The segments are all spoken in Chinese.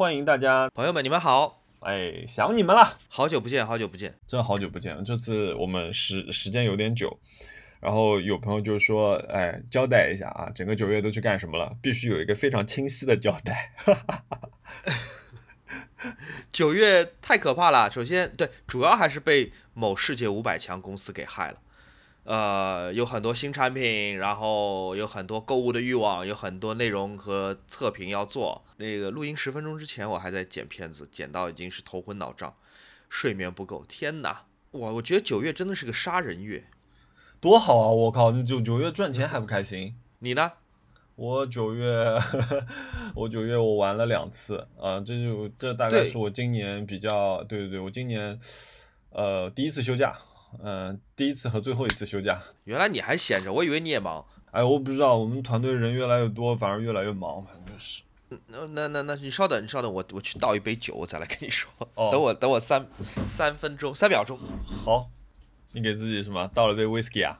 欢迎大家，朋友们，你们好，哎，想你们了，好久不见，好久不见，真好久不见。这次我们时时间有点久，然后有朋友就说，哎，交代一下啊，整个九月都去干什么了？必须有一个非常清晰的交代。九月太可怕了，首先对，主要还是被某世界五百强公司给害了。呃，有很多新产品，然后有很多购物的欲望，有很多内容和测评要做。那个录音十分钟之前，我还在剪片子，剪到已经是头昏脑胀，睡眠不够。天哪，我！我觉得九月真的是个杀人月，多好啊！我靠，你九九月赚钱还不开心？你呢？我九月，我九月我玩了两次啊，这就这大概是我今年比较，对对对，我今年呃第一次休假。嗯，第一次和最后一次休假。原来你还闲着，我以为你也忙。哎，我不知道，我们团队人越来越多，反而越来越忙，反正是。那那那那，你稍等，你稍等，我我去倒一杯酒，我再来跟你说。哦。等我等我三三分钟，三秒钟。好。你给自己什么？倒了杯 whisky 啊？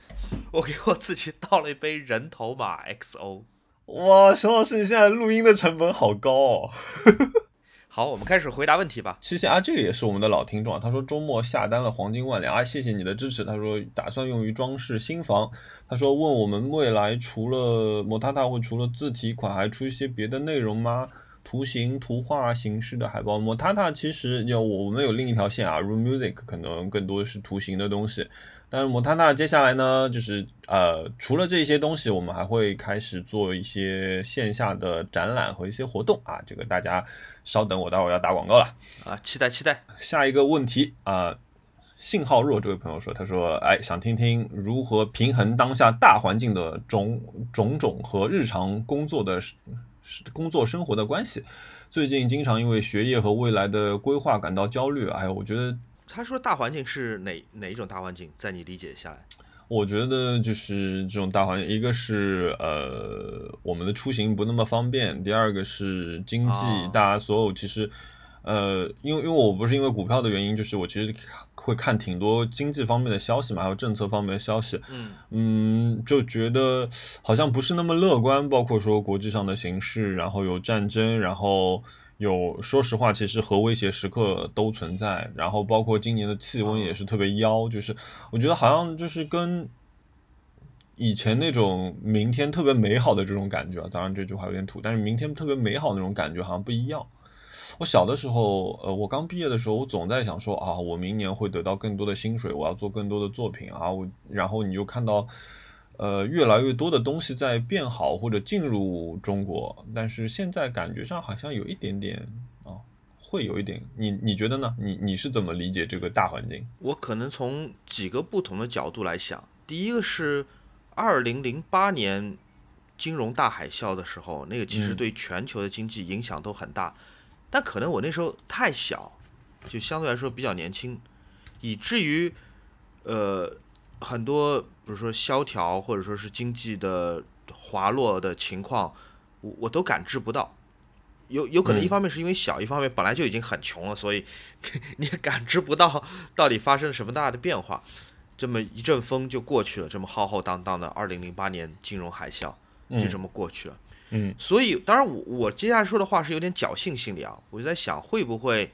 我给我自己倒了一杯人头马 XO。哇，沈老师，你现在录音的成本好高哦。好，我们开始回答问题吧。谢谢啊，这个也是我们的老听众啊。他说周末下单了黄金万两啊，谢谢你的支持。他说打算用于装饰新房。他说问我们未来除了摩塔塔会除了字体款还出一些别的内容吗？图形、图画形式的海报。摩塔塔其实有我们有另一条线啊，Room Music 可能更多的是图形的东西。但是摩塔塔接下来呢，就是呃除了这些东西，我们还会开始做一些线下的展览和一些活动啊，这个大家。稍等，我待会儿要打广告了啊！期待期待。下一个问题啊，信号弱这位朋友说，他说，哎，想听听如何平衡当下大环境的种种种和日常工作的工作生活的关系。最近经常因为学业和未来的规划感到焦虑。哎呀，我觉得他说大环境是哪哪一种大环境，在你理解下来？我觉得就是这种大环境，一个是呃我们的出行不那么方便，第二个是经济，大家所有其实呃，因为因为我不是因为股票的原因，就是我其实会看挺多经济方面的消息嘛，还有政策方面的消息，嗯嗯，就觉得好像不是那么乐观，包括说国际上的形势，然后有战争，然后。有，说实话，其实核威胁时刻都存在，然后包括今年的气温也是特别妖，就是我觉得好像就是跟以前那种明天特别美好的这种感觉，当然这句话有点土，但是明天特别美好那种感觉好像不一样。我小的时候，呃，我刚毕业的时候，我总在想说啊，我明年会得到更多的薪水，我要做更多的作品啊，我然后你就看到。呃，越来越多的东西在变好或者进入中国，但是现在感觉上好像有一点点啊，会有一点。你你觉得呢？你你是怎么理解这个大环境？我可能从几个不同的角度来想。第一个是二零零八年金融大海啸的时候，那个其实对全球的经济影响都很大，但可能我那时候太小，就相对来说比较年轻，以至于呃。很多，比如说萧条，或者说是经济的滑落的情况，我我都感知不到。有有可能一方面是因为小，一方面本来就已经很穷了，所以 你也感知不到到底发生了什么大的变化。这么一阵风就过去了，这么浩浩荡荡的二零零八年金融海啸就这么过去了。嗯，所以当然我我接下来说的话是有点侥幸心理啊，我就在想会不会。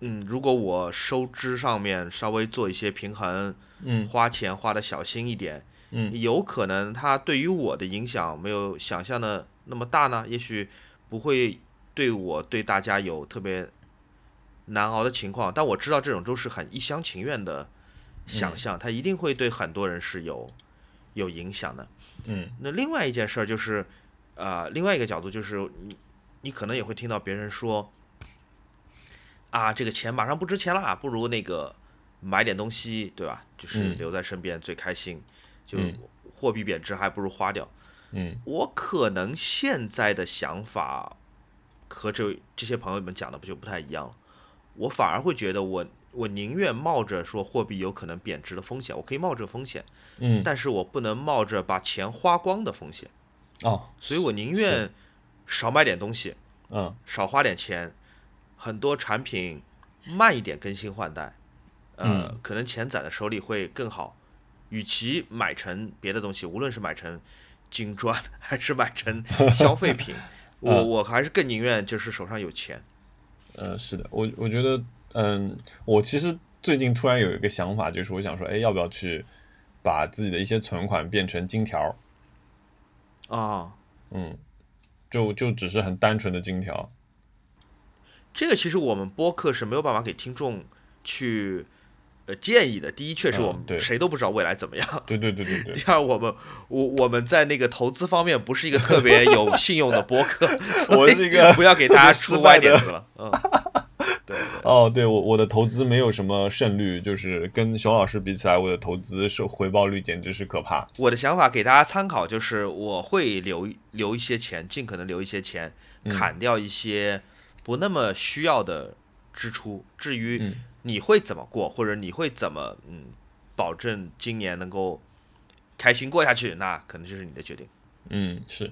嗯，如果我收支上面稍微做一些平衡，嗯，花钱花的小心一点，嗯，有可能它对于我的影响没有想象的那么大呢。也许不会对我对大家有特别难熬的情况，但我知道这种都是很一厢情愿的想象，它一定会对很多人是有有影响的。嗯，那另外一件事儿就是，呃，另外一个角度就是你你可能也会听到别人说。啊，这个钱马上不值钱了，不如那个买点东西，对吧？就是留在身边最开心。就货币贬值，还不如花掉。嗯，我可能现在的想法和这这些朋友们讲的不就不太一样了。我反而会觉得，我我宁愿冒着说货币有可能贬值的风险，我可以冒这个风险。嗯，但是我不能冒着把钱花光的风险。哦，所以我宁愿少买点东西，嗯，少花点钱。很多产品慢一点更新换代，呃，可能钱攒在手里会更好。与其买成别的东西，无论是买成金砖还是买成消费品，我我还是更宁愿就是手上有钱。呃，是的，我我觉得，嗯，我其实最近突然有一个想法，就是我想说，哎，要不要去把自己的一些存款变成金条？啊，嗯，就就只是很单纯的金条。这个其实我们播客是没有办法给听众去呃建议的。第一，确实我们谁都不知道未来怎么样。对对对对对。第二，我们我我们在那个投资方面不是一个特别有信用的播客，我是一个不要给大家出歪点子了。嗯，对。哦，对我我的投资没有什么胜率，就是跟熊老师比起来，我的投资是回报率简直是可怕。我的想法给大家参考，就是我会留留一些钱，尽可能留一些钱，砍掉一些。不那么需要的支出，至于你会怎么过，或者你会怎么嗯保证今年能够开心过下去，那可能就是你的决定。嗯，是。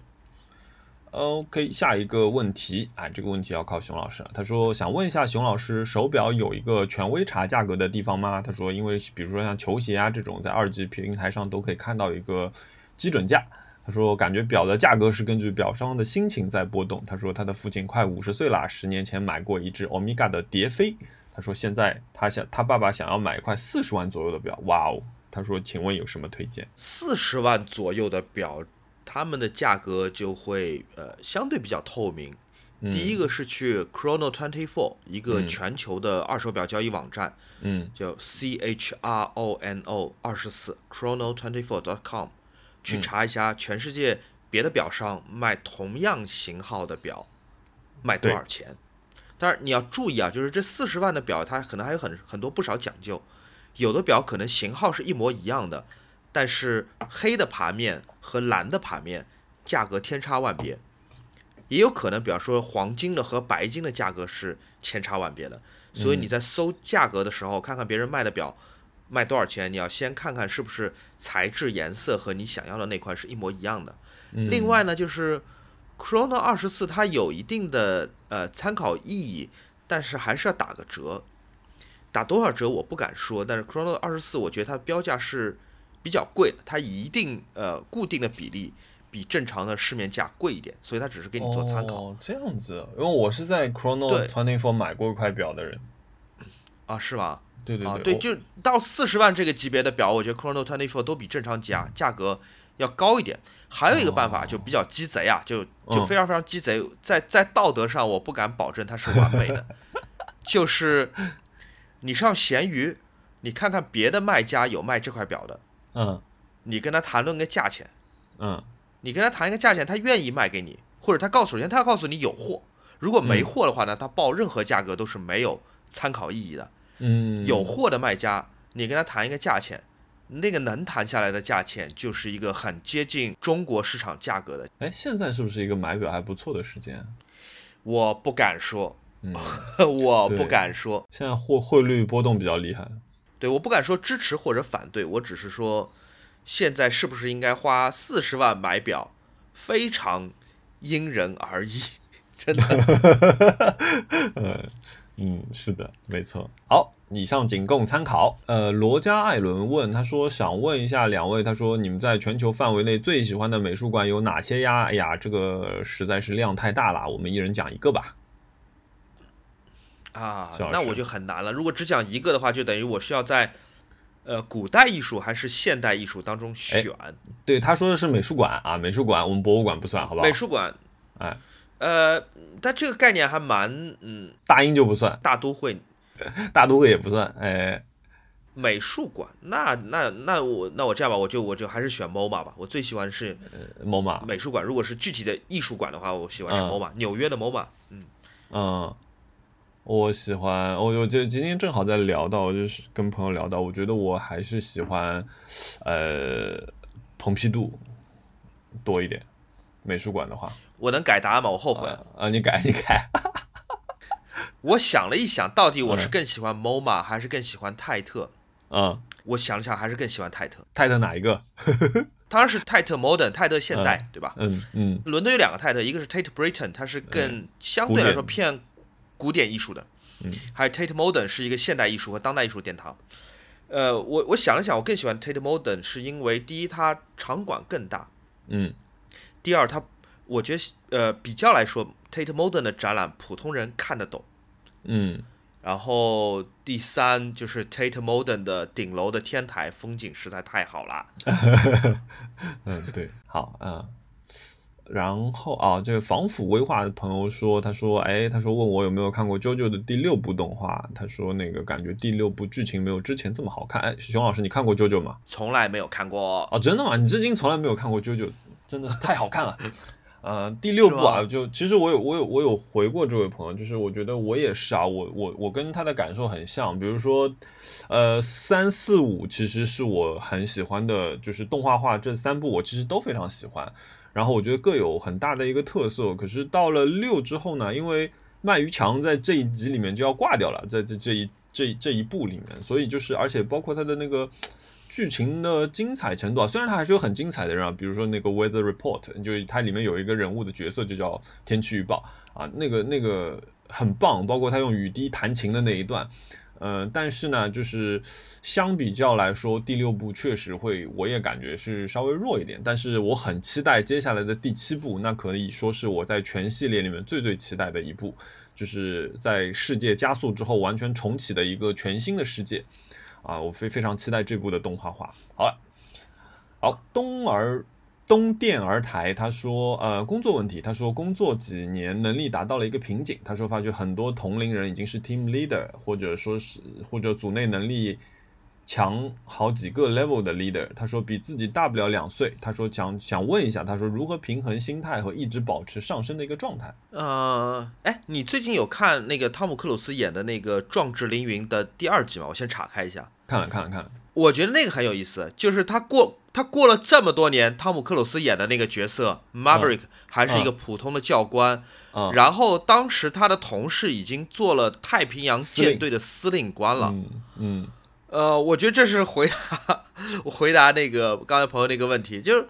OK，下一个问题啊，这个问题要靠熊老师。他说想问一下熊老师，手表有一个权威查价格的地方吗？他说，因为比如说像球鞋啊这种，在二级平台上都可以看到一个基准价。他说：“感觉表的价格是根据表商的心情在波动。”他说：“他的父亲快五十岁了，十年前买过一只欧米伽的蝶飞。”他说：“现在他想，他爸爸想要买一块四十万左右的表。”哇哦！他说：“请问有什么推荐？”四十万左右的表，他们的价格就会呃相对比较透明。第一个是去 Chrono Twenty Four 一个全球的二手表交易网站，嗯，叫 C H R O N O 二十四 Chrono Twenty Four dot com。去查一下全世界别的表商卖同样型号的表卖多少钱。但是你要注意啊，就是这四十万的表，它可能还有很很多不少讲究。有的表可能型号是一模一样的，但是黑的盘面和蓝的盘面价格天差万别。也有可能，比方说黄金的和白金的价格是千差万别的。所以你在搜价格的时候，看看别人卖的表。卖多少钱？你要先看看是不是材质、颜色和你想要的那块是一模一样的。另外呢，就是 Chrono 二十四它有一定的呃参考意义，但是还是要打个折。打多少折我不敢说，但是 Chrono 二十四我觉得它标价是比较贵的，它一定呃固定的比例比正常的市面价贵一点，所以它只是给你做参考。哦，这样子，因为我是在 Chrono Twenty Four 买过一块表的人。啊，是吗？对对对，就到四十万这个级别的表，我觉得 Chrono Twenty Four 都比正常价价格要高一点。还有一个办法就比较鸡贼啊，就就非常非常鸡贼，在在道德上我不敢保证它是完美的，就是你上闲鱼，你看看别的卖家有卖这块表的，嗯，你跟他谈论个价钱，嗯，你跟他谈一个价钱，他愿意卖给你，或者他告首先他要告诉你有货，如果没货的话呢，他报任何价格都是没有参考意义的。嗯，有货的卖家，你跟他谈一个价钱，那个能谈下来的价钱就是一个很接近中国市场价格的。哎，现在是不是一个买表还不错的时间？我不敢说，嗯，我不敢说。现在汇汇率波动比较厉害。对，我不敢说支持或者反对，我只是说，现在是不是应该花四十万买表，非常因人而异，真的。嗯。嗯，是的，没错。好，以上仅供参考。呃，罗加艾伦问，他说想问一下两位，他说你们在全球范围内最喜欢的美术馆有哪些呀？哎呀，这个实在是量太大了，我们一人讲一个吧。啊，那我就很难了。如果只讲一个的话，就等于我需要在呃古代艺术还是现代艺术当中选。对，他说的是美术馆啊，美术馆，我们博物馆不算，好不好？美术馆，哎。呃，但这个概念还蛮，嗯，大英就不算，大都会，大都会也不算，哎，美术馆，那那那我那我这样吧，我就我就还是选 MoMA 吧，我最喜欢是 MoMA 美术馆。如果是具体的艺术馆的话，我喜欢是 MoMA，纽约的 MoMA。嗯嗯，我喜欢，我我就今天正好在聊到，就是跟朋友聊到，我觉得我还是喜欢，呃，蓬皮杜多一点，美术馆的话。我能改答案吗？我后悔啊！你改，你改。我想了一想，到底我是更喜欢 MoMA 还是更喜欢泰特？嗯，我想了想，还是更喜欢泰特。泰特哪一个？当然是泰特 Modern，泰特现代，对吧？嗯嗯。伦敦有两个泰特，一个是 Tate Britain，它是更相对来说偏古典艺术的。嗯。还有 Tate Modern 是一个现代艺术和当代艺术殿堂。呃，我我想了想，我更喜欢 Tate Modern，是因为第一，它场馆更大。嗯。第二，它我觉得呃比较来说，Tate Modern 的展览普通人看得懂。嗯然后第三就是 Tate Modern 的顶楼的天台风景实在太好了。嗯，对，好啊。然后啊，这个防腐威化的朋友说，他说，哎，他说问我有没有看过 JoJo 的第六部动画，他说那个感觉第六部剧情没有之前这么好看。哎，熊老师，你看过 JoJo 吗？从来没有看过。哦，真的吗？你至今从来没有看过 JoJo，真的是太好看了。呃，第六部啊，就其实我有我有我有回过这位朋友，就是我觉得我也是啊，我我我跟他的感受很像，比如说，呃，三四五其实是我很喜欢的，就是动画化这三部我其实都非常喜欢，然后我觉得各有很大的一个特色。可是到了六之后呢，因为鳗鱼强在这一集里面就要挂掉了，在这这一这这一部里面，所以就是而且包括他的那个。剧情的精彩程度啊，虽然它还是有很精彩的人啊，比如说那个 Weather Report，就是它里面有一个人物的角色就叫天气预报啊，那个那个很棒，包括他用雨滴弹琴的那一段，嗯，但是呢，就是相比较来说，第六部确实会，我也感觉是稍微弱一点，但是我很期待接下来的第七部，那可以说是我在全系列里面最最期待的一部，就是在世界加速之后完全重启的一个全新的世界。啊，我非非常期待这部的动画化。好了，好，东儿东电儿台他说，呃，工作问题，他说工作几年能力达到了一个瓶颈，他说发觉很多同龄人已经是 team leader，或者说是或者组内能力。强好几个 level 的 leader，他说比自己大不了两岁。他说想想问一下，他说如何平衡心态和一直保持上升的一个状态？呃，哎，你最近有看那个汤姆克鲁斯演的那个《壮志凌云》的第二集吗？我先岔开一下。看了看了看了，我觉得那个很有意思，就是他过他过了这么多年，汤姆克鲁斯演的那个角色 Maverick 还是一个普通的教官，然后当时他的同事已经做了太平洋舰队的司令官了。嗯。呃，我觉得这是回答我 回答那个刚才朋友那个问题，就是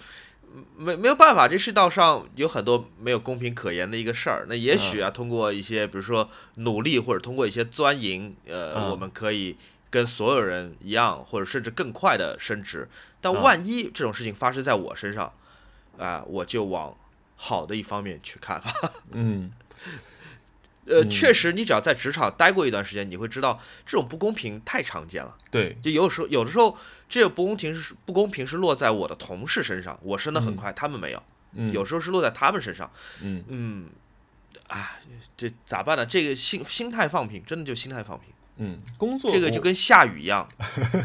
没没有办法，这世道上有很多没有公平可言的一个事儿。那也许啊，通过一些比如说努力，或者通过一些钻营，呃，我们可以跟所有人一样，或者甚至更快的升职。但万一这种事情发生在我身上，啊，我就往好的一方面去看吧。嗯。呃，确实，你只要在职场待过一段时间，你会知道这种不公平太常见了。对，就有时候，有的时候，这个不公平是不公平是落在我的同事身上，我升的很快，他们没有。嗯，有时候是落在他们身上。嗯嗯，啊，这咋办呢？这个心心态放平，真的就心态放平。嗯，工作这个就跟下雨一样。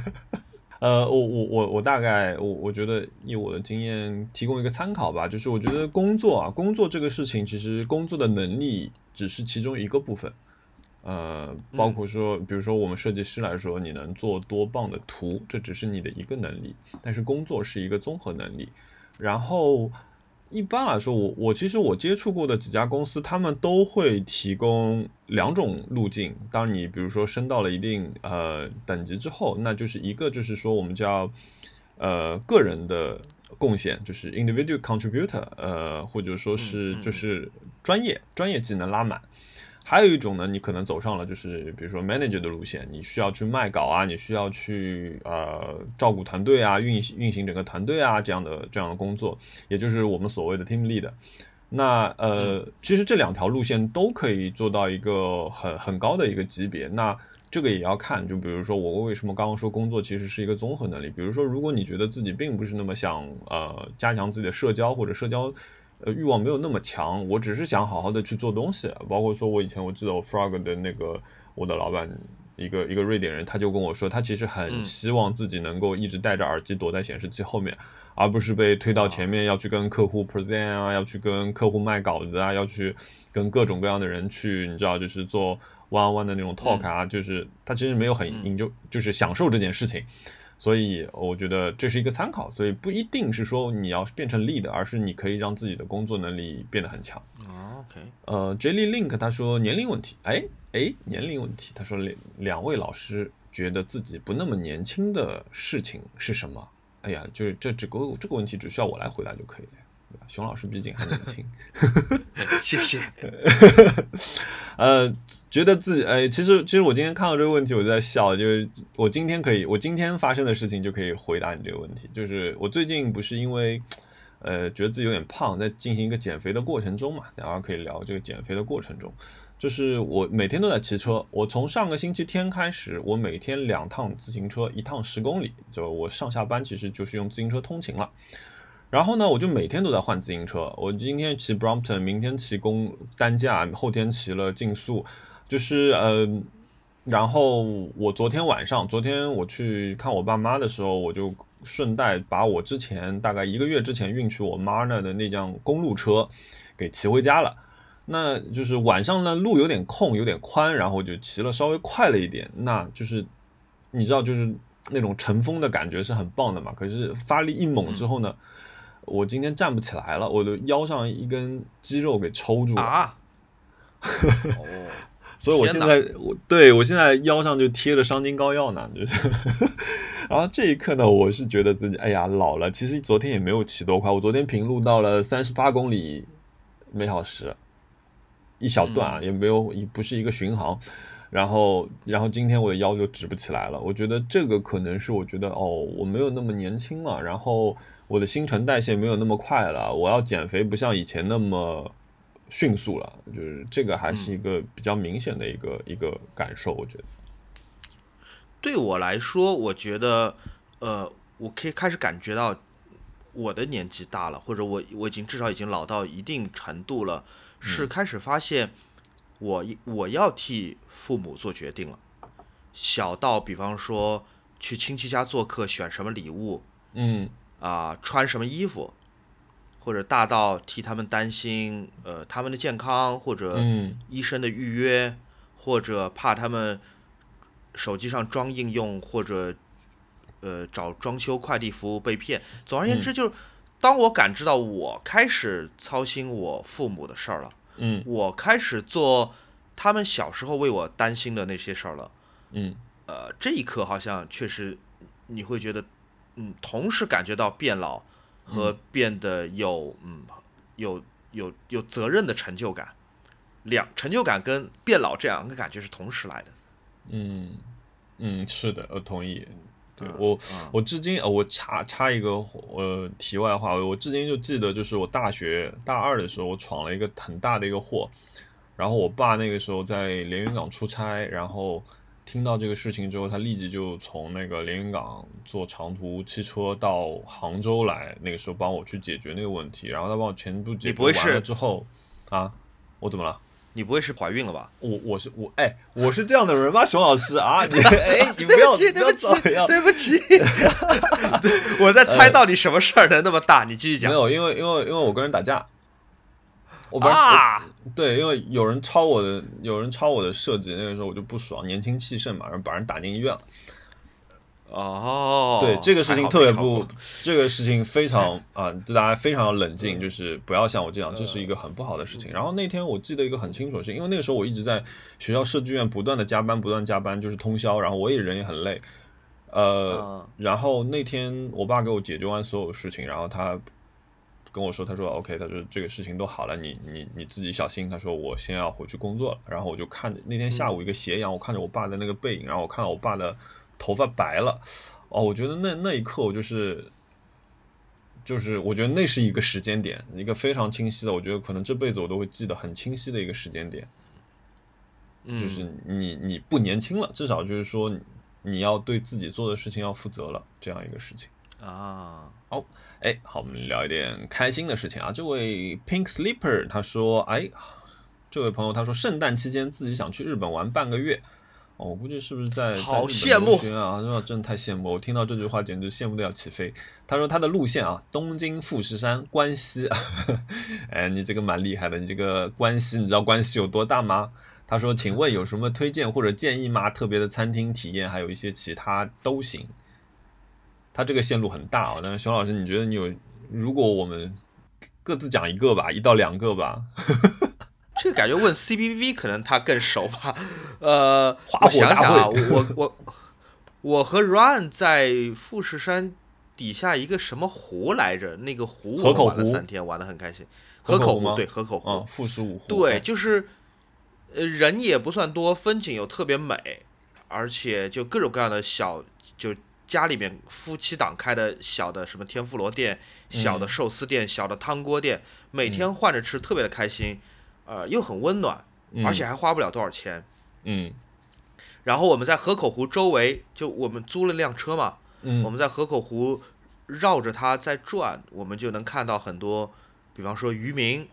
呃，我我我我大概我我觉得以我的经验提供一个参考吧，就是我觉得工作啊，工作这个事情，其实工作的能力只是其中一个部分。呃，包括说，比如说我们设计师来说，你能做多棒的图，这只是你的一个能力，但是工作是一个综合能力，然后。一般来说，我我其实我接触过的几家公司，他们都会提供两种路径。当你比如说升到了一定呃等级之后，那就是一个就是说我们叫呃个人的贡献，就是 individual contributor，呃或者说是就是专业专业技能拉满。还有一种呢，你可能走上了就是比如说 manager 的路线，你需要去卖稿啊，你需要去呃照顾团队啊，运行运行整个团队啊这样的这样的工作，也就是我们所谓的 team lead。那呃，其实这两条路线都可以做到一个很很高的一个级别。那这个也要看，就比如说我为什么刚刚说工作其实是一个综合能力。比如说，如果你觉得自己并不是那么想呃加强自己的社交或者社交。呃，欲望没有那么强，我只是想好好的去做东西。包括说，我以前我记得我 Frog 的那个我的老板，一个一个瑞典人，他就跟我说，他其实很希望自己能够一直戴着耳机躲在显示器后面，而不是被推到前面要去跟客户 present 啊，要去跟客户卖稿子啊，要去跟各种各样的人去，你知道，就是做 one on one 的那种 talk 啊，就是他其实没有很引就就是享受这件事情。所以我觉得这是一个参考，所以不一定是说你要变成 lead，而是你可以让自己的工作能力变得很强。OK，呃，Jelly Link 他说年龄问题，哎哎，年龄问题，他说两两位老师觉得自己不那么年轻的事情是什么？哎呀，就是这这个这个问题只需要我来回答就可以了。熊老师毕竟还年轻，谢谢。呃，觉得自己哎，其实其实我今天看到这个问题，我就在笑，就是我今天可以，我今天发生的事情就可以回答你这个问题。就是我最近不是因为呃，觉得自己有点胖，在进行一个减肥的过程中嘛，然后可以聊这个减肥的过程中。就是我每天都在骑车，我从上个星期天开始，我每天两趟自行车，一趟十公里，就我上下班其实就是用自行车通勤了。然后呢，我就每天都在换自行车，我今天骑 Brompton，明天骑公单架，后天骑了竞速，就是呃，然后我昨天晚上，昨天我去看我爸妈的时候，我就顺带把我之前大概一个月之前运去我妈那的那辆公路车给骑回家了。那就是晚上呢，路有点空，有点宽，然后就骑了稍微快了一点。那就是你知道，就是那种乘风的感觉是很棒的嘛。可是发力一猛之后呢，我今天站不起来了，我的腰上一根肌肉给抽住了。啊！哦，所以我现在我对我现在腰上就贴着伤筋膏药呢，就是。然后这一刻呢，我是觉得自己哎呀老了。其实昨天也没有骑多快，我昨天平路到了三十八公里每小时。一小段啊，也没有，也不是一个巡航，然后，然后今天我的腰就直不起来了。我觉得这个可能是我觉得哦，我没有那么年轻了，然后我的新陈代谢没有那么快了，我要减肥不像以前那么迅速了，就是这个还是一个比较明显的一个一个感受。我觉得，对我来说，我觉得，呃，我可以开始感觉到我的年纪大了，或者我我已经至少已经老到一定程度了。是开始发现，我我要替父母做决定了。小到比方说去亲戚家做客，选什么礼物，嗯，啊，穿什么衣服，或者大到替他们担心，呃，他们的健康或者医生的预约，或者怕他们手机上装应用或者呃找装修快递服务被骗。总而言之，就是。当我感知到我开始操心我父母的事儿了，嗯，我开始做他们小时候为我担心的那些事儿了，嗯，呃，这一刻好像确实你会觉得，嗯，同时感觉到变老和变得有，嗯，有有有责任的成就感，两成就感跟变老这两个感觉是同时来的，嗯嗯，是的，我同意。我我至今呃，我插插一个呃题外话，我至今就记得，就是我大学大二的时候，我闯了一个很大的一个祸，然后我爸那个时候在连云港出差，然后听到这个事情之后，他立即就从那个连云港坐长途汽车到杭州来，那个时候帮我去解决那个问题，然后他帮我全部解决完了之后，啊，我怎么了？你不会是怀孕了吧？我我是我哎，我是这样的人吗？熊老师啊，你哎，你 不要对不起，对不起，我在猜到底什么事儿能那么大？你继续讲。没有，因为因为因为我跟人打架，我啊，对，因为有人抄我的，有人抄我的设计，那个时候我就不爽，年轻气盛嘛，然后把人打进医院了。哦，对这个事情特别不，这个事情非常 啊，就大家非常要冷静，就是不要像我这样，这是一个很不好的事情。然后那天我记得一个很清楚的事情，因为那个时候我一直在学校设计院不断的加班，不断加班，就是通宵，然后我也人也很累，呃，然后那天我爸给我解决完所有事情，然后他跟我说，他说 OK，他说这个事情都好了，你你你自己小心。他说我先要回去工作了。然后我就看着那天下午一个斜阳，我看着我爸的那个背影，然后我看到我爸的。头发白了，哦，我觉得那那一刻我就是，就是我觉得那是一个时间点，一个非常清晰的，我觉得可能这辈子我都会记得很清晰的一个时间点，就是你你不年轻了，至少就是说你要对自己做的事情要负责了，这样一个事情啊。好，哎，好，我们聊一点开心的事情啊。这位 Pink Sleeper 他说，哎，这位朋友他说，圣诞期间自己想去日本玩半个月。哦，我估计是不是在好羡慕啊？真的真的太羡慕！我听到这句话简直羡慕的要起飞。他说他的路线啊，东京、富士山、关西。哎，你这个蛮厉害的，你这个关西，你知道关西有多大吗？他说，请问有什么推荐或者建议吗？特别的餐厅体验，还有一些其他都行。他这个线路很大啊，但是熊老师，你觉得你有？如果我们各自讲一个吧，一到两个吧。这个感觉问 C B V 可能他更熟吧，呃，我想想啊，我我我和 Run 在富士山底下一个什么湖来着？那个湖我们玩了三天，玩的很开心。河口湖对河口湖，富士五湖对，就是呃人也不算多，风景又特别美，而且就各种各样的小就家里面夫妻档开的小的什么天妇罗店、小的寿司店、小的汤锅店，每天换着吃，特别的开心，呃，又很温暖，而且还花不了多少钱。嗯。然后我们在河口湖周围，就我们租了辆车嘛，嗯，我们在河口湖绕着它在转，我们就能看到很多，比方说渔民，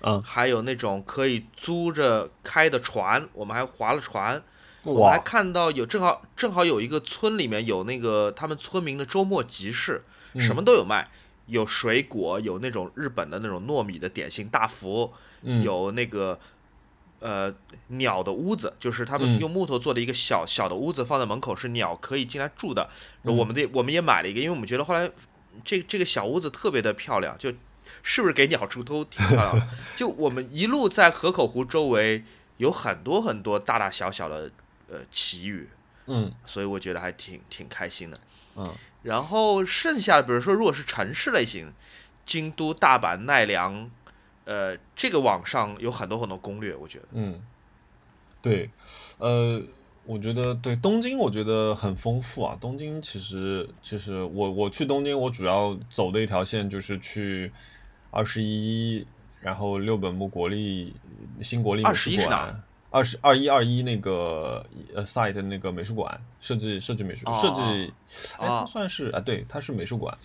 嗯，还有那种可以租着开的船，我们还划了船。我还看到有正好正好有一个村里面有那个他们村民的周末集市，什么都有卖，有水果，有那种日本的那种糯米的点心大福，有那个呃鸟的屋子，就是他们用木头做的一个小小的屋子放在门口，是鸟可以进来住的。我们的我们也买了一个，因为我们觉得后来这这个小屋子特别的漂亮，就是不是给鸟住都挺漂亮。就我们一路在河口湖周围有很多很多大大小小的。呃，奇遇，嗯，所以我觉得还挺挺开心的，嗯，然后剩下的，比如说，如果是城市类型，京都、大阪、奈良，呃，这个网上有很多很多攻略，我觉得，嗯，对，呃，我觉得对东京，我觉得很丰富啊。东京其实，其实我我去东京，我主要走的一条线就是去二十一，然后六本木国立新国立美术馆。二十二一二一那个呃，site 那个美术馆设计设计美术设计，哎，算是啊，对，它是美术馆。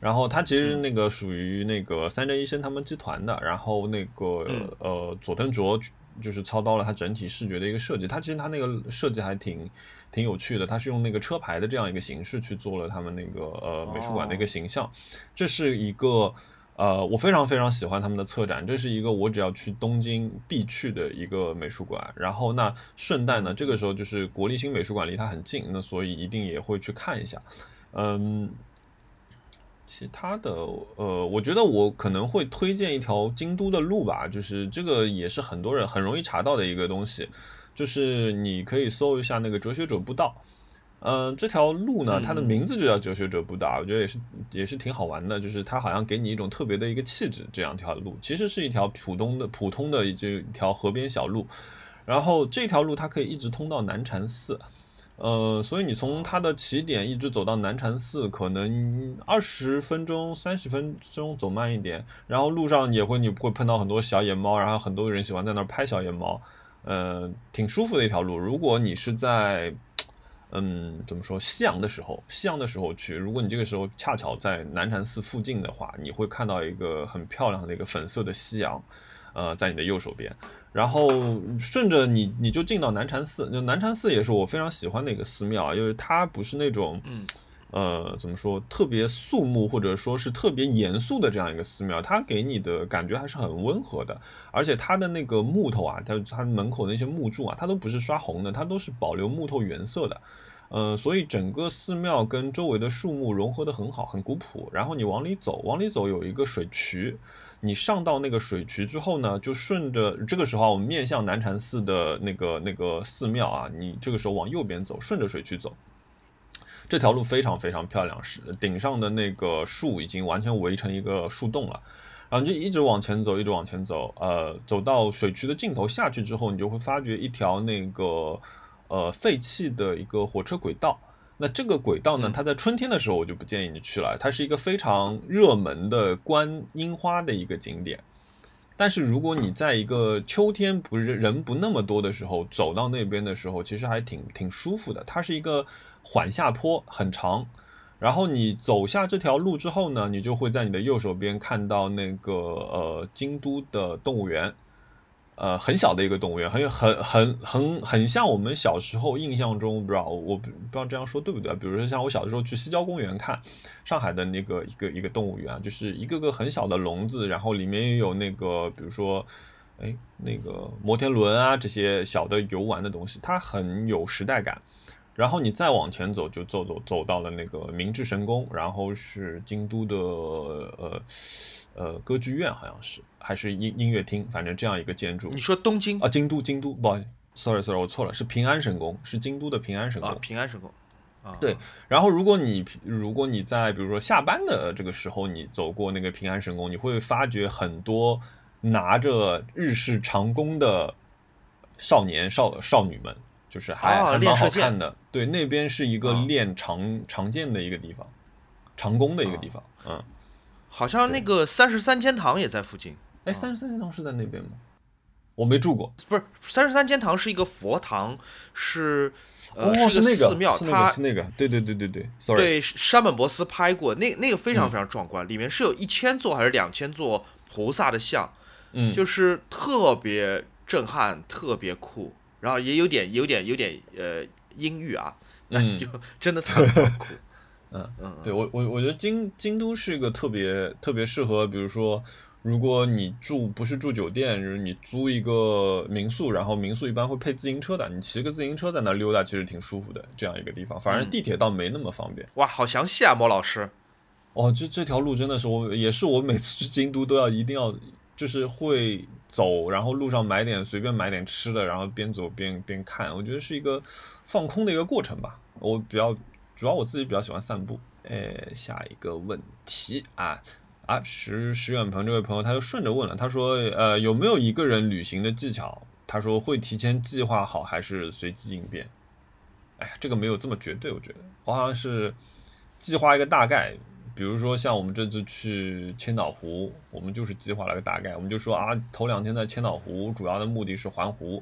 然后它其实那个属于那个三宅一生他们集团的。然后那个呃，佐藤卓就是操刀了它整体视觉的一个设计。它其实它那个设计还挺挺有趣的。它是用那个车牌的这样一个形式去做了他们那个呃美术馆的一个形象。这是一个。呃，我非常非常喜欢他们的策展，这是一个我只要去东京必去的一个美术馆。然后那顺带呢，这个时候就是国立新美术馆离它很近，那所以一定也会去看一下。嗯，其他的，呃，我觉得我可能会推荐一条京都的路吧，就是这个也是很多人很容易查到的一个东西，就是你可以搜一下那个哲学者步道。嗯，这条路呢，它的名字就叫哲学者步道，我觉得也是也是挺好玩的，就是它好像给你一种特别的一个气质。这样一条路其实是一条普通的普通的一一条河边小路，然后这条路它可以一直通到南禅寺，呃，所以你从它的起点一直走到南禅寺，可能二十分钟、三十分钟走慢一点，然后路上也会你会碰到很多小野猫，然后很多人喜欢在那儿拍小野猫，呃，挺舒服的一条路。如果你是在嗯，怎么说？夕阳的时候，夕阳的时候去。如果你这个时候恰巧在南禅寺附近的话，你会看到一个很漂亮的一个粉色的夕阳，呃，在你的右手边。然后顺着你，你就进到南禅寺。就南禅寺也是我非常喜欢的一个寺庙，因为它不是那种，呃，怎么说，特别肃穆或者说是特别严肃的这样一个寺庙，它给你的感觉还是很温和的。而且它的那个木头啊，它它门口那些木柱啊，它都不是刷红的，它都是保留木头原色的。呃，所以整个寺庙跟周围的树木融合的很好，很古朴。然后你往里走，往里走有一个水渠，你上到那个水渠之后呢，就顺着这个时候我们面向南禅寺的那个那个寺庙啊，你这个时候往右边走，顺着水渠走，这条路非常非常漂亮，是顶上的那个树已经完全围成一个树洞了，然后就一直往前走，一直往前走，呃，走到水渠的尽头下去之后，你就会发觉一条那个。呃，废弃的一个火车轨道。那这个轨道呢，它在春天的时候我就不建议你去了，它是一个非常热门的观樱花的一个景点。但是如果你在一个秋天不是人不那么多的时候走到那边的时候，其实还挺挺舒服的。它是一个缓下坡，很长。然后你走下这条路之后呢，你就会在你的右手边看到那个呃京都的动物园。呃，很小的一个动物园，很很很很很像我们小时候印象中，不知道我不知道这样说对不对？比如说像我小的时候去西郊公园看上海的那个一个一个动物园，就是一个个很小的笼子，然后里面也有那个比如说，哎，那个摩天轮啊这些小的游玩的东西，它很有时代感。然后你再往前走，就走走走到了那个明治神宫，然后是京都的呃。呃，歌剧院好像是，还是音音乐厅，反正这样一个建筑。你说东京啊，京都，京都，不好意思，sorry sorry，我错了，是平安神宫，是京都的平安神宫。啊，平安神宫。啊，对。然后，如果你如果你在比如说下班的这个时候，你走过那个平安神宫，你会发觉很多拿着日式长弓的少年少少女们，就是还、啊还蛮好练射箭看的。对，那边是一个啊练长、长剑的一个地方，长弓的一个地方。嗯，好像那个三十三间堂也在附近。哎，三十三间堂是在那边吗？我没住过。不是三十三间堂是一个佛堂，是呃、哦，是那个寺庙，是那它个是那个，对对对对对，sorry，对山本博司拍过，那那个非常嗯非常壮观，里面是有一千座还是两千座菩萨的像，嗯，就是特别震撼，特别酷，然后也有点有点有点呃阴郁啊，那你就 真的特别酷。嗯嗯，对我我我觉得京京都是一个特别特别适合，比如说，如果你住不是住酒店，就是你租一个民宿，然后民宿一般会配自行车的，你骑个自行车在那溜达，其实挺舒服的这样一个地方。反而嗯地铁倒没那么方便。哇，好详细啊，莫老师。哦，这这条路真的是我也是我每次去京都都要一定要就是会走，然后路上买点随便买点吃的，然后边走边边看，我觉得是一个放空的一个过程吧。我比较主要我自己比较喜欢散步。哎，下一个问题啊啊，石石远鹏这位朋友他就顺着问了，他说呃有没有一个人旅行的技巧？他说会提前计划好还是随机应变？哎呀，这个没有这么绝对，我觉得我好像是计划一个大概，比如说像我们这次去千岛湖，我们就是计划了个大概，我们就说啊，头两天在千岛湖，主要的目的是环湖，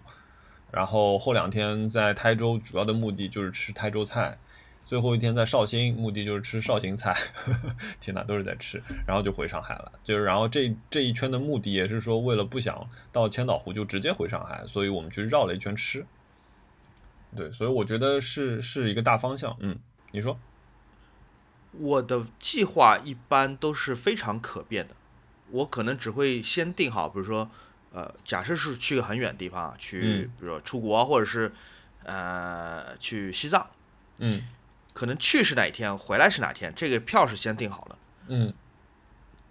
然后后两天在台州，主要的目的就是吃台州菜，最后一天在绍兴，目的就是吃绍兴菜，天哪，都是在吃，然后就回上海了。就是然后这这一圈的目的也是说，为了不想到千岛湖就直接回上海，所以我们去绕了一圈吃。对，所以我觉得是是一个大方向。嗯，你说？我的计划一般都是非常可变的，我可能只会先定好，比如说，呃，假设是去个很远的地方啊，去，嗯。比如说出国，或者是，呃，去西藏，嗯。可能去是哪一天，回来是哪天，这个票是先定好了。嗯。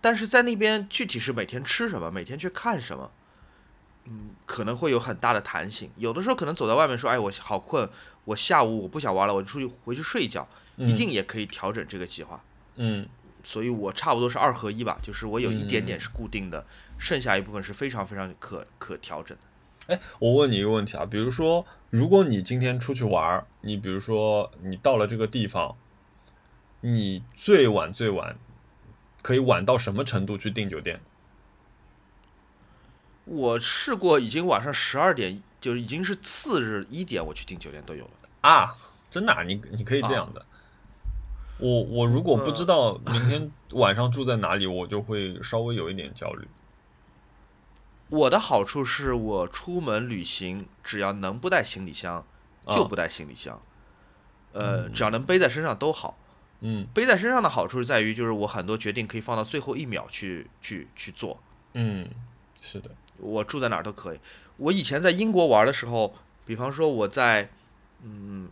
但是在那边具体是每天吃什么，每天去看什么，嗯，可能会有很大的弹性。有的时候可能走在外面说，哎，我好困，我下午我不想玩了，我出去回去睡一觉，嗯，一定也可以调整这个计划。嗯所以我差不多是二合一吧，就是我有一点点嗯是固定的，剩下一部分是非常非常可可调整的。哎，我问你一个问题啊，比如说，如果你今天出去玩儿，你比如说你到了这个地方，你最晚最晚可以晚到什么程度去订酒店？我试过，已经晚上十二点，就是已经是次日一点，我去订酒店都有了。啊，真的、啊，你你可以这样的。我我如果不知道明天晚上住在哪里，我就会稍微有一点焦虑。我的好处是我出门旅行，只要能不带行李箱，就啊不带行李箱。呃，只要能背在身上都好。嗯背在身上的好处是在于，就是我很多决定可以放到最后一秒去去去做。嗯，是的，我住在哪儿都可以。我以前在英国玩的时候，比方说我在嗯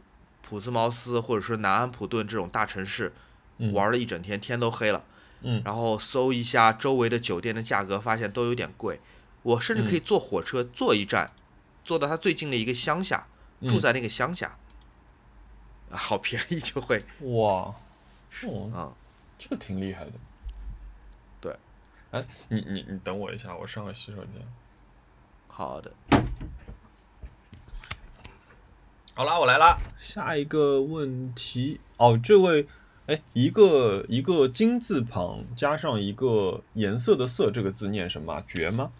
普斯茅斯或者说南安普顿这种大城市嗯玩了一整天，天都黑了，嗯然后搜一下周围的酒店的价格，发现都有点贵。我甚至可以坐火车坐一站，坐到它最近的一个乡下，住嗯在那个乡下，啊好便宜就会哇，哦，啊、这个挺厉害的。对，哎，你你你等我一下，我上个洗手间。好的。好啦，我来啦。下一个问题哦，这位，哎，一个一个金字旁加上一个颜色的色，这个字念什么啊？绝吗？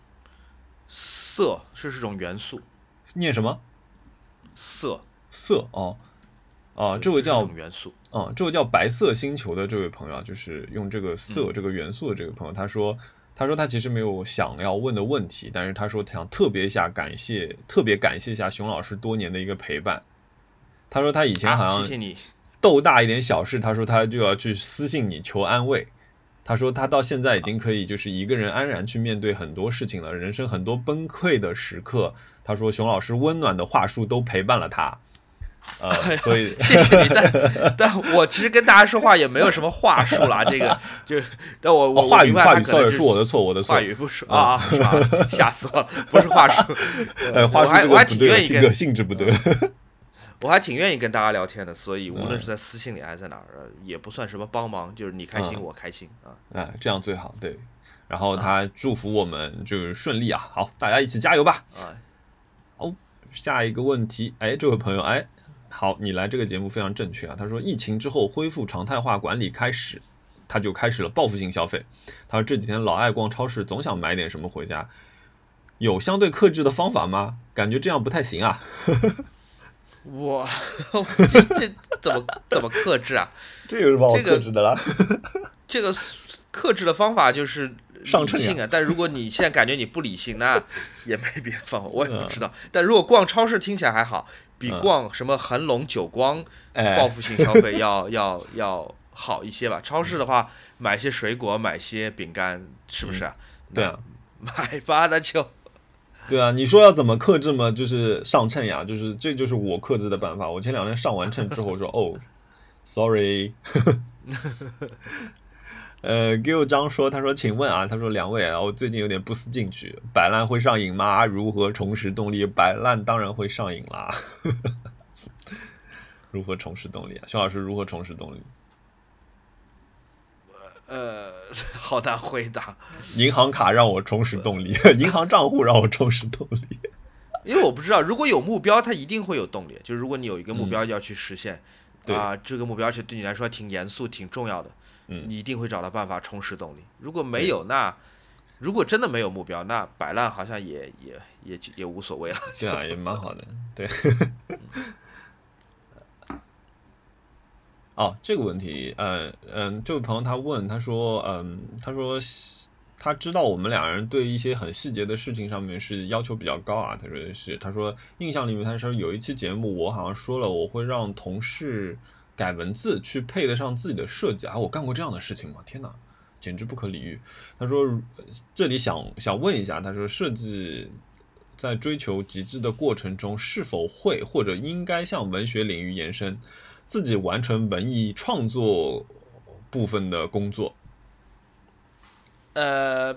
色是这种元素，念什么？色色哦，啊，这位是叫种元素。啊，这位叫白色星球的这位朋友啊，就是用这个色嗯这个元素的这个朋友，他说，他说他其实没有想要问的问题，但是他说想特别一下感谢，特别感谢一下熊老师多年的一个陪伴。他说他以前好啊，像谢谢你。斗大一点小事，他说他就要去私信你求安慰。他说他到现在已经可以就是一个人安然去面对很多事情了，人生很多崩溃的时刻。他说熊老师温暖的话术都陪伴了他，呃，所以 谢谢你，但 但我其实跟大家说话也没有什么话术啦，这个就，但我我哦话语话语能是我的错，我的错话，语不说啊啊，是吧？吓死我了，不是话术，呃，话我还术我还挺愿意跟性质不对。我还挺愿意跟大家聊天的，所以无论嗯是在私信里还是在哪儿，呃也不算什么帮忙，就是你开心嗯我开心啊。啊，这样最好，对。然后他祝福我们就是顺利啊，好，大家一起加油吧。啊，下一个问题，哎，这位朋友，哎，好，你来这个节目非常正确啊。他说，疫情之后恢复常态化管理开始，他就开始了报复性消费。他说这几天老爱逛超市，总想买点什么回家。有相对克制的方法吗？感觉这样不太行啊。我这这怎么怎么克制啊？这有什么好克制的啦？这个克制的方法就是上秤啊。但如果你现在感觉你不理性，那也没别的方法，我也不知道。但如果逛超市听起来还好，比逛什么恒隆、久光报复性消费要要要好一些吧。超市的话，买些水果，买些饼干，是不是啊？对啊，买吧，那就。对啊，你说要怎么克制嘛？就是上秤呀，就是这就是我克制的办法。我前两天上完秤之后说哦，sorry。呃，给我张说，他说，请问啊，他说两位啊，我最近有点不思进取，摆烂会上瘾吗？如何重拾动力？摆烂当然会上瘾啦。如何重拾动力啊？熊老师如何重拾动力？呃，好难回答。银行卡让我重拾动力，银行账户让我重拾动力。因为我不知道，如果有目标，它一定会有动力。就是如果你有一个目标要去实现，啊，这个目标而且对你来说挺严肃、挺重要的，嗯，你一定会找到办法充实动力。如果没有，那如果真的没有目标，那摆烂好像也也也也无所谓了。对啊，也蛮好的，对。哦，这个问题，嗯，嗯，这位朋友他问，他说，嗯，他说他知道我们两人对一些很细节的事情上面是要求比较高啊。他说是，他说印象里面，他说有一期节目，我好像说了，我会让同事改文字去配得上自己的设计啊。我干过这样的事情吗？天哪，简直不可理喻。他说这里想想问一下，他说设计在追求极致的过程中，是否会或者应该向文学领域延伸？自己完成文艺创作部分的工作，呃，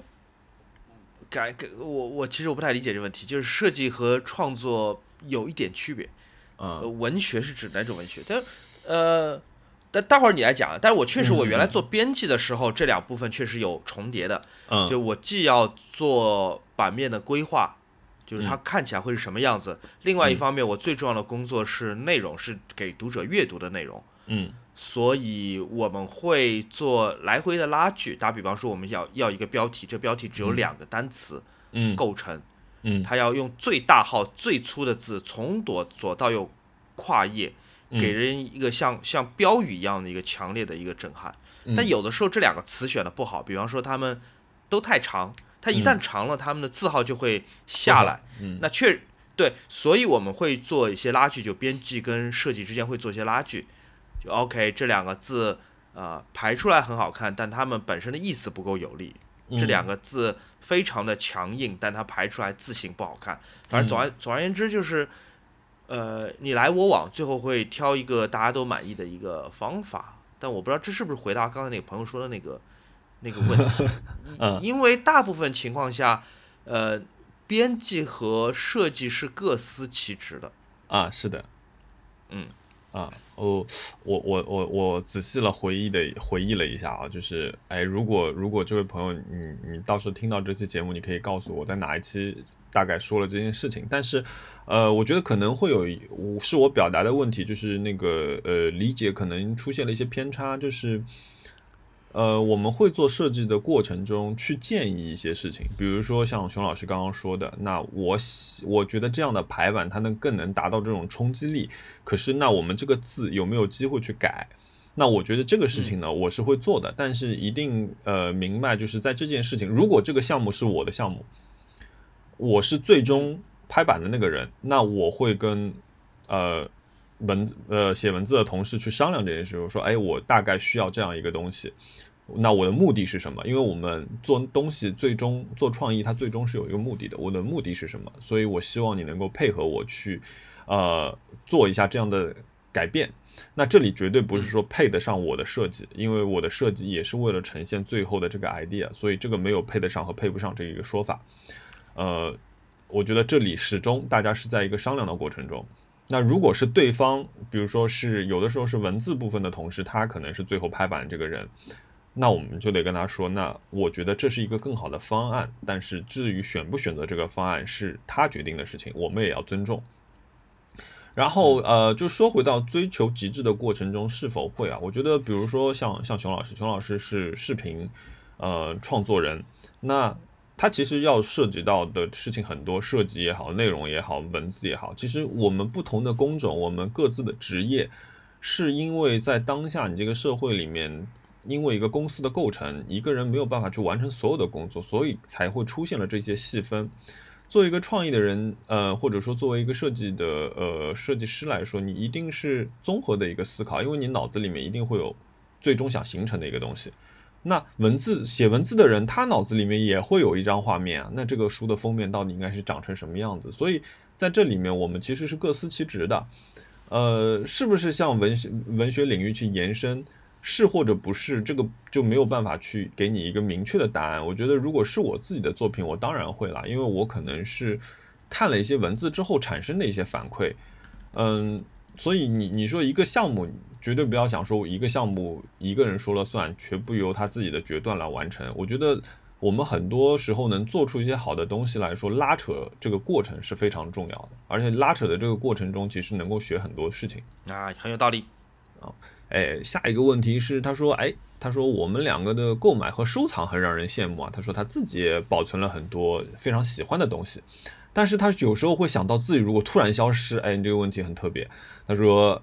改改我我其实我不太理解这个问题，就是设计和创作有一点区别啊。文学是指哪种文学？但呃，但待会儿你来讲。但是我确实，我原来做编辑的时候，这两部分确实有重叠的。嗯，就我既要做版面的规划。就是它看起来会是什么样子。另外一方面，我最重要的工作是内容，是给读者阅读的内容。嗯，所以我们会做来回的拉锯。打比方说，我们要要一个标题，这标题只有两个单词，嗯，构成，嗯，它要用最大号、最粗的字，从左左到右跨页，给人一个像像标语一样的一个强烈的一个震撼。但有的时候这两个词选的不好，比方说他们都太长。它一旦长了，他们的字号就会下来。嗯，那确对，所以我们会做一些拉锯，就编辑跟设计之间会做一些拉锯。就 OK，这两个字呃排出来很好看，但它们本身的意思不够有力。这两个字非常的强硬，但它排出来字形不好看。反正总而总而言之就是，呃，你来我往，最后会挑一个大家都满意的一个方法。但我不知道这是不是回答刚才那个朋友说的那个。那个问题，因为大部分情况下，呃，编辑和设计是各司其职的啊，是的，嗯，啊，哦，我我我我仔细了回忆的回忆了一下啊，就是，哎，如果如果这位朋友你你到时候听到这期节目，你可以告诉我在哪一期大概说了这件事情，但是，呃，我觉得可能会有我是我表达的问题，就是那个呃理解可能出现了一些偏差，就是。呃，我们会做设计的过程中去建议一些事情，比如说像熊老师刚刚说的，那我我觉得这样的排版它能更能达到这种冲击力。可是那我们这个字有没有机会去改？那我觉得这个事情呢，我是会做的，但是一定呃明白，就是在这件事情，如果这个项目是我的项目，我是最终拍板的那个人，那我会跟呃文呃写文字的同事去商量这件事，我说，哎，我大概需要这样一个东西。那我的目的是什么？因为我们做东西最终做创意，它最终是有一个目的的。我的目的是什么？所以我希望你能够配合我去，呃，做一下这样的改变。那这里绝对不是说配得上我的设计，因为我的设计也是为了呈现最后的这个 idea，所以这个没有配得上和配不上这一个说法。呃，我觉得这里始终大家是在一个商量的过程中。那如果是对方，比如说是有的时候是文字部分的同事，他可能是最后拍板这个人。那我们就得跟他说，那我觉得这是一个更好的方案，但是至于选不选择这个方案是他决定的事情，我们也要尊重。然后呃，就说回到追求极致的过程中是否会啊？我觉得，比如说像像熊老师，熊老师是视频呃创作人，那它其实要涉及到的事情很多，设计也好，内容也好，文字也好。其实我们不同的工种，我们各自的职业，是因为在当下你这个社会里面，因为一个公司的构成，一个人没有办法去完成所有的工作，所以才会出现了这些细分。作为一个创意的人，呃，或者说作为一个设计的呃设计师来说，你一定是综合的一个思考，因为你脑子里面一定会有最终想形成的一个东西。那文字写文字的人，他脑子里面也会有一张画面啊。那这个书的封面到底应该是长成什么样子？所以在这里面，我们其实是各司其职的。呃，是不是向文学文学领域去延伸？是或者不是，这个就没有办法去给你一个明确的答案。我觉得，如果是我自己的作品，我当然会啦，因为我可能是看了一些文字之后产生的一些反馈。嗯，所以你你说一个项目，绝对不要想说一个项目一个人说了算，全部由他自己的决断来完成。我觉得我们很多时候能做出一些好的东西来说，拉扯这个过程是非常重要的，而且拉扯的这个过程中，其实能够学很多事情啊，很有道理啊。哎，下一个问题是，他说，哎，他说我们两个的购买和收藏很让人羡慕啊。他说他自己也保存了很多非常喜欢的东西，但是他有时候会想到自己如果突然消失，哎，你这个问题很特别。他说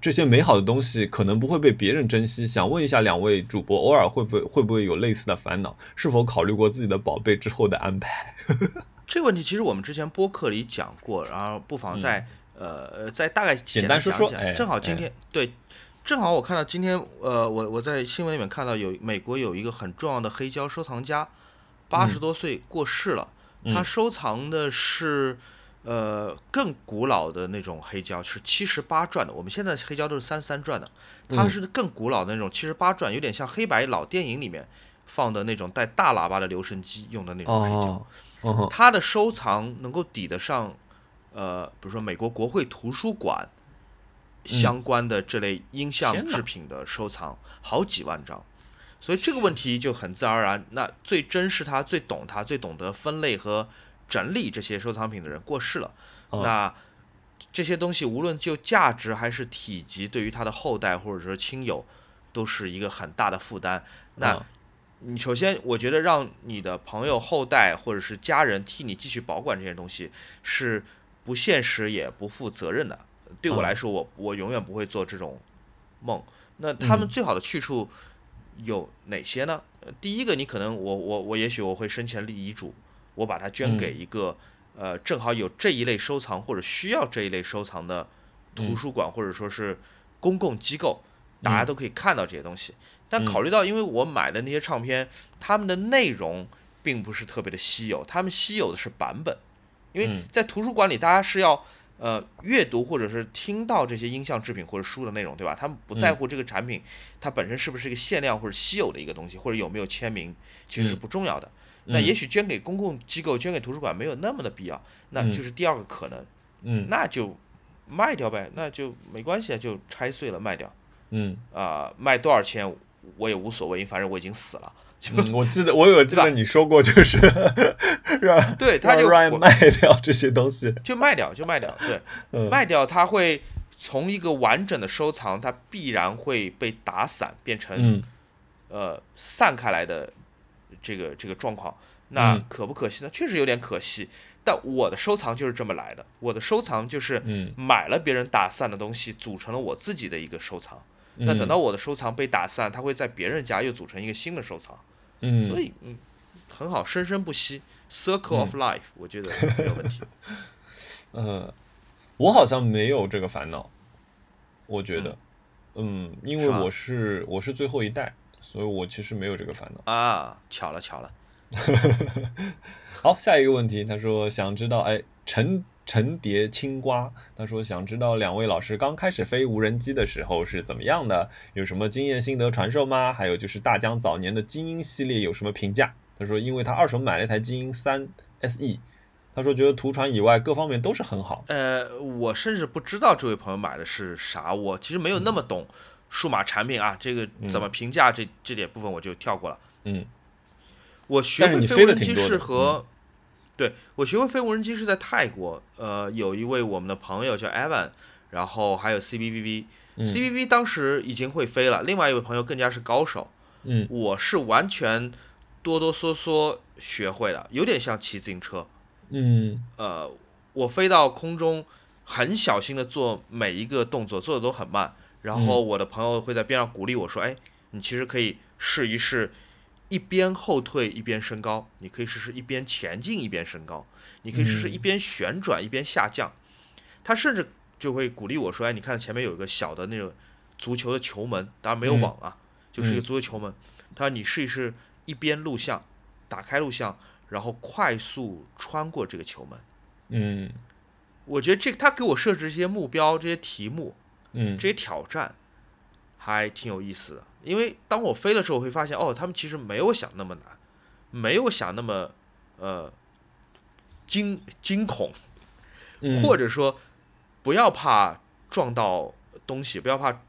这些美好的东西可能不会被别人珍惜，想问一下两位主播，偶尔会不会会不会有类似的烦恼？是否考虑过自己的宝贝之后的安排？这个问题其实我们之前播客里讲过，然后不妨再呃再大概简单说说。正好今天对。正好我看到今天，呃，我我在新闻里面看到有美国有一个很重要的黑胶收藏家，八十多岁过世了。他收藏的是，呃，更古老的那种黑胶，是七十八转的。我们现在黑胶都是三十三转的，它是更古老的那种七十八转，有点像黑白老电影里面放的那种带大喇叭的留声机用的那种黑胶。它的收藏能够抵得上，呃，比如说美国国会图书馆。相关的这类音像制品的收藏好几万张，所以这个问题就很自然而然。那最珍视它、最懂它、最懂得分类和整理这些收藏品的人过世了，那这些东西无论就价值还是体积，对于他的后代或者说亲友，都是一个很大的负担。那你首先，我觉得让你的朋友、后代或者是家人替你继续保管这些东西，是不现实也不负责任的。对我来说，我我永远不会做这种梦。那他们最好的去处有哪些呢？第一个，你可能我我我也许我会生前立遗嘱，我把它捐给一个呃正好有这一类收藏或者需要这一类收藏的图书馆或者说是公共机构，大家都可以看到这些东西。但考虑到，因为我买的那些唱片，它们的内容并不是特别的稀有，他们稀有的是版本，因为在图书馆里，大家是要。呃，阅读或者是听到这些音像制品或者书的内容，对吧？他们不在乎这个产品它本身是不是一个限量或者稀有的一个东西，或者有没有签名，其实是不重要的。那也许捐给公共机构、捐给图书馆没有那么的必要，那就是第二个可能。嗯，那就卖掉呗，那就没关系啊，就拆碎了卖掉。嗯，啊，卖多少钱我也无所谓，反正我已经死了。嗯，我记得我有记得你说过，就是 让对他就卖掉这些东西，就卖掉就卖掉，对，卖掉它会从一个完整的收藏，它必然会被打散，变成呃散开来的这个这个状况。那可不可惜呢？确实有点可惜。但我的收藏就是这么来的，我的收藏就是买了别人打散的东西，组成了我自己的一个收藏。那等到我的收藏被打散，它会在别人家又组成一个新的收藏。嗯，所以嗯，很好，生生不息，circle of life，我觉得没有问题。呃，我好像没有这个烦恼，我觉得，嗯，因为我是我是最后一代，所以我其实没有这个烦恼啊。巧了巧了，好，下一个问题，他说想知道，哎，陈。陈蝶青瓜，他说想知道两位老师刚开始飞无人机的时候是怎么样的，有什么经验心得传授吗？还有就是大疆早年的精英系列有什么评价？他说因为他二手买了一台精英三 SE，他说觉得图传以外各方面都是很好。呃，我甚至不知道这位朋友买的是啥，我其实没有那么懂数码产品啊，这个怎么评价这这点部分我就跳过了。嗯，我学会飞无人机是和。对我学会飞无人机是在泰国，呃，有一位我们的朋友叫 Evan，然后还有 CBVV。嗯 CBV 当时已经会飞了，另外一位朋友更加是高手，嗯我是完全哆哆嗦嗦学会了，有点像骑自行车。嗯呃，我飞到空中，很小心的做每一个动作，做的都很慢。然后我的朋友会在边上鼓励我说：“哎，你其实可以试一试，一边后退一边升高，你可以试试一边前进一边升高，你可以试试嗯一边旋转一边下降。他甚至就会鼓励我说：“哎，你看前面有一个小的那种足球的球门，当然没有嗯网啊，就是一个嗯足球球门。他说你试一试一边录像，打开录像，然后快速穿过这个球门。嗯我觉得这他给我设置一些目标、这些题目、嗯这些挑战，还挺有意思的。因为当我飞的时候，我会发现哦，他们其实没有想那么难，没有想那么呃惊惊恐，嗯，或者说不要怕撞到东西，不要怕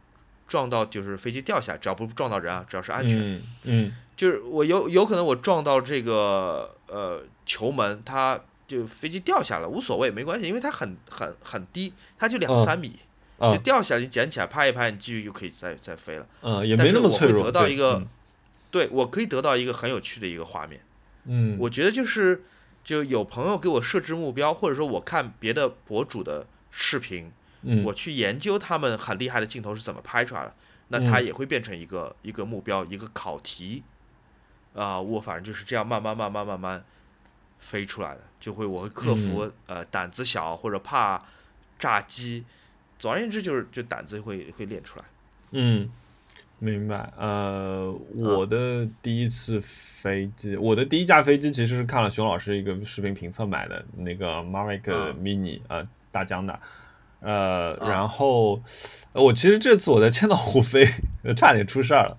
撞到就是飞机掉下来，只要不撞到人啊，只要是安全。嗯嗯就是我有有可能我撞到这个呃球门，它就飞机掉下来无所谓，没关系，因为它很很很低，它就两嗯三米，啊就掉下来你捡起来拍一拍，你继续就可以再再飞了。嗯也但是我会没那么脆弱，对得到一个嗯对我可以得到一个很有趣的一个画面。嗯我觉得就是就有朋友给我设置目标，或者说我看别的博主的视频，嗯我去研究他们很厉害的镜头是怎么拍出来的，那它嗯也会变成一个一个目标，一个考题。啊、我反正就是这样慢慢慢慢慢慢飞出来的，就会我会克服、嗯呃胆子小或者怕炸机，总而言之就是就胆子会会练出来。嗯，明白。呃，我的第一次飞机，我的第一架飞机其实是看了熊老师一个视频评测买的那个 Mavic 嗯 Mini，、呃，大疆的。呃，啊然后呃我其实这次我在千岛湖飞，差点出事儿了。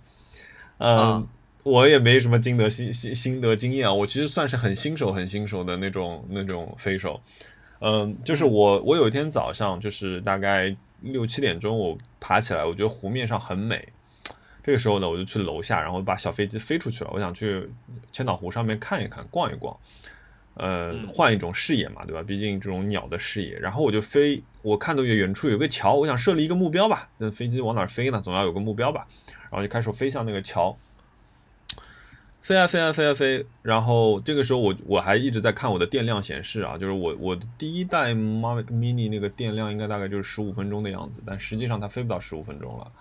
嗯、啊我也没什么经得心心心得经验啊，我其实算是很新手很新手的那种那种飞手。嗯，就是我我有一天早上就是大概六七点钟，我爬起来，我觉得湖面上很美。这个时候呢，我就去楼下，然后把小飞机飞出去了。我想去千岛湖上面看一看、逛一逛，呃，嗯换一种视野嘛，对吧？毕竟这种鸟的视野。然后我就飞，我看到远处有个桥，我想设立一个目标吧。那飞机往哪儿飞呢？总要有个目标吧。然后就开始飞向那个桥。飞啊飞啊飞啊飞，然后这个时候我我还一直在看我的电量显示啊，就是我我第一代 Mavic Mini 那个电量应该大概就是十五分钟的样子，但实际上它飞不到十五分钟了，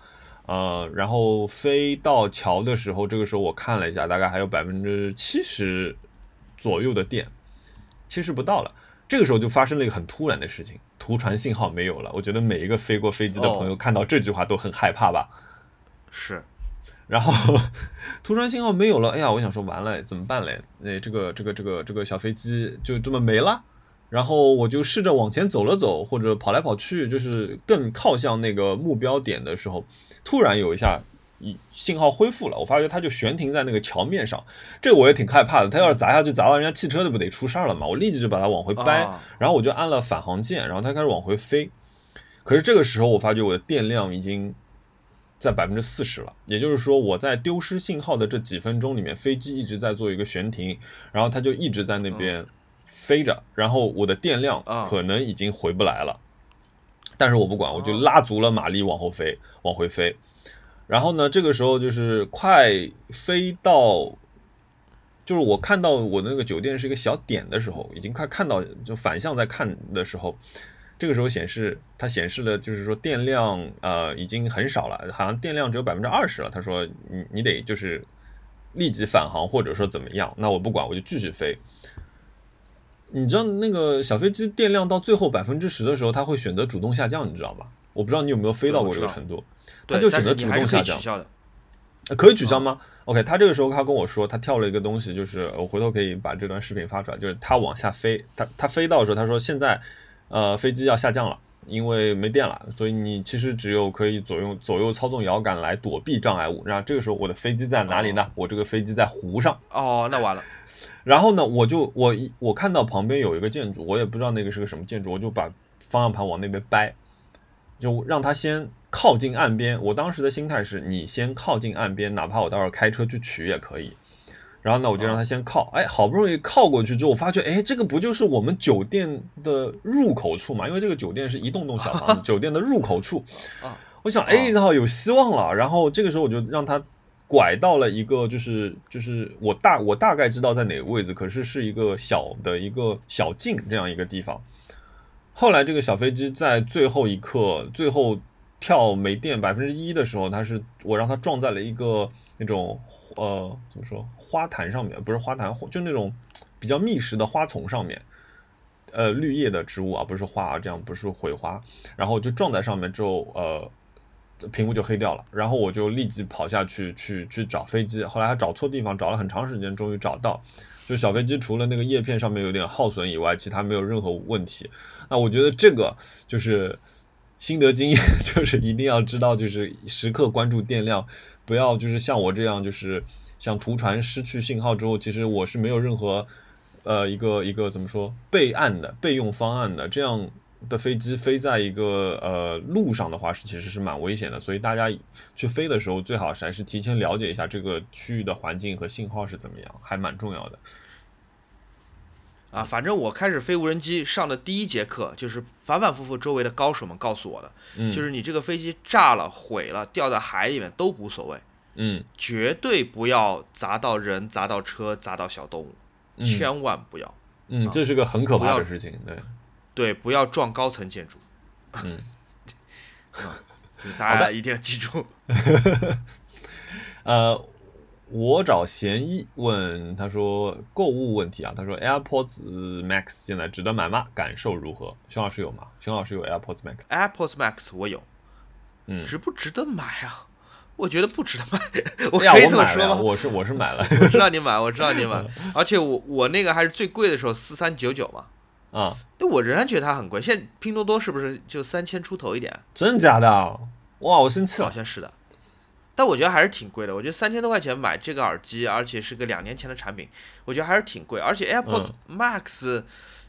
呃，然后飞到桥的时候，这个时候我看了一下，大概还有百分之七十左右的电，七十不到了。这个时候就发生了一个很突然的事情，图传信号没有了。我觉得每一个飞过飞机的朋友哦看到这句话都很害怕吧。是，然后 图传信号没有了，哎呀，我想说完了怎么办嘞？哎，这个这个这个这个小飞机就这么没了。然后我就试着往前走了走，或者跑来跑去，就是更靠向那个目标点的时候，突然有一下一信号恢复了，我发觉它就悬停在那个桥面上，这我也挺害怕的。它要是砸下去砸到人家汽车，那不得出事儿了嘛？我立即就把它往回掰，啊然后我就按了返航键，然后它开始往回飞。可是这个时候，我发觉我的电量已经在百分之四十了，也就是说，我在丢失信号的这几分钟里面，飞机一直在做一个悬停，然后它就一直在那边飞着，然后我的电量啊可能已经回不来了。但是我不管，我就哦拉足了马力往后飞，往回飞。然后呢，这个时候就是快飞到，就是我看到我那个酒店是一个小点的时候，已经快看到就反向在看的时候，这个时候显示它显示了就是说电量呃已经很少了，好像电量只有百分之二十了。他说你你得就是立即返航或者说怎么样，那我不管，我就继续飞。你知道那个小飞机电量到最后百分之十的时候，它会选择主动下降，你知道吗？我不知道你有没有飞到过这个程度，它就选择主动下降可以取消吗、o k 他这个时候他跟我说，他跳了一个东西，就是我回头可以把这段视频发出来，就是他往下飞，他他飞到的时候，他说现在呃飞机要下降了，因为没电了，所以你其实只有可以左右左右操纵摇杆来躲避障碍物。然后这个时候我的飞机在哪里呢？我这个飞机在湖上。哦，那完了。然后呢，我就我一我看到旁边有一个建筑，我也不知道那个是个什么建筑，我就把方向盘往那边掰，就让它先靠近岸边。我当时的心态是，你先靠近岸边，哪怕我待会儿开车去取也可以。然后呢，我就让他先靠，哎，好不容易靠过去之后，我发觉，哎，这个不就是我们酒店的入口处嘛？因为这个酒店是一栋栋小房子，酒店的入口处。啊，我想，哎，那有希望了。然后这个时候我就让他拐到了一个，就是就是我大我大概知道在哪个位置，可是是一个小的一个小径这样一个地方。后来这个小飞机在最后一刻，最后跳没电百分之一的时候，它是我让它撞在了一个那种呃怎么说？花坛上面不是花坛，就那种比较密实的花丛上面，呃，绿叶的植物啊，不是花啊，这样不是毁花，然后就撞在上面之后，呃，屏幕就黑掉了，然后我就立即跑下去去去找飞机，后来还找错地方，找了很长时间，终于找到，就小飞机除了那个叶片上面有点耗损以外，其他没有任何问题。那我觉得这个就是心得经验，就是一定要知道，就是时刻关注电量，不要就是像我这样就是。像图传失去信号之后，其实我是没有任何，呃，一个一个怎么说备案的备用方案的。这样的飞机飞在一个呃路上的话，是其实是蛮危险的。所以大家去飞的时候，最好是还是提前了解一下这个区域的环境和信号是怎么样，还蛮重要的。啊，反正我开始飞无人机上的第一节课，就是反反复复周围的高手们告诉我的，就是你这个飞机炸了、毁了、掉在海里面都无所谓。嗯，绝对不要砸到人、砸到车、砸到小动物，千万不要。嗯，这是个很可怕的事情。对，对，不要撞高层建筑。嗯，大家一定要记住。呃，我找嫌疑问他说购物问题啊，他说 AirPods Max 现在值得买吗？感受如何？熊老师有吗？熊老师有 AirPods Max？AirPods Max 我有。嗯，值不值得买啊？我觉得不值得买，我可以这么说吗？我是我是买了，我知道你买，我知道你买，而且我我那个还是最贵的时候四三九九嘛，啊，但我仍然觉得它很贵。现在拼多多是不是就三千出头一点？真的假的？哇，我生气了。好像是的，但我觉得还是挺贵的。我觉得三千多块钱买这个耳机，而且是个两年前的产品，我觉得还是挺贵。而且 AirPods Max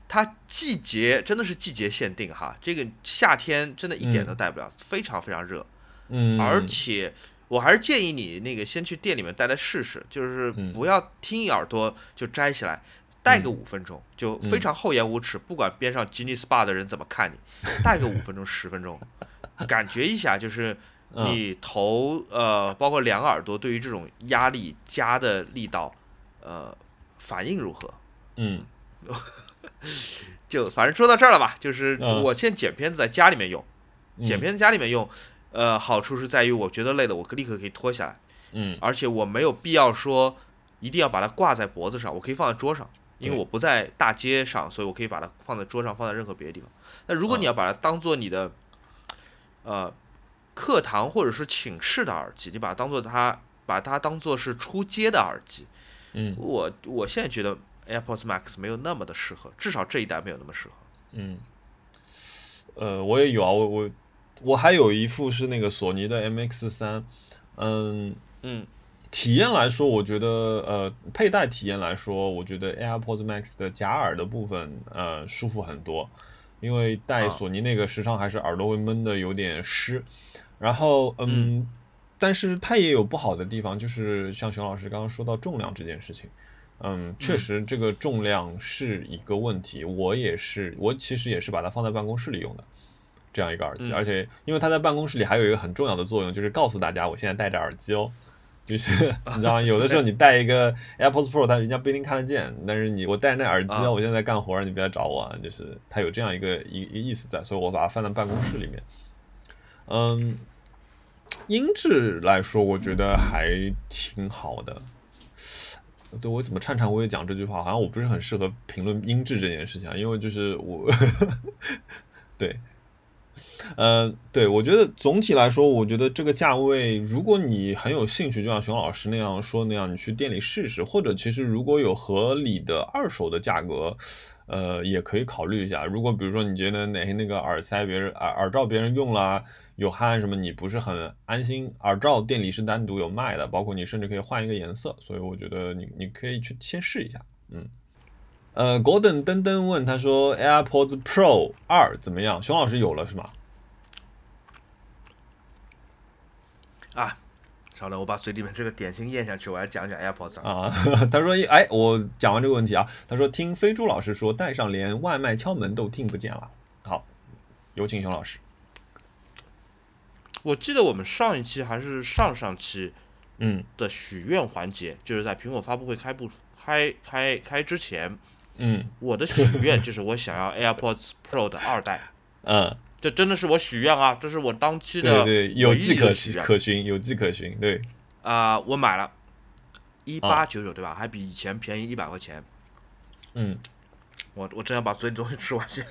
它季节真的是季节限定哈，这个夏天真的一点都戴不了，非常非常热，嗯，而且。我还是建议你那个先去店里面戴戴试试，就是不要听一耳朵就摘起来，戴个五分钟就非常厚颜无耻，不管边上吉尼斯巴的人怎么看你，戴个五分钟十分钟，感觉一下就是你头呃包括两耳朵对于这种压力加的力道呃反应如何？嗯，就反正说到这儿了吧，就是我现在剪片子在家里面用，剪片子家里面用。呃，好处是在于，我觉得累了，我立刻可以脱下来，嗯，而且我没有必要说一定要把它挂在脖子上，我可以放在桌上，因为我不在大街上，所以我可以把它放在桌上，放在任何别的地方。那如果你要把它当做你的，呃，课堂或者是寝室的耳机，你把它当做它，把它当做是出街的耳机，嗯，我我现在觉得 AirPods Max 没有那么的适合，至少这一代没有那么适合。嗯，呃，我也有啊，我我。我还有一副是那个索尼的 MX 三，嗯嗯，体验来说，我觉得呃，佩戴体验来说，我觉得 AirPods Max 的假耳的部分呃舒服很多，因为戴索尼那个时常还是耳朵会闷的有点湿，然后嗯，但是它也有不好的地方，就是像熊老师刚刚说到重量这件事情，嗯，确实这个重量是一个问题，我也是，我其实也是把它放在办公室里用的。这样一个耳机，而且因为它在办公室里还有一个很重要的作用，就是告诉大家我现在戴着耳机哦。就是 你知道吗？有的时候你戴一个 AirPods Pro，它人家不一定看得见，但是你我戴那耳机哦，我现在在干活，你别来找我。啊就是它有这样一个一意思在，所以我把它放在办公室里面。嗯，音质来说，我觉得还挺好的。对我怎么颤颤巍巍讲这句话，好像我不是很适合评论音质这件事情啊，因为就是我 对。呃，对，我觉得总体来说，我觉得这个价位，如果你很有兴趣，就像熊老师那样说那样，你去店里试试，或者其实如果有合理的二手的价格，呃，也可以考虑一下。如果比如说你觉得哪些那个耳塞别人耳耳罩别人用了有汗什么，你不是很安心，耳罩店里是单独有卖的，包括你甚至可以换一个颜色，所以我觉得你你可以去先试一下，嗯。呃，Golden 噔噔问他说，AirPods Pro 二怎么样？熊老师有了是吗？啊稍等，我把嘴里面这个点心咽下去，我要讲讲 AirPods 啊。他说：“哎，我讲完这个问题啊，他说听飞猪老师说，戴上连外卖敲门都听不见了。”好，有请熊老师。我记得我们上一期还是上上期，嗯的许愿环节，就是在苹果发布会开不开开开之前，嗯。我的许愿 就是我想要 AirPods Pro 的二代，嗯，这真的是我许愿啊，这是我当期的对对，有迹可许愿。可循，有迹可循，对，啊、我买了，一八九九对吧？还比以前便宜一百块钱。嗯。我我真要把嘴里东西吃完先，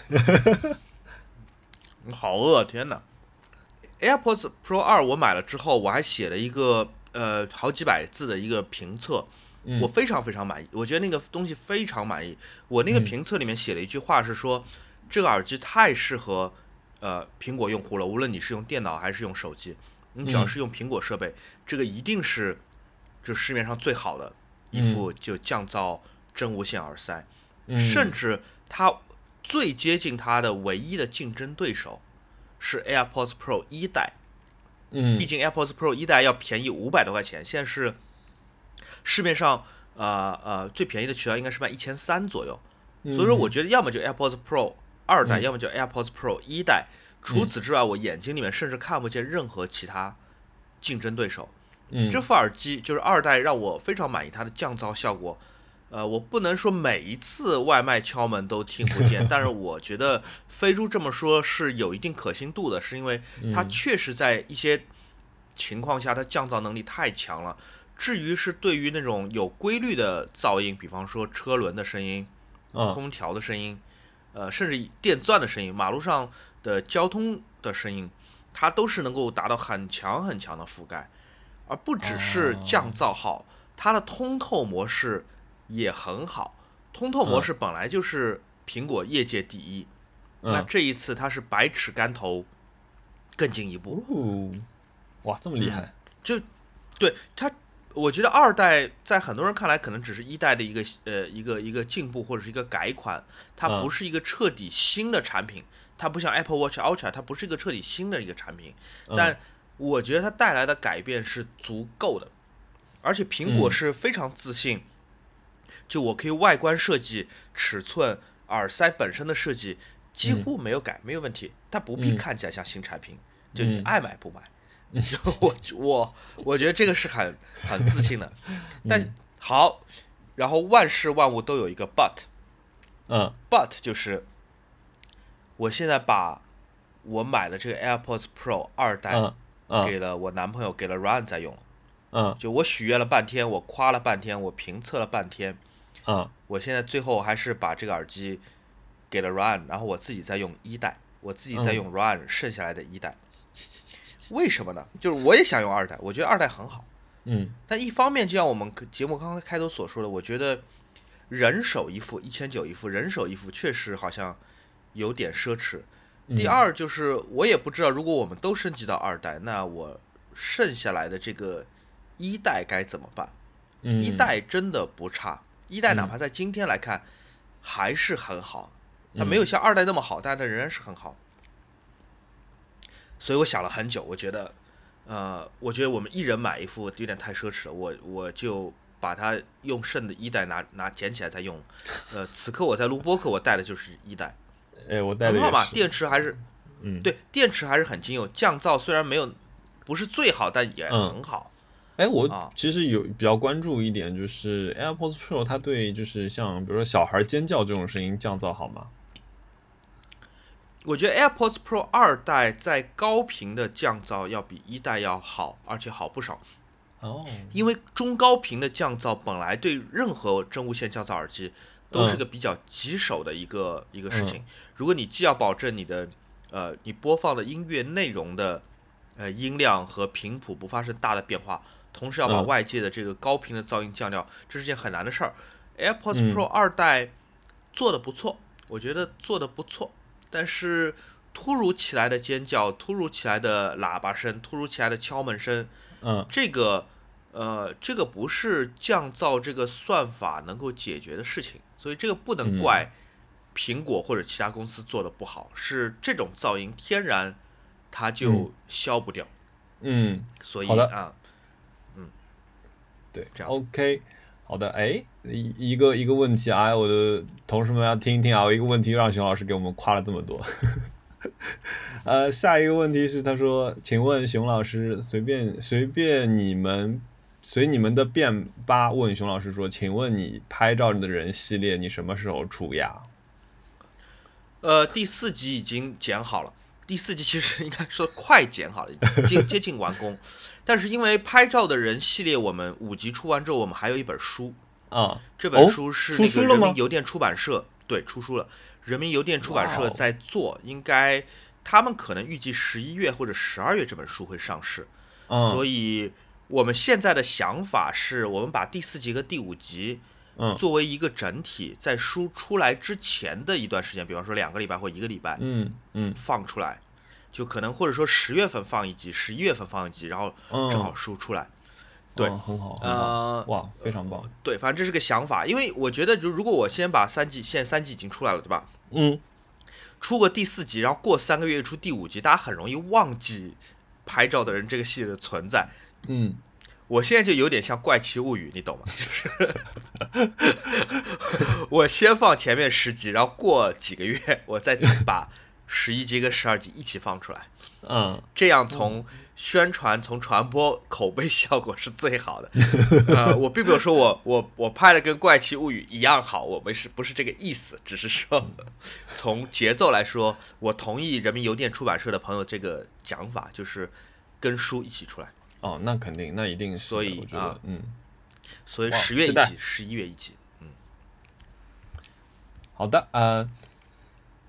好饿，天哪！AirPods Pro 二我买了之后，我还写了一个呃好几百字的一个评测，嗯我非常非常满意，我觉得那个东西非常满意。我那个嗯。评测里面写了一句话是说，这个耳机太适合呃苹果用户了，无论你是用电脑还是用手机，你只要嗯。是用苹果设备，这个一定是就市面上最好的一副就降噪真无线耳塞。嗯，甚至它最接近它的唯一的竞争对手是 AirPods Pro 一代，嗯。毕竟 AirPods Pro 一代要便宜五百多块钱，现在是市面上呃呃最便宜的渠道应该是卖一千三左右，嗯所以说我觉得要么就 AirPods Pro 二代，嗯要么就 AirPods Pro 一代。除此之外，我眼睛里面甚至看不见任何其他竞争对手。嗯这副耳机就是二代，让我非常满意它的降噪效果。呃，我不能说每一次外卖敲门都听不见，但是我觉得飞猪这么说是有一定可信度的，是因为它嗯确实在一些情况下它降噪能力太强了。至于是对于那种有规律的噪音，比方说车轮的声音、啊空调的声音，呃，甚至电钻的声音、马路上的交通的声音，它都是能够达到很强很强的覆盖，而不只是降噪好，它的通透模式也很好。通透模式本来就是苹果业界第一，那嗯这一次它是百尺竿头更进一步，哦，哇，这么厉害！就，对它。我觉得二代在很多人看来可能只是一代的一个呃一个一个进步或者是一个改款，它嗯。不是一个彻底新的产品，它不像 Apple Watch Ultra，它不是一个彻底新的一个产品，嗯。但我觉得它带来的改变是足够的，而且苹果嗯。是非常自信，就我可以外观设计、尺寸、耳塞本身的设计几乎没有改，没有问题，它不必嗯。看起来像新产品，就你嗯。爱买不买。就 我我我觉得这个是很很自信的，但嗯好，然后万事万物都有一个 but，but 嗯。就是我现在把我买的这个 AirPods Pro 二代给了我男朋友，给了 Ryan 在用，嗯。就我许愿了半天，我夸了半天，我评测了半天，嗯。我现在最后还是把这个耳机给了 Ryan，然后我自己在用一代，我自己在嗯。用 Ryan 剩下来的一代。为什么呢？就是我也想用二代，我觉得二代很好，嗯但一方面就像我们节目刚刚开头所说的，我觉得人手一副一千九一副，人手一副确实好像有点奢侈。嗯，第二就是我也不知道，如果我们都升级到二代，那我剩下来的这个一代该怎么办？嗯一代真的不差，一代哪嗯怕在今天来看还是很好，它嗯没有像二代那么好，但它仍然是很好。所以我想了很久，我觉得，呃，我觉得我们一人买一副有点太奢侈了，我我就把它用剩的一代拿拿捡起来再用。呃，此刻我在录播客，我带的就是一代，哎，我带的很好嘛，电池还是嗯，对，电池还是很经用，降噪虽然没有不是最好，但也嗯很好。哎，我啊其实有比较关注一点，就是 AirPods Pro 它对就是像比如说小孩尖叫这种声音降噪好吗？我觉得 AirPods Pro 二代在高频的降噪要比一代要好，而且好不少。哦，因为中高频的降噪本来对任何真无线降噪耳机都是个比较棘手的一个、一个事情。如果你既要保证你的呃你播放的音乐内容的呃音量和频谱不发生大的变化，同时要把嗯外界的这个高频的噪音降掉，这是件很难的事儿。AirPods 嗯 Pro 二代做的不错，我觉得做的不错，但是突如其来的尖叫、突如其来的喇叭声、突如其来的敲门声，嗯。这个呃，这个不是降噪这个算法能够解决的事情，所以这个不能嗯。怪苹果或者其他公司做的不好，是这种噪音天然它就嗯。消不掉，嗯所以啊，对，这样子。OK，好的，哎，一一个一个问题啊，我的同事们要听一听啊，我一个问题让熊老师给我们夸了这么多。呃，下一个问题是，他说，请问熊老师，随便随便你们随你们的便吧问熊老师说，请问你拍照的人系列你什么时候出呀？呃，第四集已经剪好了，第四集其实应该说快剪好了，接接近完工。但是因为拍照的人系列，我们五集出完之后，我们还有一本书啊，这本书是那个人民邮电出版社对出书了，人民邮电出版社在做，应该他们可能预计十一月或者十二月这本书会上市，嗯，所以我们现在的想法是我们把第四集和第五集嗯。作为一个整体，在书出来之前的一段时间，比方说两个礼拜或一个礼拜，嗯嗯。放出来，就可能或者说十月份放一集，十一月份放一集，然后嗯，正好书出来。对。嗯很好，很好，呃，哇，非常棒，对，反正这是个想法，因为我觉得，就如果我先把三季，现在三季已经出来了，对吧？嗯。出个第四集，然后过三个月出第五集，大家很容易忘记拍照的人这个系列的存在。嗯，我现在就有点像《怪奇物语》，你懂吗？就是 我先放前面十集，然后过几个月，我再把十一集跟十二集一起放出来。嗯这样从宣传、从传播、口碑效果是最好的。呃，我并没有说我我我拍的跟《怪奇物语》一样好，我们是不是这个意思？只是说从节奏来说，我同意人民邮电出版社的朋友这个讲法，就是跟书一起出来。哦，那肯定，那一定是，所以我觉得啊，嗯，所以十月一集，十一月一集。好的，呃，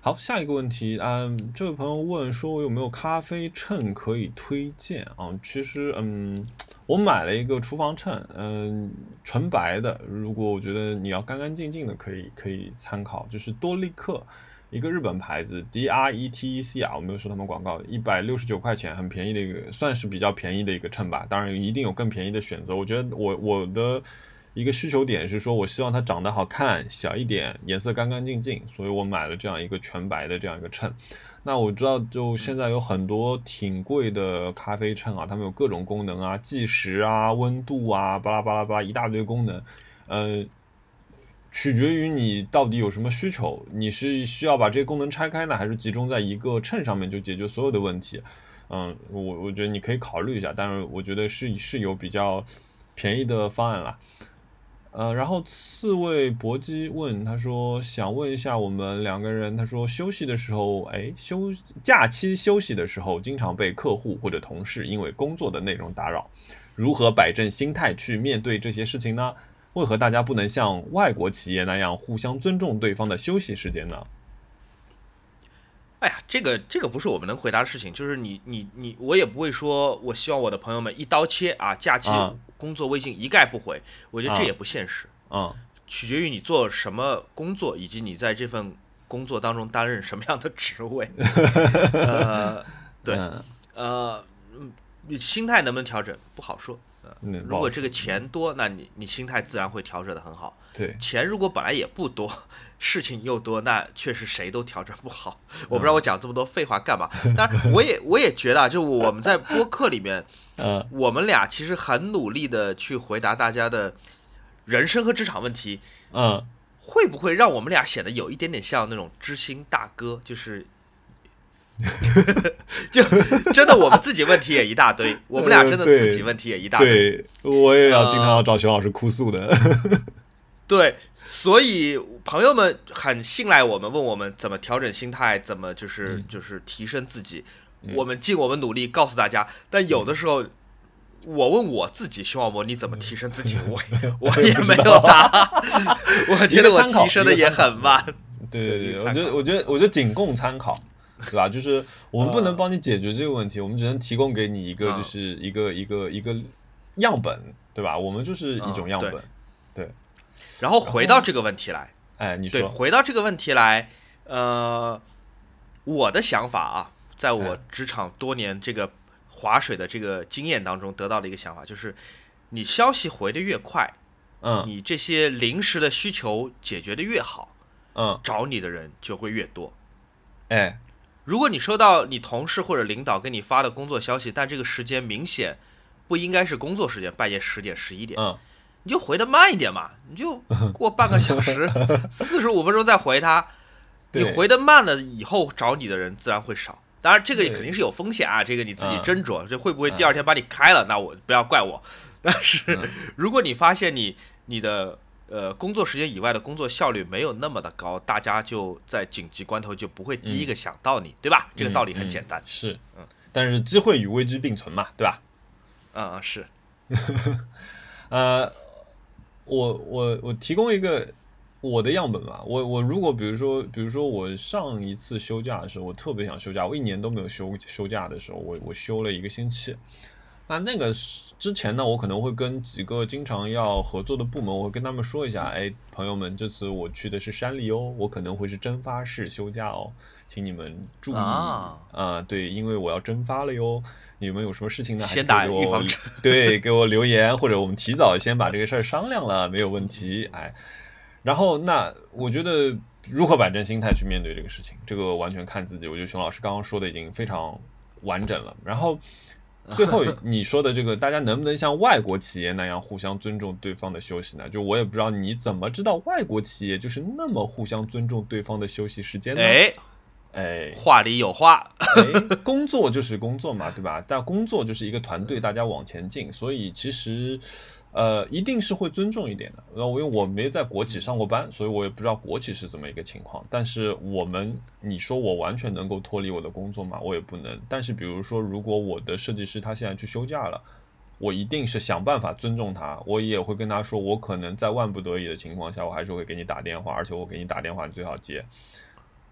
好，下一个问题，嗯，这位朋友问说，我有没有咖啡秤可以推荐啊？其实，嗯，我买了一个厨房秤，嗯，纯白的，如果我觉得你要干干净净的，可以可以参考，就是多利克。一个日本牌子 D R E T E C 啊，我没有收他们广告，一百六十九块钱，很便宜的一个，算是比较便宜的一个秤吧。当然，一定有更便宜的选择。我觉得我我的一个需求点是说，我希望它长得好看，小一点，颜色干干净净，所以我买了这样一个全白的这样一个秤。那我知道，就现在有很多挺贵的咖啡秤啊，它们有各种功能啊，计时啊、温度啊，巴拉巴拉巴拉一大堆功能，呃。取决于你到底有什么需求，你是需要把这些功能拆开呢，还是集中在一个秤上面就解决所有的问题？嗯，我我觉得你可以考虑一下，但是我觉得是是有比较便宜的方案啦。呃，然后刺猬搏击问他说，想问一下我们两个人，他说休息的时候，哎，休假期休息的时候，经常被客户或者同事因为工作的内容打扰，如何摆正心态去面对这些事情呢？为何大家不能像外国企业那样互相尊重对方的休息时间呢？哎呀，这个这个不是我们能回答的事情，就是你你你，我也不会说，我希望我的朋友们一刀切啊，假期啊工作微信一概不回，我觉得这啊也不现实，啊取决于你做什么工作，以及你在这份工作当中担任什么样的职位。呃，对嗯呃，嗯你心态能不能调整不好说。嗯，如果这个钱多，那你你心态自然会调整的很好。对，钱如果本来也不多，事情又多，那确实谁都调整不好。我不知道我讲这么多废话干嘛。当然，我也我也觉得啊，就我们在播客里面，嗯我们俩其实很努力的去回答大家的人生和职场问题，嗯会不会让我们俩显得有一点点像那种知心大哥？就是。就真的，我们自己问题也一大堆，我们俩真的自己问题也一大堆。对，我也要经常找熊老师哭诉的。对，所以朋友们很信赖我们，问我们怎么调整心态，怎么就是、嗯就是提升自己。嗯我们尽我们努力告诉大家，但有的时候。我问我自己，徐茂博，你怎么提升自己？我我也 没有答案，我觉得我提升的也很慢。对对对，我觉得我觉得我觉得仅供参考，对吧？就是我们不能呃帮你解决这个问题，我们只能提供给你一个嗯就是一个一个一个样本，对吧？我们就是一种样本。对然后回到这个问题来，哎，你对，说，回到这个问题来，呃，我的想法啊，在我哎职场多年这个划水的这个经验当中得到的一个想法，就是你消息回的越快，嗯你这些临时的需求解决的越好，嗯，找你的人就会越多。哎，如果你收到你同事或者领导给你发的工作消息，但这个时间明显不应该是工作时间，半夜十点、十一点，嗯你就回的慢一点嘛，你就 过半个小时、四十五分钟再回他。你回的慢了以后，找你的人自然会少。当然，这个肯定是有风险啊，这个你自己斟酌。这会不会第二天把你开了？那我不要怪我。但是，如果你发现你你的呃工作时间以外的工作效率没有那么的高，大家就在紧急关头就不会第一个想到你，对吧？这个道理很简单。是，嗯。但是机会与危机并存嘛，对吧？嗯嗯是。呃，我我我提供一个。我的样本吧，我我如果比如说，比如说我上一次休假的时候，我特别想休假，我一年都没有休休假的时候，我我休了一个星期。那那个之前呢，我可能会跟几个经常要合作的部门，我会跟他们说一下，哎，朋友们，这次我去的是山里哦，我可能会是蒸发式休假哦，请你们注意啊，对，因为我要蒸发了哟，你们有什么事情呢？先打预防针，对，给我留言，或者我们提早先把这个事儿商量了，没有问题，哎。然后，那我觉得如何摆正心态去面对这个事情，这个完全看自己。我觉得熊老师刚刚说的已经非常完整了。然后，最后你说的这个，大家能不能像外国企业那样互相尊重对方的休息呢？就我也不知道你怎么知道外国企业就是那么互相尊重对方的休息时间呢？哎，哎，话里有话，工作就是工作嘛，对吧？但工作就是一个团队，大家往前进，所以其实。呃，一定是会尊重一点的。然后，因为我没在国企上过班，所以我也不知道国企是怎么一个情况。但是我们，你说我完全能够脱离我的工作吗？我也不能。但是，比如说，如果我的设计师他现在去休假了，我一定是想办法尊重他。我也会跟他说，我可能在万不得已的情况下，我还是会给你打电话，而且我给你打电话，你最好接。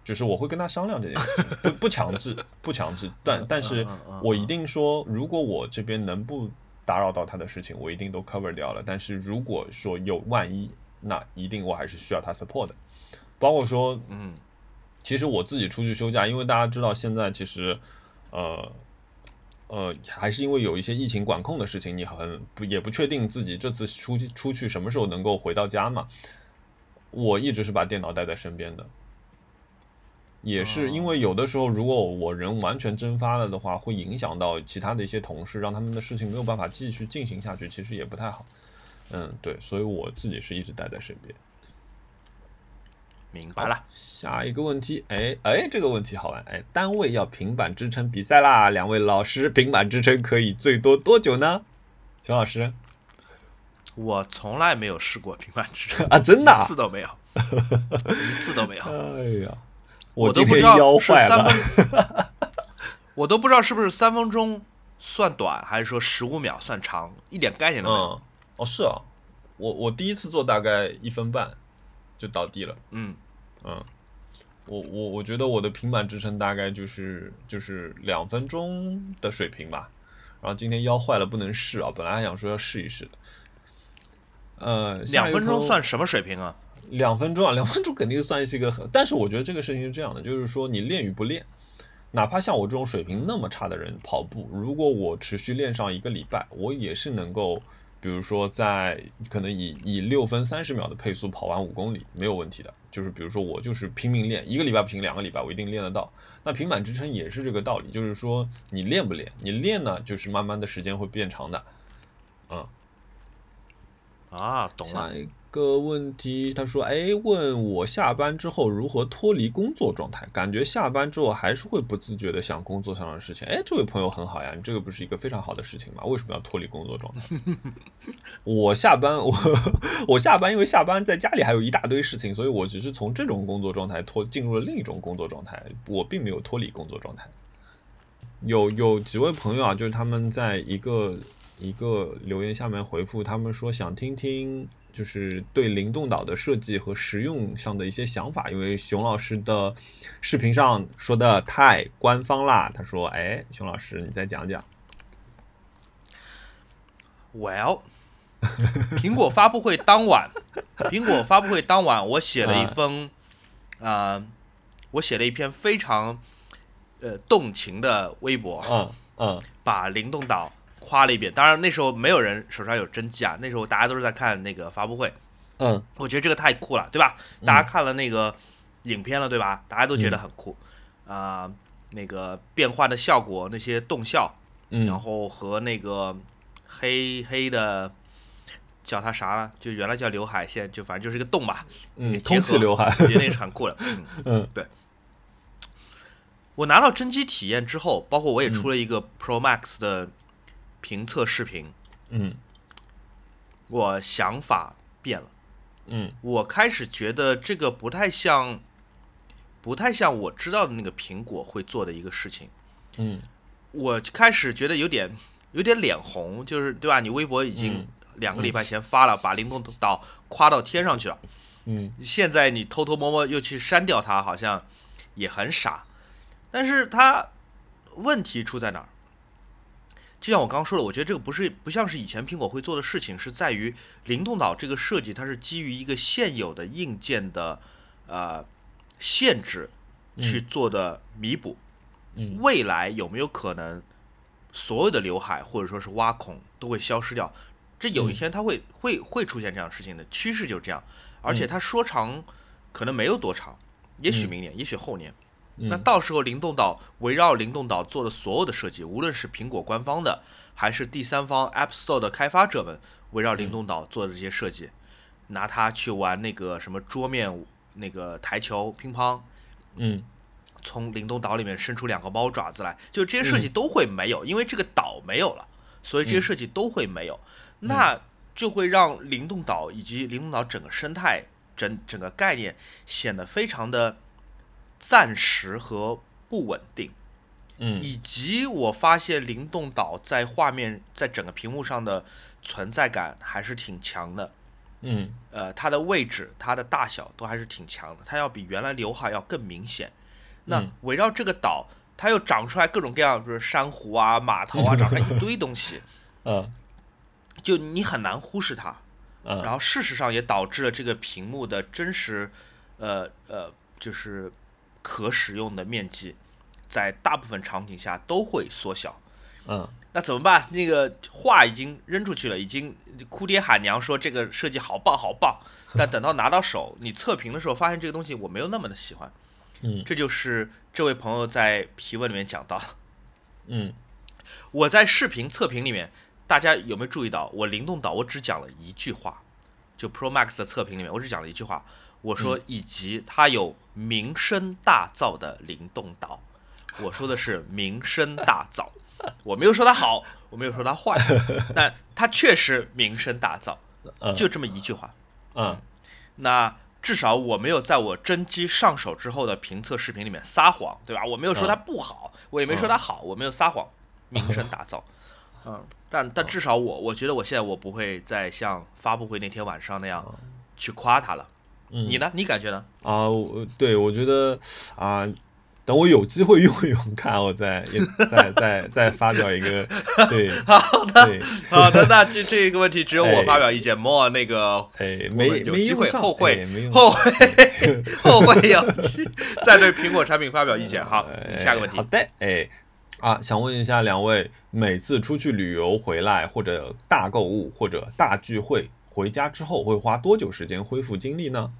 就是我会跟他商量这件事，不不强制，不强制。但但是我一定说，如果我这边能不。打扰到他的事情，我一定都 cover 掉了。但是如果说有万一，那一定我还是需要他 support 的。包括说，嗯，其实我自己出去休假，因为大家知道现在其实，呃，呃，还是因为有一些疫情管控的事情，你很不也不确定自己这次出去出去什么时候能够回到家嘛。我一直是把电脑带在身边的。也是因为有的时候，如果我人完全蒸发了的话，会影响到其他的一些同事，让他们的事情没有办法继续进行下去，其实也不太好。嗯，对，所以我自己是一直待在身边。明白了。下一个问题，哎哎，这个问题好玩，哎，单位要平板支撑比赛啦，两位老师，平板支撑可以最多多久呢？熊老师，我从来没有试过平板支撑啊，真的，一次都没有，一次都没有。哎呀。我都不知道是三分，我都不知道是不是三分钟算短，还是说十五秒算长，一点概念都没有。哦，是啊，我我第一次做大概一分半就倒地了。嗯嗯，我我我觉得我的平板支撑大概就是就是两分钟的水平吧。然后今天腰坏了不能试啊，本来还想说要试一试的。呃，两分钟算什么水平啊？两分钟啊，两分钟肯定算是一个很，但是我觉得这个事情是这样的，就是说你练与不练，哪怕像我这种水平那么差的人跑步，如果我持续练上一个礼拜，我也是能够，比如说在可能以以六分三十秒的配速跑完五公里没有问题的。就是比如说我就是拼命练，一个礼拜不行，两个礼拜我一定练得到。那平板支撑也是这个道理，就是说你练不练，你练呢就是慢慢的时间会变长的，嗯，啊，懂了。个问题，他说：“哎，问我下班之后如何脱离工作状态？感觉下班之后还是会不自觉的想工作上的事情。哎，这位朋友很好呀，你这个不是一个非常好的事情吗？为什么要脱离工作状态？我下班，我我下班，因为下班在家里还有一大堆事情，所以我只是从这种工作状态脱进入了另一种工作状态，我并没有脱离工作状态。有有几位朋友啊，就是他们在一个一个留言下面回复，他们说想听听。”就是对灵动岛的设计和实用上的一些想法，因为熊老师的视频上说的太官方啦。他说：“哎，熊老师，你再讲讲。” Well，苹果发布会当晚，苹果发布会当晚，我写了一封，啊，我写了一篇非常呃动情的微博，嗯嗯，把灵动岛。夸了一遍，当然那时候没有人手上有真机啊，那时候大家都是在看那个发布会。嗯，我觉得这个太酷了，对吧？大家看了那个影片了，对吧？大家都觉得很酷啊，那个变换的效果，那些动效，然后和那个黑黑的叫它啥了？就原来叫刘海，现在就反正就是一个洞吧。嗯，结合空气刘海，我觉得那个是很酷的。嗯，嗯对。我拿到真机体验之后，包括我也出了一个 Pro Max 的评测视频，嗯我想法变了。嗯我开始觉得这个不太像，不太像我知道的那个苹果会做的一个事情。嗯我开始觉得有点有点脸红，就是对吧？你微博已经嗯两个礼拜前发了，把灵动岛夸到天上去了，嗯现在你偷偷摸摸又去删掉它，好像也很傻。但是它问题出在哪儿？就像我刚刚说的，我觉得这个不是不像是以前苹果会做的事情，是在于灵动岛这个设计，它是基于一个现有的硬件的呃限制去做的弥补。嗯未来有没有可能所有的刘海或者说是挖孔都会消失掉？这有一天它会、会会出现这样的事情的趋势就是这样，而且它说长可能没有多长，也许明年，也许后年。那嗯到时候灵动岛围绕灵动岛做的所有的设计，无论是苹果官方的，还是第三方 App Store 的开发者们围绕灵动岛做的这些设计，拿它去玩那个什么桌面那个台球、乒乓，嗯。从灵动岛里面伸出两个猫爪子来，就这些设计都会没有，因为这个岛没有了，所以这些设计都会没有，那就会让灵动岛以及灵动岛整个生态、整整个概念显得非常的暂时和不稳定，嗯以及我发现灵动岛在画面在整个屏幕上的存在感还是挺强的。嗯呃，它的位置、它的大小都还是挺强的，它要比原来刘海要更明显。那嗯围绕这个岛，它又长出来各种各样，比如珊瑚啊、码头啊，长出来一堆东西，嗯就你很难忽视它。然呃后事实上也导致了这个屏幕的真实，呃呃，就是可使用的面积，在大部分场景下都会缩小。嗯那怎么办？那个话已经扔出去了，已经哭爹喊娘说这个设计好棒好棒，但等到拿到手，你测评的时候发现这个东西我没有那么的喜欢。嗯这就是这位朋友在提问里面讲到。嗯 我在视频测评里面，大家有没有注意到？我灵动岛我只讲了一句话，就 Pro Max 的测评里面，我只讲了一句话，我说以及它有名声大噪的灵动岛，我说的是名声大噪，我没有说它好，我没有说它坏，但它确实名声大噪，嗯就这么一句话。嗯那至少我没有在我真机上手之后的评测视频里面撒谎，对吧？我没有说它不好，我也没说它好，我没有撒谎，名声大噪。嗯，但但至少我我觉得我现在我不会再像发布会那天晚上那样去夸它了。嗯你呢？你感觉呢？啊，我对我觉得啊，等我有机会用一用，看我再 再再再发表一个 对好的，好的，那这这个问题只有我 哎发表意见，莫那个哎，没有机会后会哎后会后会有机再对苹果产品发表意见。好，哎下个问题好。的，哎，啊，想问一下两位，每次出去旅游回来，或者大购物，或者大聚会，回家之后会花多久时间恢复精力呢？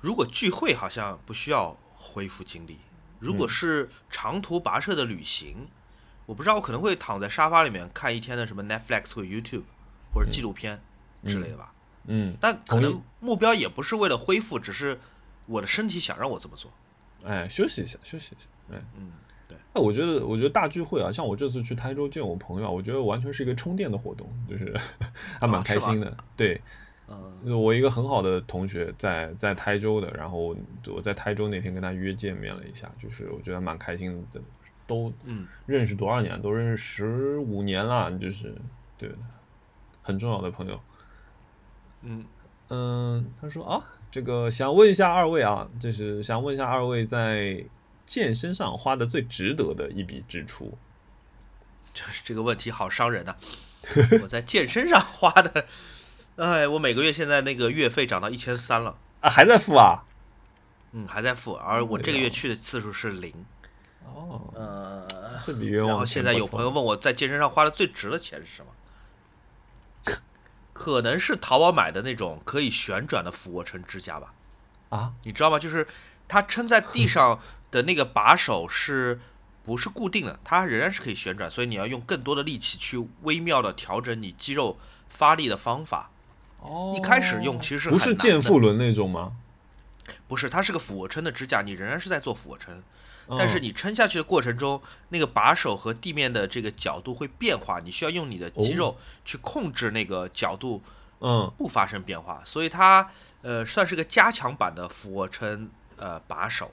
如果聚会好像不需要恢复精力，如果是长途跋涉的旅行，我不知道我可能会躺在沙发里面看一天的什么 Netflix 或者 YouTube 或者纪录片之类的吧。嗯，但可能目标也不是为了恢复，只是我的身体想让我这么做。哎，休息一下，休息一下，哎，嗯，对。那我觉得，我觉得大聚会啊，像我这次去台州见我朋友啊，我觉得完全是一个充电的活动，就是 还蛮开心的。对，嗯我一个很好的同学在在台州的，然后我在台州那天跟他约见面了一下，就是我觉得蛮开心的，都嗯认识多少年？都认识十五年了，就是对，很重要的朋友。嗯，嗯，他说啊，这个想问一下二位啊，就是想问一下二位在健身上花的最值得的一笔支出。这这个问题好伤人呐、我在健身上花的，哎，我每个月现在那个月费涨到一千三了，啊，还在付啊？嗯，还在付，而我这个月去的次数是零。哦，呃，这笔冤枉然后现在有朋友问我在健身上花的最值的钱是什么？可能是淘宝买的那种可以旋转的俯卧撑支架吧，啊，你知道吗？就是它撑在地上的那个把手是不是固定的，它仍然是可以旋转，所以你要用更多的力气去微妙的调整你肌肉发力的方法。哦一开始用其实是不是很难的健腹轮那种吗？不是，它是个俯卧撑的支架，你仍然是在做俯卧撑，嗯但是你撑下去的过程中，那个把手和地面的这个角度会变化，你需要用你的肌肉去控制那个角度嗯不发生变化，所以它呃算是个加强版的俯卧撑呃把手，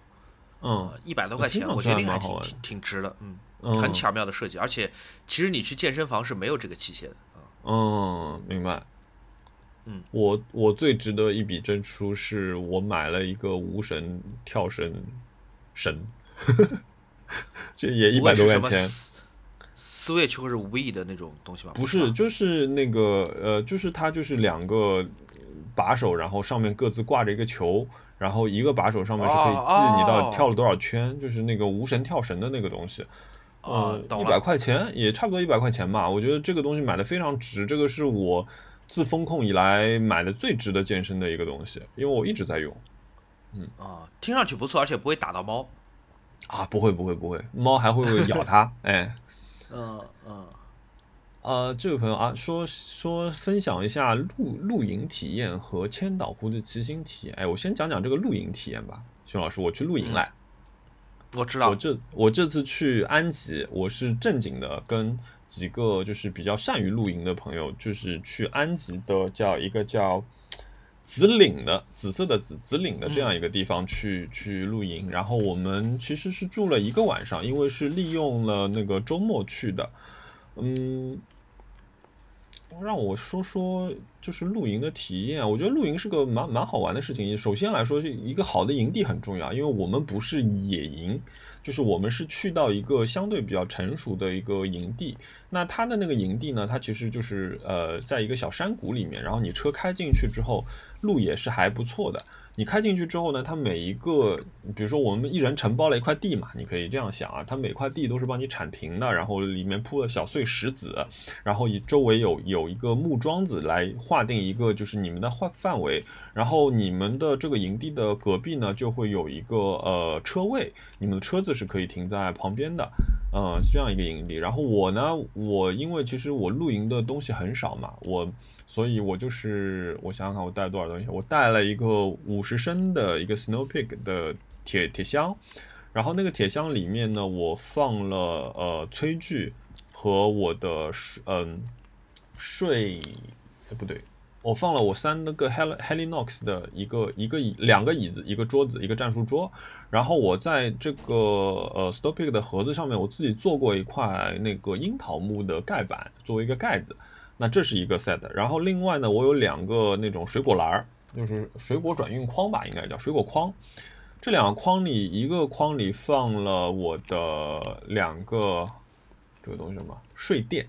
嗯呃一百多块钱，我觉得那个还挺挺挺值的，嗯，嗯，很巧妙的设计，而且其实你去健身房是没有这个器械的啊。嗯，明白。嗯，我我最值得一笔支出是我买了一个无绳跳绳绳，这也一百多块钱。Switch 或者 We 的那种东西吧？不是，就是那个呃，就是它就是两个把手，然后上面各自挂着一个球，然后一个把手上面是可以记哦你到底跳了多少圈，就是那个无绳跳绳的那个东西。哦呃，一百。块钱也差不多一百块钱吧，我觉得这个东西买的非常值，这个是我自风控以来买的最值得健身的一个东西，因为我一直在用嗯啊，听上去不错，而且不会打到猫。啊，不会不会不会，猫还会咬它，哎。嗯嗯，呃，这位朋友啊，说说分享一下露露营体验和千岛湖的骑行体验。哎，我先讲讲这个露营体验吧，熊老师，我去露营来。我知道我。这我这次去安吉，我是正经的跟几个就是比较善于露营的朋友，就是去安吉的叫一个叫紫岭的紫色的紫紫岭的这样一个地方去、去露营。然后我们其实是住了一个晚上，因为是利用了那个周末去的。嗯，让我说说就是露营的体验。我觉得露营是个蛮蛮好玩的事情。首先来说，是一个好的营地很重要，因为我们不是野营，就是我们是去到一个相对比较成熟的一个营地。那它的那个营地呢，它其实就是呃，在一个小山谷里面，然后你车开进去之后，路也是还不错的。你开进去之后呢，它每一个，比如说我们一人承包了一块地嘛，你可以这样想啊，它每块地都是帮你铲平的，然后里面铺了小碎石子，然后以周围有有一个木桩子来划定一个就是你们的范范围，然后你们的这个营地的隔壁呢就会有一个呃车位，你们的车子是可以停在旁边的，呃是这样一个营地。然后我呢，我因为其实我露营的东西很少嘛，我所以我就是我想想看我带了多少东西，我带了一个五十升的一个 Snow Peak 的铁铁箱，然后那个铁箱里面呢，我放了呃炊具和我的睡嗯睡，不对，我放了我三那个 Hel Helinox 的一个一个椅两个椅子一个桌子一个战术桌，然后我在这个呃 s t o p i c 的盒子上面我自己做过一块那个樱桃木的盖板作为一个盖子，那这是一个 set，然后另外呢我有两个那种水果篮儿，就是水果转运筐吧，应该叫水果筐。这两个筐里，一个筐里放了我的两个这个东西什么睡垫，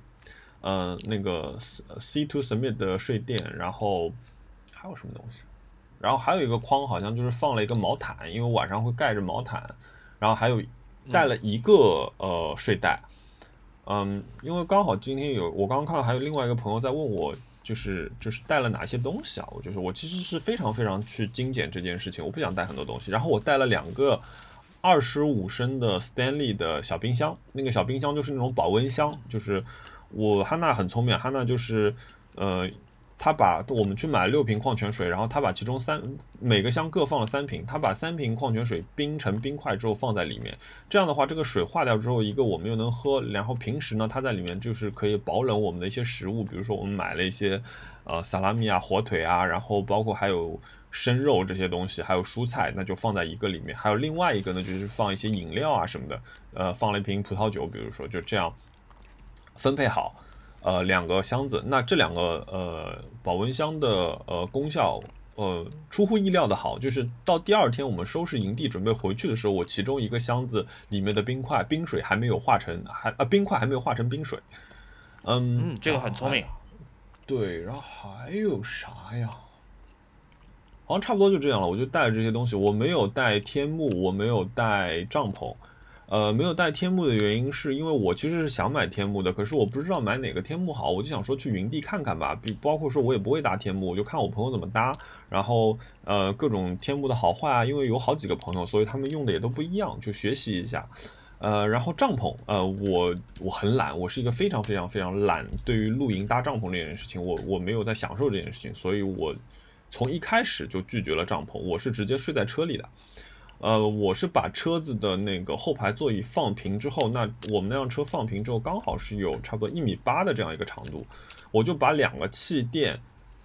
呃，那个 C to Submit 的睡垫，然后还有什么东西？然后还有一个筐，好像就是放了一个毛毯，因为晚上会盖着毛毯，然后还有带了一个、呃睡袋，嗯，因为刚好今天有我刚刚看到还有另外一个朋友在问我，就是就是带了哪些东西啊？我就是我其实是非常非常去精简这件事情，我不想带很多东西。然后我带了两个二十五升的 Stanley 的小冰箱，那个小冰箱就是那种保温箱，就是我汉娜很聪明，汉娜就是呃。他把我们去买六瓶矿泉水，然后他把其中三每个箱各放了三瓶，他把三瓶矿泉水冰成冰块之后放在里面。这样的话，这个水化掉之后，一个我们又能喝，然后平时呢，它在里面就是可以保冷我们的一些食物，比如说我们买了一些呃萨拉米啊、火腿啊，然后包括还有生肉这些东西，还有蔬菜，那就放在一个里面。还有另外一个呢，就是放一些饮料啊什么的，呃，放了一瓶葡萄酒，比如说就这样分配好。呃，两个箱子，那这两个呃保温箱的呃功效，呃出乎意料的好，就是到第二天我们收拾营地准备回去的时候，我其中一个箱子里面的冰块冰水还没有化成还啊冰块还没有化成冰水，嗯，这个很聪明。对，然后还有啥呀？好像差不多就这样了，我就带了这些东西，我没有带天幕，我没有带帐篷。呃，没有带天幕的原因是因为我其实是想买天幕的，可是我不知道买哪个天幕好，我就想说去云地看看吧。比包括说我也不会搭天幕，我就看我朋友怎么搭，然后呃各种天幕的好坏啊，因为有好几个朋友，所以他们用的也都不一样，就学习一下。呃，然后帐篷，呃，我我很懒，我是一个非常非常非常懒，对于露营搭帐篷这件事情，我我没有在享受这件事情，所以我从一开始就拒绝了帐篷，我是直接睡在车里的。呃，我是把车子的那个后排座椅放平之后，那我们那辆车放平之后，刚好是有差不多一米八的这样一个长度，我就把两个气垫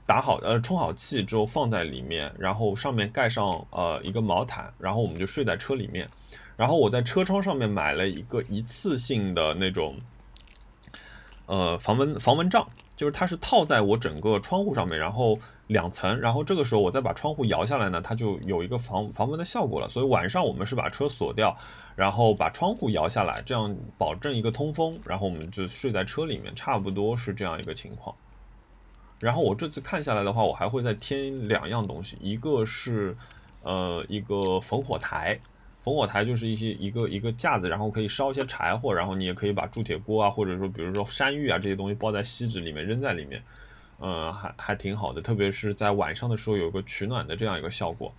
打好，呃，充好气之后放在里面，然后上面盖上呃一个毛毯，然后我们就睡在车里面。然后我在车窗上面买了一个一次性的那种，呃，防蚊防蚊帐，就是它是套在我整个窗户上面，然后两层，然后这个时候我再把窗户摇下来呢，它就有一个防防蚊的效果了。所以晚上我们是把车锁掉，然后把窗户摇下来，这样保证一个通风，然后我们就睡在车里面，差不多是这样一个情况。然后我这次看下来的话，我还会再添两样东西，一个是呃一个烽火台。烽火台就是一些一个一个架子，然后可以烧一些柴火，然后你也可以把铸铁锅啊，或者说比如说山芋啊这些东西包在锡纸里面扔在里面，呃，还还挺好的，特别是在晚上的时候有个取暖的这样一个效果，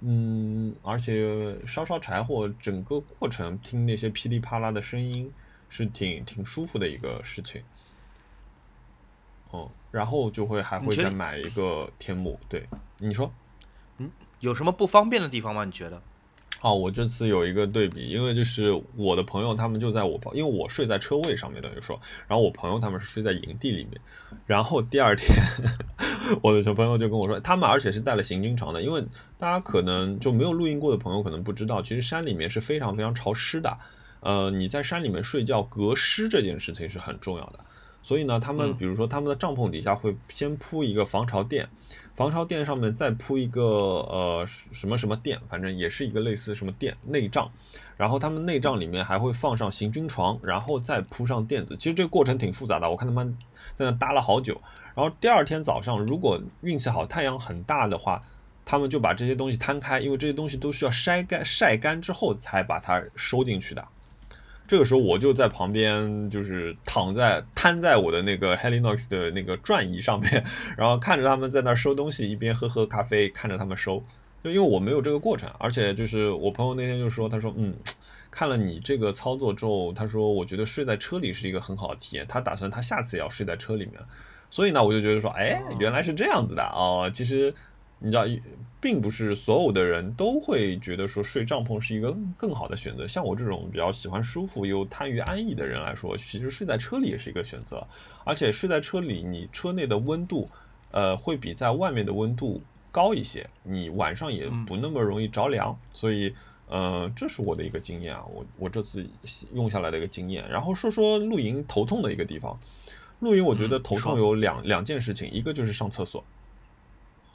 嗯，而且烧烧柴火整个过程听那些噼里啪啦的声音是挺挺舒服的一个事情，哦，然后就会还会再买一个天幕，对，你说，嗯，有什么不方便的地方吗？你觉得？哦，我这次有一个对比，因为就是我的朋友他们就在我，因为我睡在车位上面，等于说，然后我朋友他们是睡在营地里面，然后第二天，我的小朋友就跟我说，他们而且是带了行军床的，因为大家可能就没有露营过的朋友可能不知道，其实山里面是非常非常潮湿的，呃，你在山里面睡觉隔湿这件事情是很重要的，所以呢，他们比如说他们的帐篷底下会先铺一个防潮垫。防潮垫上面再铺一个呃什么什么垫，反正也是一个类似什么垫内帐，然后他们内帐里面还会放上行军床，然后再铺上垫子。其实这个过程挺复杂的，我看他们在那搭了好久。然后第二天早上，如果运气好，太阳很大的话，他们就把这些东西摊开，因为这些东西都需要晒干晒干之后才把它收进去的。这个时候我就在旁边，就是躺在瘫在我的那个 Helinox 的那个转椅上面，然后看着他们在那收东西，一边喝喝咖啡，看着他们收。就因为我没有这个过程，而且就是我朋友那天就说，他说，嗯，看了你这个操作之后，他说我觉得睡在车里是一个很好的体验，他打算他下次也要睡在车里面。所以呢，我就觉得说，哎，原来是这样子的哦，其实。你知道，并不是所有的人都会觉得说睡帐篷是一个更好的选择。像我这种比较喜欢舒服又贪于安逸的人来说，其实睡在车里也是一个选择。而且睡在车里，你车内的温度，呃，会比在外面的温度高一些，你晚上也不那么容易着凉。所以，呃，这是我的一个经验啊，我我这次用下来的一个经验。然后说说露营头痛的一个地方，露营我觉得头痛有两两件事情，一个就是上厕所。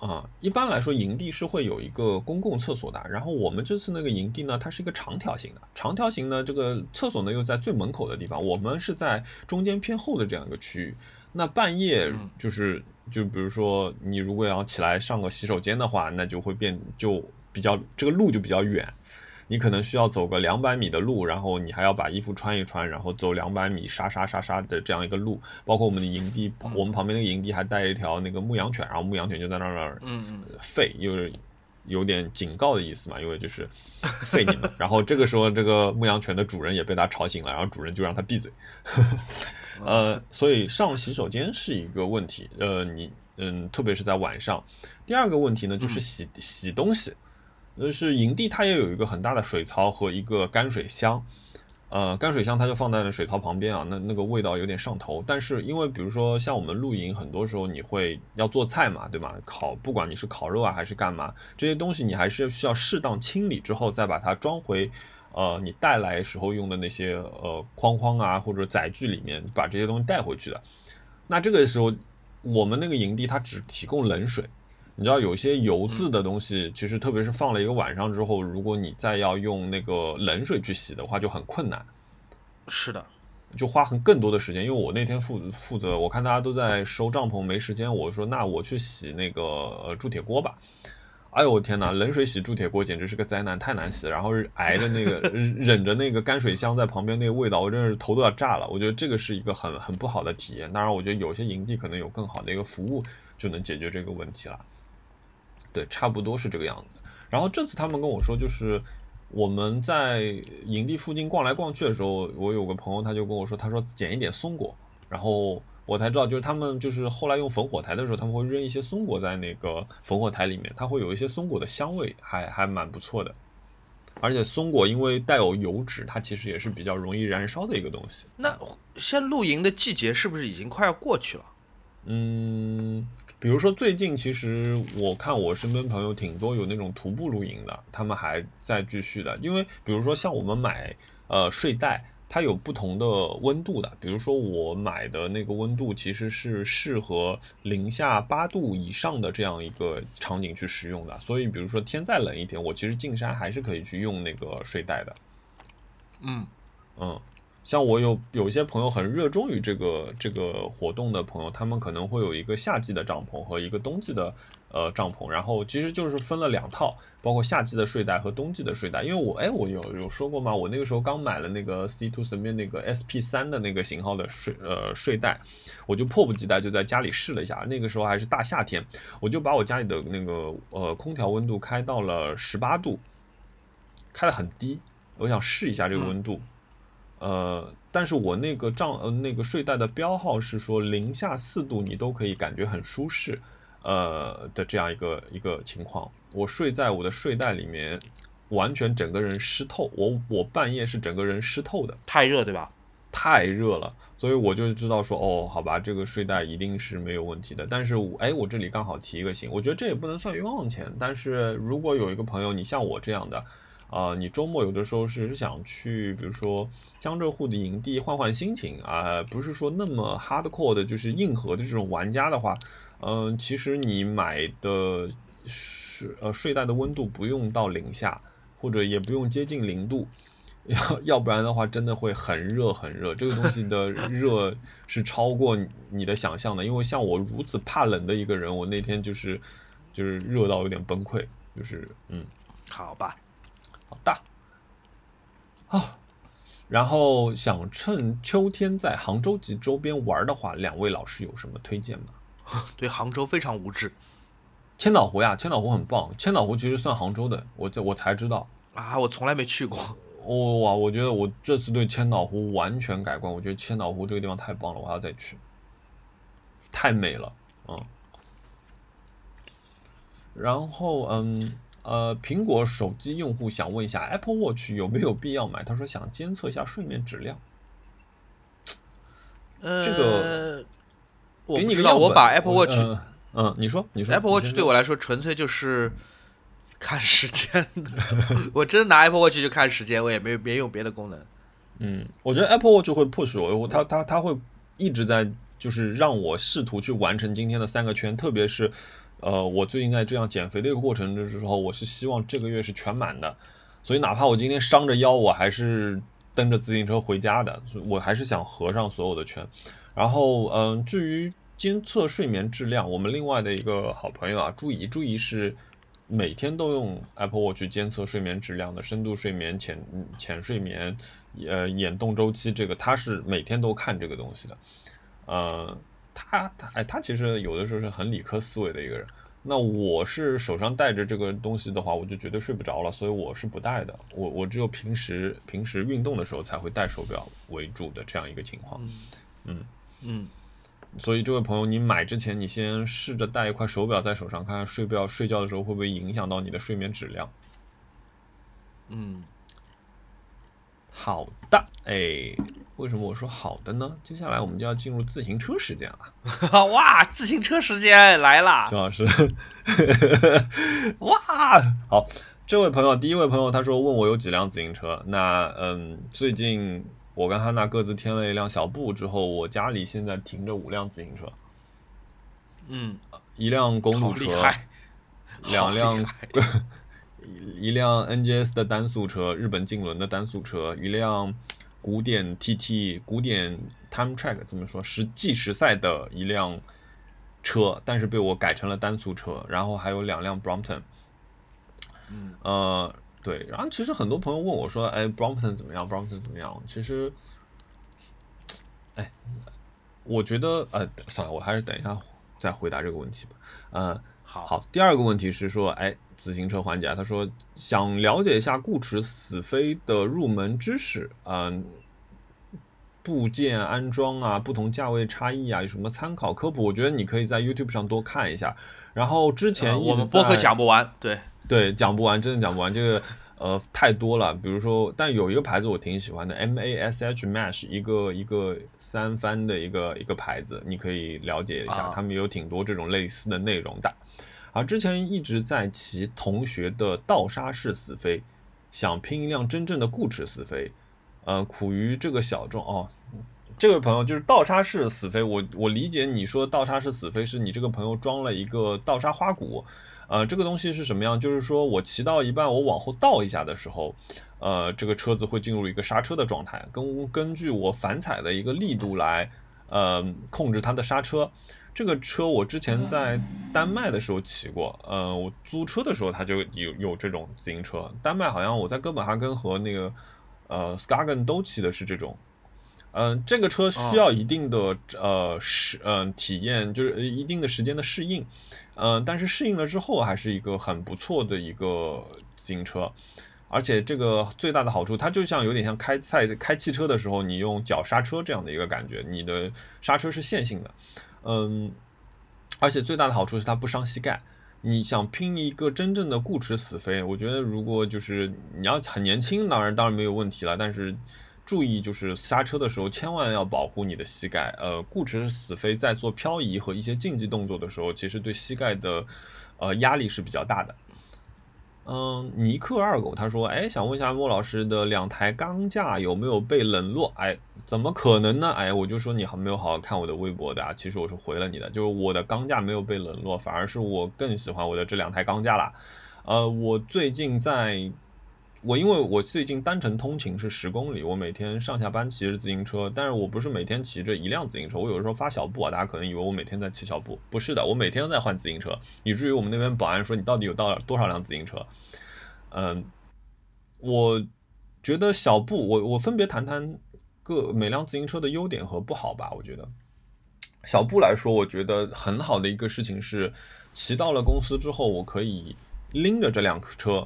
啊，一般来说，营地是会有一个公共厕所的。然后我们这次那个营地呢，它是一个长条形的，长条形呢，这个厕所呢又在最门口的地方。我们是在中间偏后的这样一个区域。那半夜就是，就比如说你如果要起来上个洗手间的话，那就会变就比较这个路就比较远。你可能需要走个两百米的路，然后你还要把衣服穿一穿，然后走两百米沙沙沙沙的这样一个路。包括我们的营地，我们旁边那个营地还带一条那个牧羊犬，然后牧羊犬就在那儿吠，就是有点警告的意思嘛，因为就是吠你们。然后这个时候，这个牧羊犬的主人也被它吵醒了，然后主人就让它闭嘴。呃，所以上洗手间是一个问题。呃，你嗯，特别是在晚上。第二个问题呢，就是洗洗东西。就是营地，它也有一个很大的水槽和一个干水箱，呃，干水箱它就放在了水槽旁边啊，那那个味道有点上头。但是因为比如说像我们露营，很多时候你会要做菜嘛，对吧？烤，不管你是烤肉啊还是干嘛，这些东西你还是需要适当清理之后再把它装回，呃，你带来时候用的那些呃框框啊或者载具里面，把这些东西带回去的。那这个时候我们那个营地它只提供冷水。你知道有些油渍的东西，其实特别是放了一个晚上之后，如果你再要用那个冷水去洗的话，就很困难。是的，就花很更多的时间。因为我那天负负责，我看大家都在收帐篷，没时间，我说那我去洗那个呃铸铁锅吧。哎呦我天哪，冷水洗铸铁锅简直是个灾难，太难洗。然后挨着那个 忍着那个干水箱在旁边那个味道，我真是头都要炸了。我觉得这个是一个很很不好的体验。当然，我觉得有些营地可能有更好的一个服务，就能解决这个问题了。对，差不多是这个样子。然后这次他们跟我说，就是我们在营地附近逛来逛去的时候，我有个朋友他就跟我说，他说捡一点松果，然后我才知道，就是他们就是后来用焚火台的时候，他们会扔一些松果在那个焚火台里面，它会有一些松果的香味，还还蛮不错的。而且松果因为带有油脂，它其实也是比较容易燃烧的一个东西。那现在露营的季节是不是已经快要过去了？嗯，比如说最近，其实我看我身边朋友挺多有那种徒步露营的，他们还在继续的。因为比如说像我们买呃睡袋。它有不同的温度的，比如说我买的那个温度其实是适合零下八度以上的这样一个场景去使用的，所以比如说天再冷一点，我其实进山还是可以去用那个睡袋的。嗯嗯，像我有有一些朋友很热衷于这个这个活动的朋友，他们可能会有一个夏季的帐篷和一个冬季的。呃，帐篷，然后其实就是分了两套，包括夏季的睡袋和冬季的睡袋。因为我，哎，我有有说过吗？我那个时候刚买了那个 C to 随便那个 SP 三的那个型号的睡呃睡袋，我就迫不及待就在家里试了一下。那个时候还是大夏天，我就把我家里的那个呃空调温度开到了十八度，开得很低，我想试一下这个温度。呃，但是我那个帐呃那个睡袋的标号是说零下四度你都可以感觉很舒适。呃的这样一个一个情况，我睡在我的睡袋里面，完全整个人湿透，我我半夜是整个人湿透的，太热对吧？太热了，所以我就知道说，哦，好吧，这个睡袋一定是没有问题的。但是，哎，我这里刚好提一个醒，我觉得这也不能算冤枉钱。但是如果有一个朋友，你像我这样的，啊，你周末有的时候是想去，比如说江浙沪的营地换换心情啊，不是说那么 hardcore 的，就是硬核的这种玩家的话。嗯，其实你买的是呃睡袋的温度不用到零下，或者也不用接近零度，要要不然的话真的会很热很热。这个东西的 热是超过你的想象的，因为像我如此怕冷的一个人，我那天就是就是热到有点崩溃，就是嗯，好吧，好大啊。然后想趁秋天在杭州及周边玩的话，两位老师有什么推荐吗？对杭州非常无知，千岛湖呀，千岛湖很棒。千岛湖其实算杭州的，我这我才知道啊，我从来没去过。哇，我觉得我这次对千岛湖完全改观，我觉得千岛湖这个地方太棒了，我还要再去，太美了，嗯。然后，嗯，呃，苹果手机用户想问一下，Apple Watch 有没有必要买？他说想监测一下睡眠质量。呃，这个我。给你个，我把 Apple Watch，嗯，你说，你说，Apple Watch 对我来说纯粹就是看时间的，我真的拿 Apple Watch 就看时间，我也没没用别的功能。嗯，我觉得 Apple Watch 会 push 我，它它它会一直在就是让我试图去完成今天的三个圈，特别是呃，我最近在这样减肥的一个过程的时候，我是希望这个月是全满的，所以哪怕我今天伤着腰，我还是蹬着自行车回家的，我还是想合上所有的圈。然后，嗯，至于监测睡眠质量，我们另外的一个好朋友啊，朱怡，朱怡是每天都用 Apple Watch 监测睡眠质量的，深度睡眠、浅浅睡眠、呃眼动周期，这个他是每天都看这个东西的。呃，他他哎，他其实有的时候是很理科思维的一个人。那我是手上带着这个东西的话，我就绝对睡不着了，所以我是不戴的。我我只有平时平时运动的时候才会戴手表为主的这样一个情况。嗯。嗯，所以这位朋友，你买之前，你先试着戴一块手表在手上，看看睡不要睡觉的时候会不会影响到你的睡眠质量。嗯，好的，哎，为什么我说好的呢？接下来我们就要进入自行车时间了。哇，自行车时间来了，邱老师，哇，好，这位朋友，第一位朋友，他说问我有几辆自行车，那嗯，最近。我跟汉娜各自添了一辆小布之后，我家里现在停着五辆自行车。嗯，一辆公路车，两辆，一辆 NGS 的单速车，日本竞轮的单速车，一辆古典 TT 古典 Time Track 怎么说？是计时赛的一辆车，但是被我改成了单速车。然后还有两辆 Brompton。嗯，呃。对，然后其实很多朋友问我说：“哎，Brompton 怎么样？Brompton 怎么样？”其实，哎，我觉得，呃，算了，我还是等一下再回答这个问题吧。呃，好，好，第二个问题是说，哎，自行车环节啊，他说想了解一下固齿死飞的入门知识，嗯、部件安装啊，不同价位差异啊，有什么参考科普？我觉得你可以在 YouTube 上多看一下。然后之前呃我们播客讲不完，对，对，讲不完，真的讲不完。这个呃太多了，比如说，但有一个牌子我挺喜欢的，M A S H Mesh，一个一个三番的一个一个牌子，你可以了解一下，啊他们有挺多这种类似的内容的。而之前一直在骑同学的倒刹式死飞，想拼一辆真正的固齿死飞，呃，苦于这个小众哦。这位朋友就是倒刹式死飞，我我理解你说倒刹式死飞是你这个朋友装了一个倒刹花鼓，呃，这个东西是什么样？就是说我骑到一半，我往后倒一下的时候，呃，这个车子会进入一个刹车的状态，根根据我反踩的一个力度来，呃，控制它的刹车。这个车我之前在丹麦的时候骑过，呃，我租车的时候它就有有这种自行车。丹麦好像我在哥本哈根和那个呃 Skagen 都骑的是这种。嗯、这个车需要一定的、呃适嗯、体验，就是一定的时间的适应，嗯、但是适应了之后还是一个很不错的一个自行车，而且这个最大的好处，它就像有点像开赛开汽车的时候，你用脚刹车这样的一个感觉，你的刹车是线性的，嗯，而且最大的好处是它不伤膝盖。你想拼一个真正的固齿死飞，我觉得如果就是你要很年轻，当然当然没有问题了，但是注意就是刹车的时候千万要保护你的膝盖。呃，固持死飞在做漂移和一些竞技动作的时候，其实对膝盖的呃压力是比较大的。嗯，尼克二狗他说：“哎，想问一下莫老师的两台钢架有没有被冷落？哎，怎么可能呢？哎，我就说你还没有好好看我的微博的啊。其实我是回了你的，就是我的钢架没有被冷落，反而是我更喜欢我的这两台钢架了。呃，我最近在，我因为我最近单程通勤是十公里，我每天上下班骑着自行车，但是我不是每天骑着一辆自行车，我有的时候发小步啊，大家可能以为我每天在骑小步，不是的，我每天都在换自行车，以至于我们那边保安说你到底有到多少辆自行车？嗯，我觉得小步，我我分别谈谈各每辆自行车的优点和不好吧。我觉得小步来说，我觉得很好的一个事情是，骑到了公司之后，我可以拎着这辆车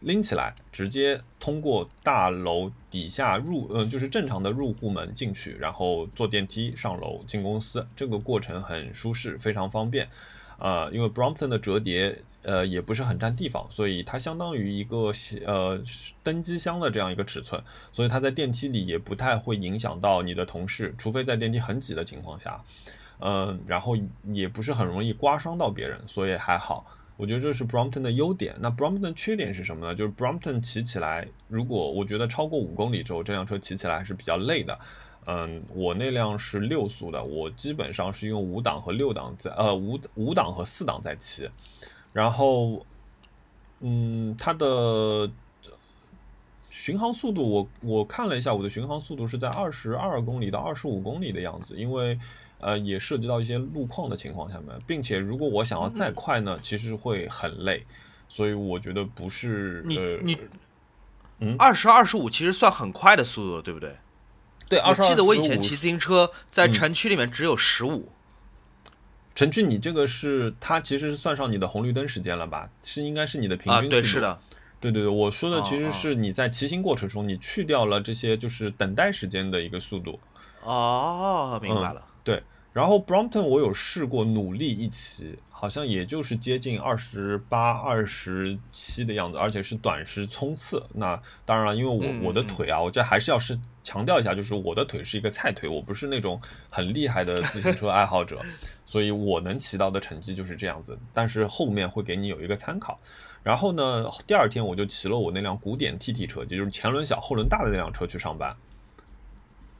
拎起来，直接通过大楼底下入，呃，就是正常的入户门进去，然后坐电梯上楼进公司，这个过程很舒适，非常方便。呃，因为 Brompton 的折叠呃也不是很占地方，所以它相当于一个呃登机箱的这样一个尺寸，所以它在电梯里也不太会影响到你的同事，除非在电梯很挤的情况下，嗯、然后也不是很容易刮伤到别人，所以还好。我觉得这是 Brompton 的优点。那 Brompton 缺点是什么呢？就是 Brompton 骑起来，如果我觉得超过五公里之后，这辆车骑起来还是比较累的。嗯，我那辆是六速的，我基本上是用五档和六档在呃五五档和四档在骑，然后嗯，它的巡航速度我我看了一下，我的巡航速度是在二十二公里到二十五公里的样子，因为呃也涉及到一些路况的情况下面，并且如果我想要再快呢，其实会很累，所以我觉得不是你呃你嗯二十二十五其实算很快的速度了，对不对？对，我记得我以前骑自行车在嗯城区里面只有十五、城区，你这个是它其实是算上你的红绿灯时间了吧？是应该是你的平啊，均、对，是。的，对对对，我说的其实是你在骑行过程中，你去掉了这些就是等待时间的一个速度。哦，明白了。对，然后 Brompton 我有试过努力一骑，好像也就是接近二十八、二十七的样子，而且是短时冲刺。那当然了，因为我嗯我的嗯腿啊，我这还是要是强调一下，就是我的腿是一个菜腿，我不是那种很厉害的自行车爱好者，所以我能骑到的成绩就是这样子。但是后面会给你有一个参考。然后呢，第二天我就骑了我那辆古典 TT 车，也就是前轮小后轮大的那辆车去上班。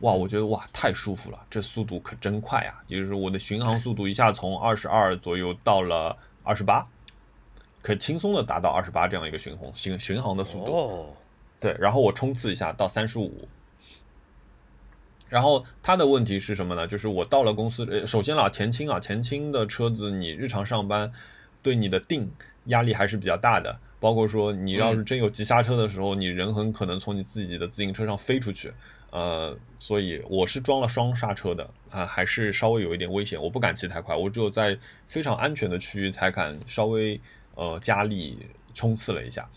哇，我觉得哇太舒服了，这速度可真快啊！就是我的巡航速度一下从二十二左右到了二十八，可轻松的达到二十八这样一个巡航巡巡航的速度。哦，对，然后我冲刺一下到三十五。然后它的问题是什么呢？就是我到了公司，呃，首先啦，前倾啊，前倾的车子你日常上班对你的定压力还是比较大的。包括说你要是真有急刹车的时候，你人很可能从你自己的自行车上飞出去。呃，所以我是装了双刹车的啊，还是稍微有一点危险，我不敢骑太快，我只有在非常安全的区域才敢稍微呃加力冲刺了一下。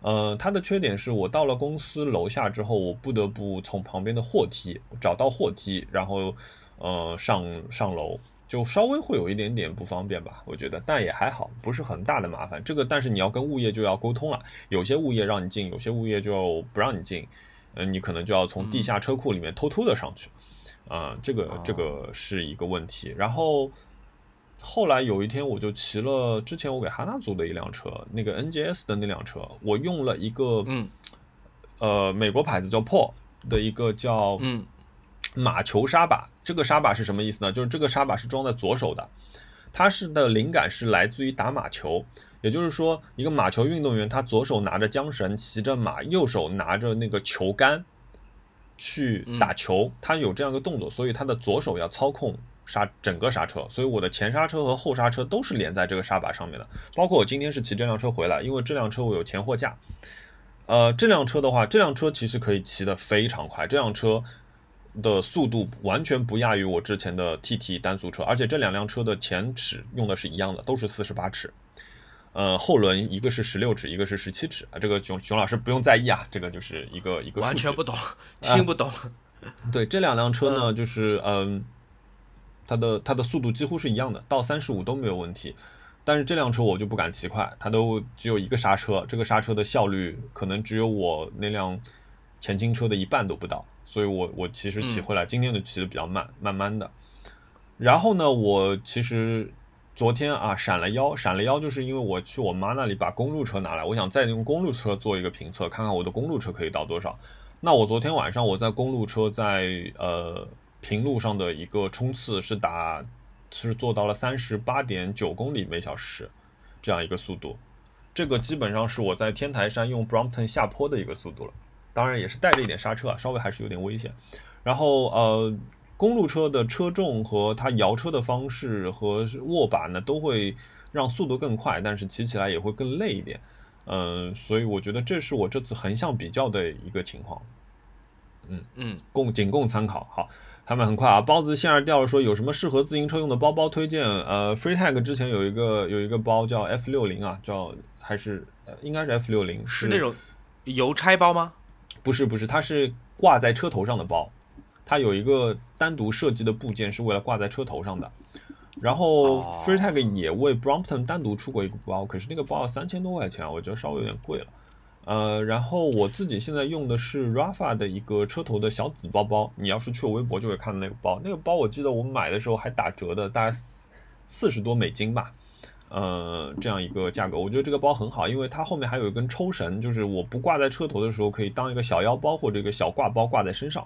呃，它的缺点是我到了公司楼下之后，我不得不从旁边的货梯找到货梯，然后呃上上楼，就稍微会有一点点不方便吧，我觉得，但也还好，不是很大的麻烦。这个，但是你要跟物业就要沟通了，有些物业让你进，有些物业就不让你进，嗯，你可能就要从地下车库里面偷偷的上去，啊，这个这个是一个问题，然后。后来有一天，我就骑了之前我给哈娜租的一辆车，那个 NGS 的那辆车，我用了一个，嗯，呃，美国牌子叫 Paul 的一个叫，嗯，马球刹把。这个刹把是什么意思呢？就是这个刹把是装在左手的，它是的灵感是来自于打马球，也就是说，一个马球运动员他左手拿着缰绳骑着马，右手拿着那个球杆去打球，他有这样一个动作，所以他的左手要操控。刹整个刹车，所以我的前刹车和后刹车都是连在这个刹把上面的。包括我今天是骑这辆车回来，因为这辆车我有前货架。呃，这辆车的话，这辆车其实可以骑得非常快，这辆车的速度完全不亚于我之前的 TT 单速车，而且这两辆车的前齿用的是一样的，都是四十八齿。呃，后轮一个是十六齿，一个是十七齿啊。这个熊熊老师不用在意啊，这个就是一个一个完全不懂，听不懂。对，这两辆车呢，就是嗯。它的它的速度几乎是一样的，到三十五都没有问题。但是这辆车我就不敢骑快，它都只有一个刹车，这个刹车的效率可能只有我那辆前倾车的一半都不到。所以我我其实骑回来，今天就骑的比较慢，慢慢的。然后呢，我其实昨天啊闪了腰，闪了腰，就是因为我去我妈那里把公路车拿来，我想再用公路车做一个评测，看看我的公路车可以到多少。那我昨天晚上我在公路车在呃。平路上的一个冲刺是打，是做到了三十八点九公里每小时，这样一个速度，这个基本上是我在天台山用 Brompton 下坡的一个速度了，当然也是带着一点刹车啊，稍微还是有点危险。然后呃，公路车的车重和它摇车的方式和握把呢，都会让速度更快，但是骑起来也会更累一点。嗯，所以我觉得这是我这次横向比较的一个情况。嗯嗯，供仅供参考。好。他们很快啊！包子线儿掉了，说有什么适合自行车用的包包推荐？呃，FreeTag 之前有一个有一个包叫 F 六零啊，叫还是呃应该是 F 六零，是那种邮差包吗？不是不是，它是挂在车头上的包，它有一个单独设计的部件是为了挂在车头上的。然后 FreeTag 也为 Brompton 单独出过一个包，可是那个包要三千多块钱，我觉得稍微有点贵了。呃，然后我自己现在用的是 Rafa 的一个车头的小紫包包，你要是去我微博就会看到那个包，那个包我记得我买的时候还打折的，大概四十多美金吧，呃，这样一个价格，我觉得这个包很好，因为它后面还有一根抽绳，就是我不挂在车头的时候可以当一个小腰包或者一个小挂包挂在身上。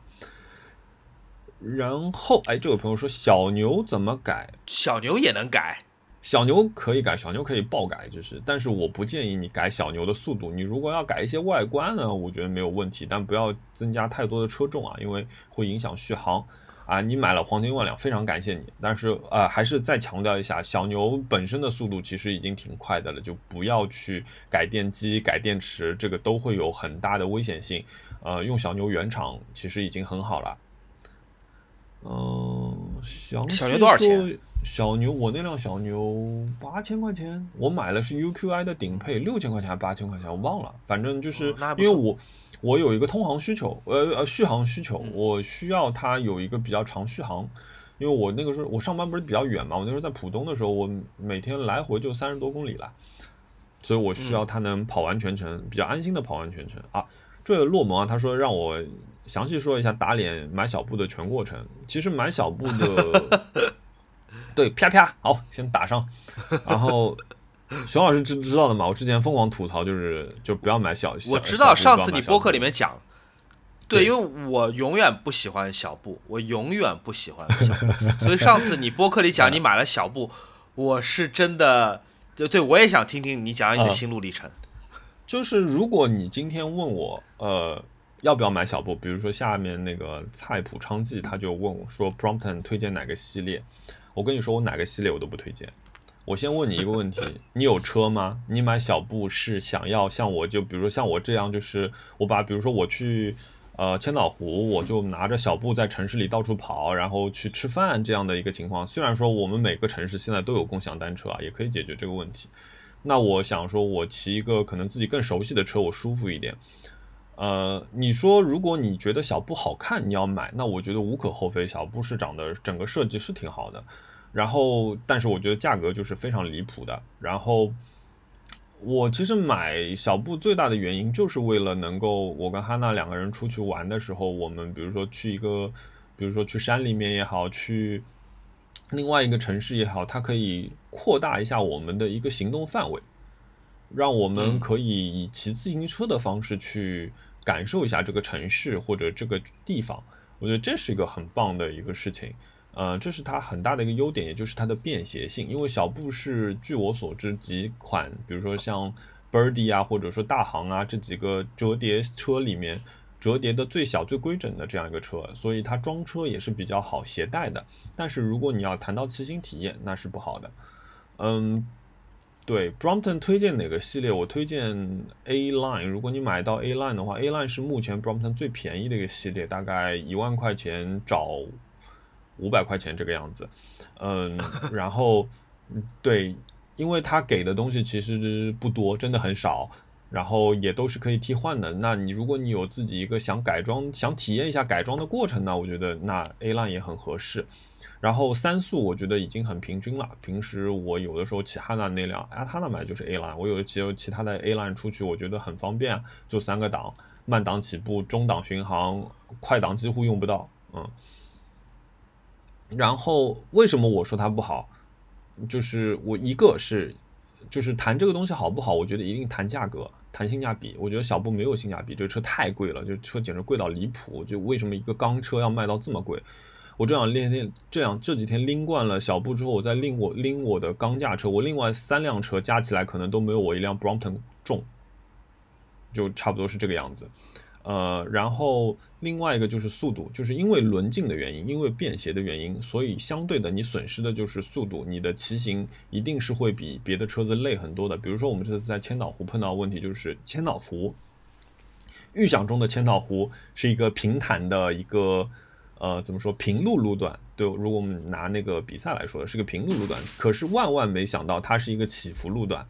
然后，哎，这位朋友说小牛怎么改？小牛也能改。小牛可以改，小牛可以爆改，就是，但是我不建议你改小牛的速度。你如果要改一些外观呢，我觉得没有问题，但不要增加太多的车重啊，因为会影响续航啊。你买了黄金万两，非常感谢你，但是呃，还是再强调一下，小牛本身的速度其实已经挺快的了，就不要去改电机、改电池，这个都会有很大的危险性。呃，用小牛原厂其实已经很好了。嗯，小牛多少钱？小牛，我那辆小牛八千块钱，我买的是 UQI 的顶配，六千块钱还是八千块钱，我忘了。反正就是因为我我有一个通航需求，呃呃续航需求，我需要它有一个比较长续航。因为我那个时候我上班不是比较远嘛，我那时候在浦东的时候，我每天来回就三十多公里了，所以我需要它能跑完全程，比较安心的跑完全程啊。这个洛蒙啊，他说让我详细说一下打脸买小布的全过程。其实买小布的。对，啪啪，好，先打上。然后，熊老师知知道的嘛？我之前疯狂吐槽，就是就不要买小。我知道上次你播客里面讲，对，因为我永远不喜欢小布，我永远不喜欢小布，所以上次你播客里讲 你买了小布，我是真的，就对我也想听听你讲你的心路历程。就是如果你今天问我，呃，要不要买小布？比如说下面那个菜谱昌记，他就问我说，Prompton 推荐哪个系列？我跟你说，我哪个系列我都不推荐，我先问你一个问题：你有车吗？你买小布是想要像我就比如说像我这样，就是我把比如说我去呃千岛湖，我就拿着小布在城市里到处跑，然后去吃饭这样的一个情况。虽然说我们每个城市现在都有共享单车啊，也可以解决这个问题。那我想说，我骑一个可能自己更熟悉的车，我舒服一点。呃，你说如果你觉得小布好看，你要买，那我觉得无可厚非。小布是长得整个设计是挺好的，然后但是我觉得价格就是非常离谱的。然后我其实买小布最大的原因就是为了能够我跟哈娜两个人出去玩的时候，我们比如说去一个，比如说去山里面也好，去另外一个城市也好，它可以扩大一下我们的一个行动范围，让我们可以以骑自行车的方式去。感受一下这个城市或者这个地方，我觉得这是一个很棒的一个事情。呃，这是它很大的一个优点，也就是它的便携性。因为小布是据我所知几款，比如说像 Birdy 啊，或者说大行啊这几个折叠车里面折叠的最小最规整的这样一个车，所以它装车也是比较好携带的。但是如果你要谈到骑行体验，那是不好的。嗯。对，Brompton 推荐哪个系列？我推荐 A Line。如果你买到 A Line 的话，A Line 是目前 Brompton 最便宜的一个系列，大概一万块钱找五百块钱这个样子。嗯，然后对，因为它给的东西其实不多，真的很少，然后也都是可以替换的。那你如果你有自己一个想改装、想体验一下改装的过程呢，我觉得那 A Line 也很合适。然后三速我觉得已经很平均了。平时我有的时候骑汉娜那辆，啊，哈娜买就是 A line，我有骑其他的 A line 出去，我觉得很方便，就三个档，慢档起步，中档巡航，快档几乎用不到，嗯。然后为什么我说它不好？就是我一个是，就是谈这个东西好不好？我觉得一定谈价格，谈性价比。我觉得小布没有性价比，这个车太贵了，就车简直贵到离谱。就为什么一个钢车要卖到这么贵？我这样练练，这样这几天拎惯了小布之后，我再拎我拎我的钢架车，我另外三辆车加起来可能都没有我一辆 Brompton 重，就差不多是这个样子。呃，然后另外一个就是速度，就是因为轮径的原因，因为便携的原因，所以相对的你损失的就是速度，你的骑行一定是会比别的车子累很多的。比如说我们这次在千岛湖碰到问题就是千岛湖，预想中的千岛湖是一个平坦的一个。呃，怎么说平路路段？对，如果我们拿那个比赛来说，是个平路路段。可是万万没想到，它是一个起伏路段，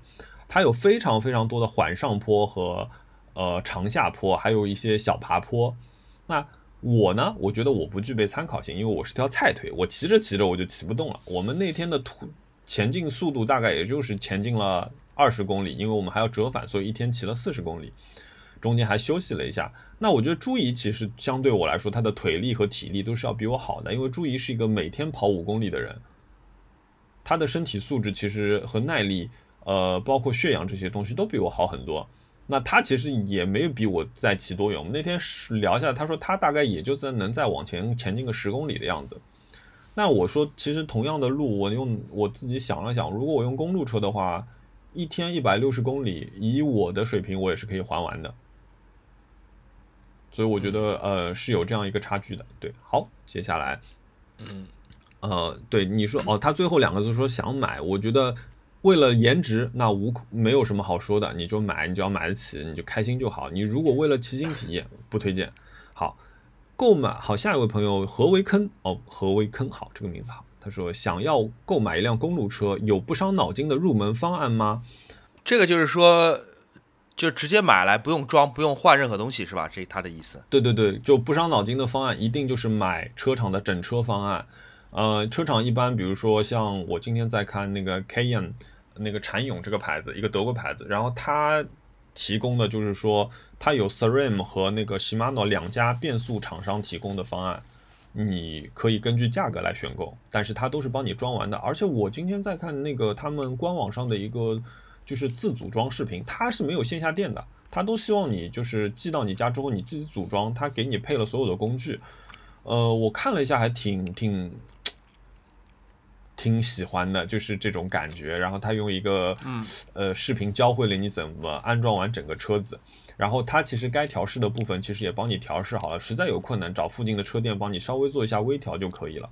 它有非常非常多的缓上坡和呃长下坡，还有一些小爬坡。那我呢，我觉得我不具备参考性，因为我是条菜腿，我骑着骑着我就骑不动了。我们那天的途前进速度大概也就是前进了二十公里，因为我们还要折返，所以一天骑了四十公里。中间还休息了一下，那我觉得朱怡其实相对我来说，他的腿力和体力都是要比我好的，因为朱怡是一个每天跑五公里的人，他的身体素质其实和耐力，呃，包括血氧这些东西都比我好很多。那他其实也没有比我再骑多远。我们那天聊下来，他说他大概也就在能再往前前进个十公里的样子。那我说，其实同样的路，我用我自己想了想，如果我用公路车的话，一天一百六十公里，以我的水平，我也是可以还完的。所以我觉得，呃，是有这样一个差距的。对，好，接下来，嗯，呃，对你说，哦，他最后两个字说想买，我觉得为了颜值，那无没有什么好说的，你就买，你只要买得起，你就开心就好。你如果为了骑行体验，不推荐。好，购买好，下一位朋友何为坑哦，何为坑好，这个名字好。他说想要购买一辆公路车，有不伤脑筋的入门方案吗？这个就是说。就直接买来，不用装，不用换任何东西，是吧？这他的意思。对对对，就不伤脑筋的方案，一定就是买车厂的整车方案。呃，车厂一般，比如说像我今天在看那个 Cayenne，那个禅勇这个牌子，一个德国牌子，然后它提供的就是说，它有 SRAM 和那个 Shimano 两家变速厂商提供的方案，你可以根据价格来选购，但是它都是帮你装完的。而且我今天在看那个他们官网上的一个。就是自组装视频，它是没有线下店的，它都希望你就是寄到你家之后你自己组装，它给你配了所有的工具。呃，我看了一下，还挺挺挺喜欢的，就是这种感觉。然后他用一个嗯呃视频教会了你怎么安装完整个车子，然后它其实该调试的部分其实也帮你调试好了，实在有困难找附近的车店帮你稍微做一下微调就可以了。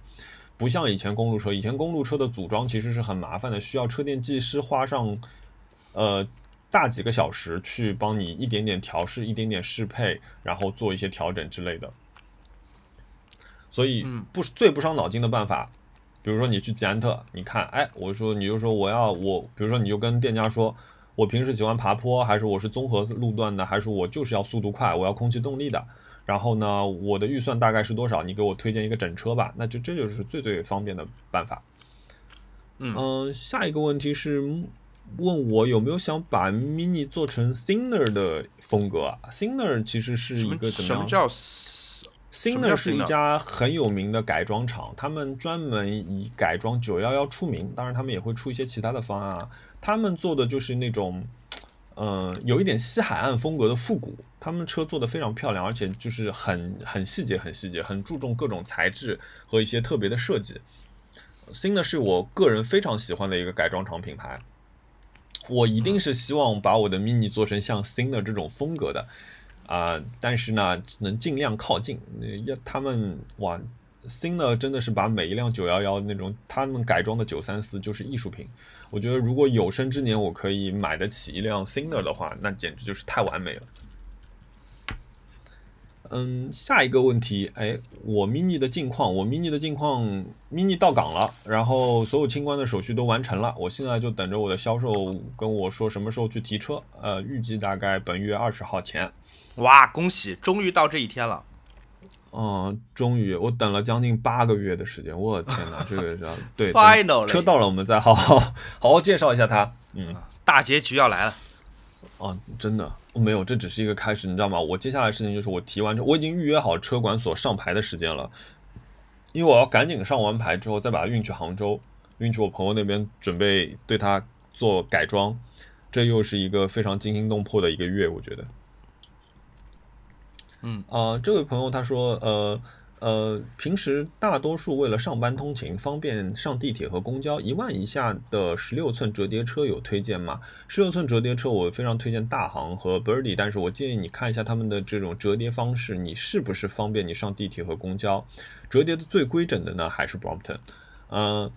不像以前公路车，以前公路车的组装其实是很麻烦的，需要车店技师花上呃大几个小时去帮你一点点调试、一点点适配，然后做一些调整之类的。所以不最不伤脑筋的办法，比如说你去捷安特，你看，哎，我说你就说我要我，比如说你就跟店家说，我平时喜欢爬坡，还是我是综合路段的，还是我就是要速度快，我要空气动力的。然后呢，我的预算大概是多少？你给我推荐一个整车吧，那就这就是最最方便的办法。嗯，下一个问题是问我有没有想把 Mini 做成 Thinner 的风格？Thinner 其实是一个怎么？什么叫？Singer 是一家很有名的改装厂，他们专门以改装911出名。当然，他们也会出一些其他的方案啊。他们做的就是那种，嗯，有一点西海岸风格的复古。他们车做的非常漂亮，而且就是很很细节，很细节，很注重各种材质和一些特别的设计。Singer 是我个人非常喜欢的一个改装厂品牌。我一定是希望把我的 Mini 做成像 Singer 这种风格的。啊，但是呢，能尽量靠近。要他们哇，新的真的是把每一辆九幺幺那种他们改装的九三四就是艺术品。我觉得如果有生之年我可以买得起一辆新的的话，那简直就是太完美了。嗯，下一个问题，哎，我 mini 的近况，我 mini 的近况，mini 到港了，然后所有清关的手续都完成了，我现在就等着我的销售跟我说什么时候去提车，呃，预计大概本月二十号前。哇，恭喜，终于到这一天了。嗯，终于，我等了将近八个月的时间，我的天哪，这个是 对，final 车到了，我们再好好好好介绍一下它。嗯，大结局要来了。哦，真的没有，这只是一个开始，你知道吗？我接下来事情就是我提完车，我已经预约好车管所上牌的时间了，因为我要赶紧上完牌之后再把它运去杭州，运去我朋友那边准备对它做改装，这又是一个非常惊心动魄的一个月，我觉得。嗯啊，这位朋友他说，呃呃，平时大多数为了上班通勤方便上地铁和公交，一万以下的十六寸折叠车有推荐吗？十六寸折叠车我非常推荐大行和 Birdy，但是我建议你看一下他们的这种折叠方式，你是不是方便你上地铁和公交？折叠的最规整的呢还是 Brompton，嗯。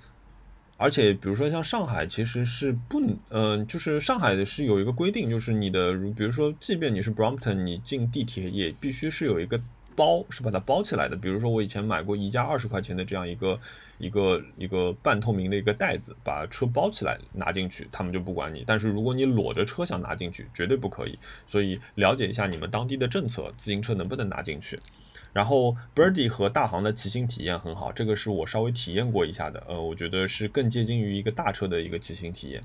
而且，比如说像上海，其实是不，嗯，就是上海的是有一个规定，就是你的，如比如说，即便你是 Brompton，你进地铁也必须是有一个包，是把它包起来的。比如说我以前买过宜家二十块钱的这样一个一个一个半透明的一个袋子，把车包起来拿进去，他们就不管你。但是如果你裸着车想拿进去，绝对不可以。所以了解一下你们当地的政策，自行车能不能拿进去。然后 Birdy 和大行的骑行体验很好，这个是我稍微体验过一下的，呃，我觉得是更接近于一个大车的一个骑行体验。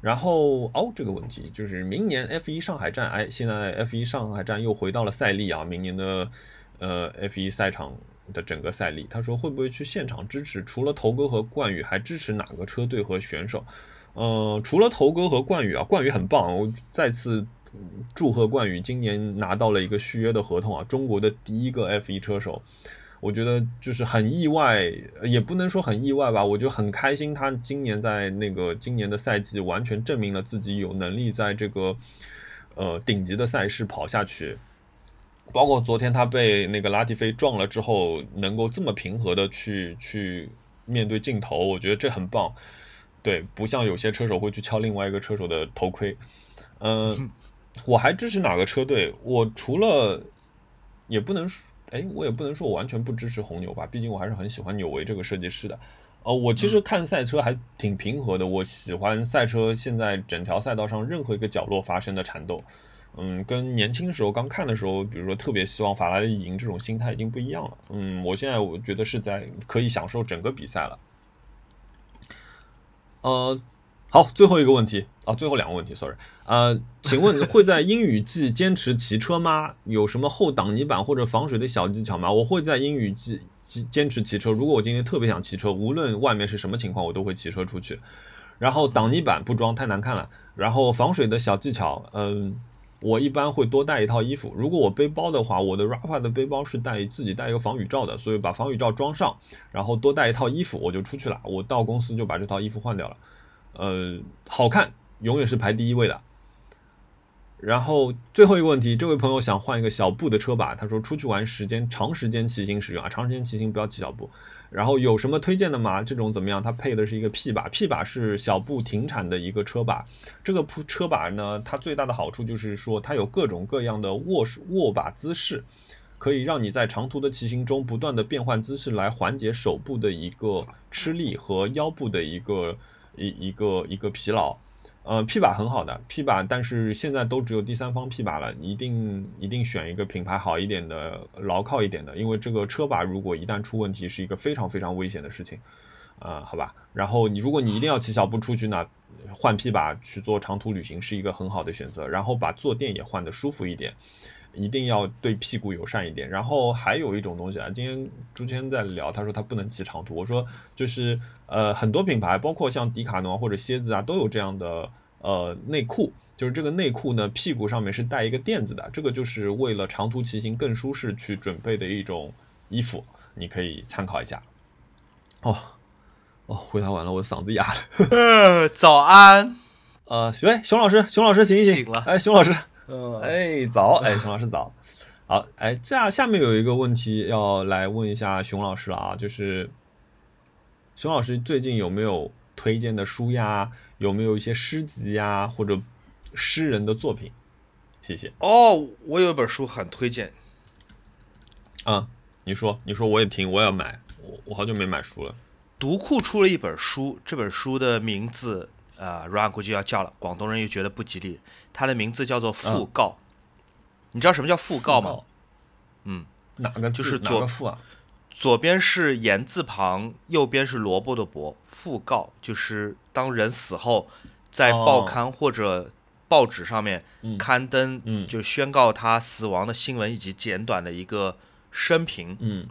然后哦，这个问题就是明年 F1 上海站，哎，现在 F1 上海站又回到了赛例啊，明年的呃 F1 赛场的整个赛例，他说会不会去现场支持？除了头哥和冠宇，还支持哪个车队和选手？呃，除了头哥和冠宇啊，冠宇很棒，我再次。祝贺冠宇今年拿到了一个续约的合同啊！中国的第一个 F1 车手，我觉得就是很意外，也不能说很意外吧，我就很开心。他今年在那个今年的赛季完全证明了自己有能力在这个呃顶级的赛事跑下去。包括昨天他被那个拉蒂菲撞了之后，能够这么平和的去去面对镜头，我觉得这很棒。对，不像有些车手会去敲另外一个车手的头盔，嗯。我还支持哪个车队？我除了也不能说，哎，我也不能说我完全不支持红牛吧。毕竟我还是很喜欢纽维这个设计师的。呃，我其实看赛车还挺平和的。我喜欢赛车现在整条赛道上任何一个角落发生的缠斗。嗯，跟年轻时候刚看的时候，比如说特别希望法拉利赢这种心态已经不一样了。嗯，我现在我觉得是在可以享受整个比赛了。呃。好，最后一个问题啊，最后两个问题，sorry，呃，请问会在阴雨季坚持骑车吗？有什么后挡泥板或者防水的小技巧吗？我会在阴雨季坚持骑车。如果我今天特别想骑车，无论外面是什么情况，我都会骑车出去。然后挡泥板不装太难看了。然后防水的小技巧，嗯，我一般会多带一套衣服。如果我背包的话，我的 Rafa 的背包是带自己带一个防雨罩的，所以把防雨罩装上，然后多带一套衣服，我就出去了。我到公司就把这套衣服换掉了。呃，好看永远是排第一位的。然后最后一个问题，这位朋友想换一个小布的车把，他说出去玩时间长时间骑行使用啊，长时间骑行不要骑小布。然后有什么推荐的吗？这种怎么样？它配的是一个 P 把，P 把是小布停产的一个车把。这个车把呢，它最大的好处就是说它有各种各样的握握把姿势，可以让你在长途的骑行中不断的变换姿势来缓解手部的一个吃力和腰部的一个一一个一个疲劳。呃，P 把很好的 P 把，但是现在都只有第三方 P 把了，一定一定选一个品牌好一点的、牢靠一点的，因为这个车把如果一旦出问题，是一个非常非常危险的事情，啊，好吧。然后你如果你一定要骑小步出去呢，换 P 把去做长途旅行是一个很好的选择。然后把坐垫也换的舒服一点，一定要对屁股友善一点。然后还有一种东西啊，今天朱谦在聊，他说他不能骑长途，我说就是。呃，很多品牌，包括像迪卡侬或者蝎子啊，都有这样的呃内裤，就是这个内裤呢，屁股上面是带一个垫子的，这个就是为了长途骑行更舒适去准备的一种衣服，你可以参考一下。哦哦，回答完了，我嗓子哑了。早安。呃，喂，熊老师，熊老师醒一醒。醒了。哎，熊老师。嗯。哎，早。哎，熊老师早。好，哎，这样下面有一个问题要来问一下熊老师了啊，就是。熊老师最近有没有推荐的书呀？有没有一些诗集呀，或者诗人的作品？谢谢。哦，我有一本书很推荐。啊，你说，你说，我也听，我也要买。我我好久没买书了。读库出了一本书，这本书的名字，呃，Run 估计要叫了，广东人又觉得不吉利。它的名字叫做《讣告》。你知道什么叫讣告吗？嗯，哪个就是左讣啊？左边是言字旁，右边是萝卜的卜。讣告就是当人死后，在报刊或者报纸上面刊登，就宣告他死亡的新闻以及简短的一个生平。嗯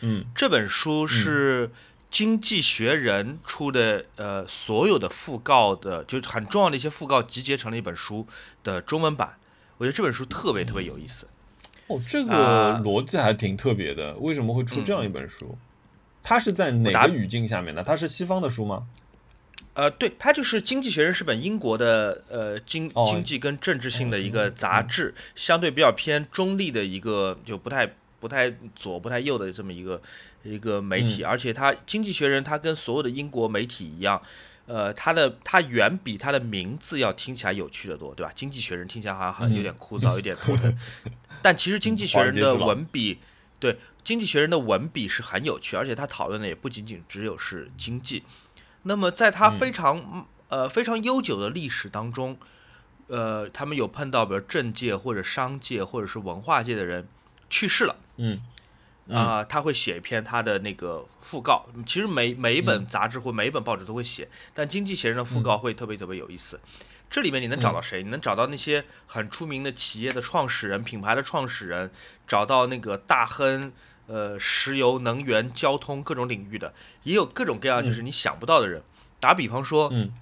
嗯，这本书是《经济学人》出的，呃，所有的讣告的，就很重要的一些讣告集结成了一本书的中文版。我觉得这本书特别特别有意思。哦，这个逻辑还挺特别的。为什么会出这样一本书？它是在哪个语境下面的？它是西方的书吗？呃，对，它就是《经济学人》是本英国的呃经经济跟政治性的一个杂志，相对比较偏中立的一个，就不太不太左不太右的这么一个一个媒体。而且它《经济学人》它跟所有的英国媒体一样。呃，它的它远比它的名字要听起来有趣的多，对吧？经济学人听起来好像很有点枯燥，有点头疼。但其实经济学人的文笔，对经济学人的文笔是很有趣，而且他讨论的也不仅仅只有是经济。那么在他非常呃非常悠久的历史当中，呃，他们有碰到比如政界或者商界或者是文化界的人去世了，嗯。啊，他会写一篇他的那个讣告。其实每每一本杂志或每一本报纸都会写，但《经济学人》的讣告会特别特别有意思。这里面你能找到谁？你能找到那些很出名的企业的创始人、品牌的创始人，找到那个大亨，呃，石油、能源、交通各种领域的，也有各种各样就是你想不到的人。打比方说，《嗯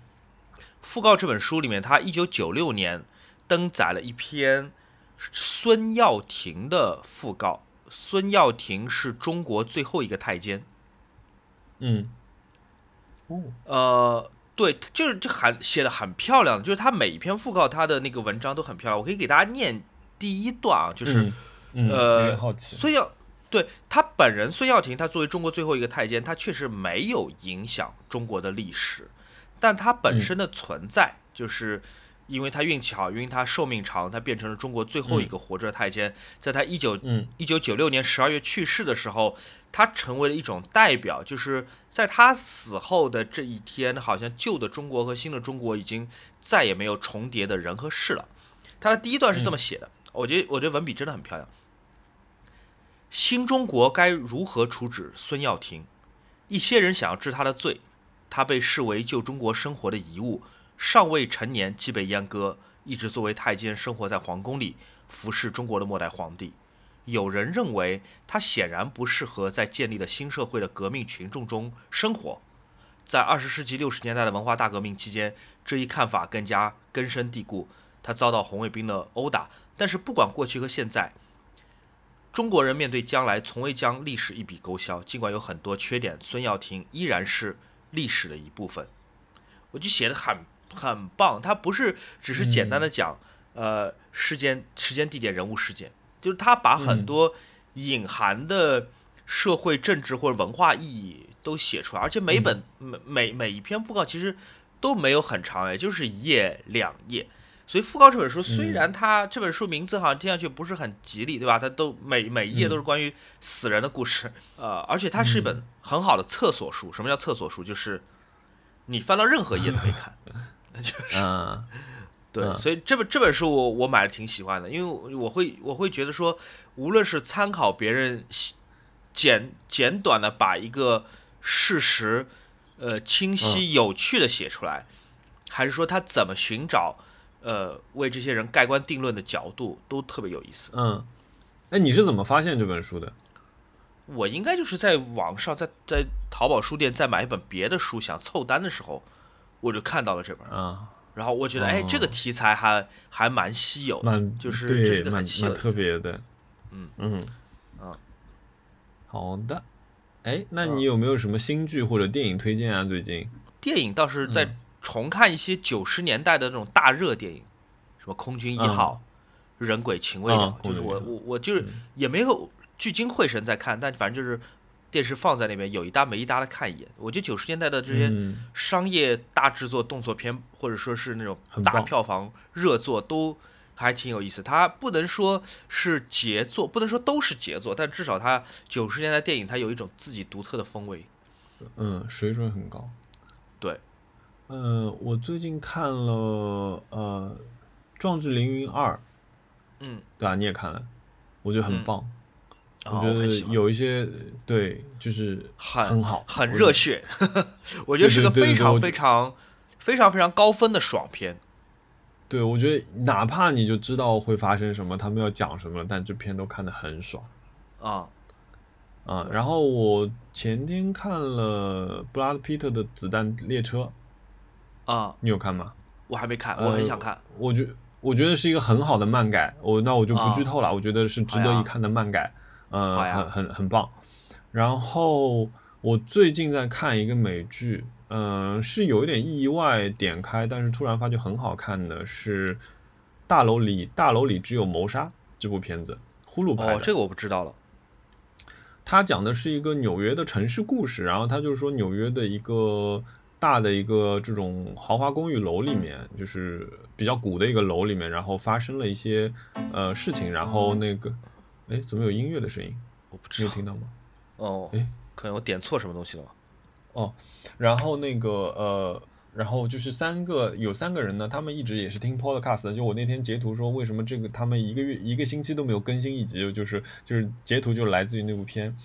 讣告》这本书里面，他一九九六年登载了一篇孙耀庭的讣告。孙耀庭是中国最后一个太监。嗯，哦，呃，对，就是这很写的很漂亮，就是他每一篇讣告，他的那个文章都很漂亮。我可以给大家念第一段啊，就是，呃，孙耀，对他本人孙耀庭，他作为中国最后一个太监，他确实没有影响中国的历史，但他本身的存在就是。因为他运气好，因为他寿命长，他变成了中国最后一个活着的太监。在他一九一九九六年十二月去世的时候，他成为了一种代表。就是在他死后的这一天，好像旧的中国和新的中国已经再也没有重叠的人和事了。他的第一段是这么写的，我觉得我觉得文笔真的很漂亮。新中国该如何处置孙耀庭？一些人想要治他的罪，他被视为旧中国生活的遗物。尚未成年即被阉割，一直作为太监生活在皇宫里，服侍中国的末代皇帝。有人认为他显然不适合在建立的新社会的革命群众中生活。在二十世纪六十年代的文化大革命期间，这一看法更加根深蒂固。他遭到红卫兵的殴打。但是不管过去和现在，中国人面对将来从未将历史一笔勾销。尽管有很多缺点，孙耀庭依然是历史的一部分。我就写的很。很棒，他不是只是简单的讲呃时间、时间、地点、人物、事件，就是他把很多隐含的社会、政治或者文化意义都写出来，而且每本每每每一篇布告其实都没有很长，也就是一页两页。所以《讣告》这本书虽然它这本书名字好像听上去不是很吉利，对吧？它都每每一页都是关于死人的故事，呃，而且它是一本很好的厕所书。什么叫厕所书？就是你翻到任何页都可以看，就是 对。所以这本这本书我我买的挺喜欢的，因为我会我会觉得说，无论是参考别人简简短的把一个事实呃清晰有趣的写出来，还是说他怎么寻找。呃，为这些人盖棺定论的角度都特别有意思。嗯，哎，你是怎么发现这本书的？我应该就是在网上，在在淘宝书店再买一本别的书，想凑单的时候，我就看到了这本啊。然后我觉得，哎，这个题材还还蛮稀有，蛮就是对，蛮蛮特别的。嗯嗯嗯，好的。哎，那你有没有什么新剧或者电影推荐啊？最近电影倒是在。重看一些九十年代的那种大热电影，什么《空军一号》《人鬼情未了》，就是我我我就是也没有聚精会神在看，但反正就是电视放在那边有一搭没一搭的看一眼。我觉得九十年代的这些商业大制作动作片，或者说是那种大票房热作，都还挺有意思。它不能说是杰作，不能说都是杰作，但至少它九十年代电影它有一种自己独特的风味。嗯，水准很高。对。嗯，我最近看了呃《壮志凌云二》，嗯，对啊，你也看了，我觉得很棒，我觉得有一些对，就是很好，很热血，我觉得是个非常非常非常非常高分的爽片。对，我觉得哪怕你就知道会发生什么，他们要讲什么，但这片都看得很爽啊啊！然后我前天看了布拉德皮特的《子弹列车》。啊，你有看吗？我还没看，我很想看。我觉我觉得是一个很好的漫改，我那我就不剧透了。我觉得是值得一看的漫改，呃，很很很棒。然后我最近在看一个美剧，嗯，是有一点意外点开，但是突然发觉很好看的是《大楼里大楼里只有谋杀》这部片子，呼噜拍的。哦，这个我不知道了。他讲的是一个纽约的城市故事，然后他就是说纽约的一个。大的一个这种豪华公寓楼里面，就是比较古的一个楼里面，然后发生了一些呃事情，然后那个，哎，怎么有音乐的声音？我不知道，听到吗？哦，哎，可能我点错什么东西了吗？哦，然后那个呃，然后就是三个有三个人呢，他们一直也是听 podcast 的。就我那天截图说，为什么这个他们一个月一个星期都没有更新一集，就是就是截图就来自于那部片。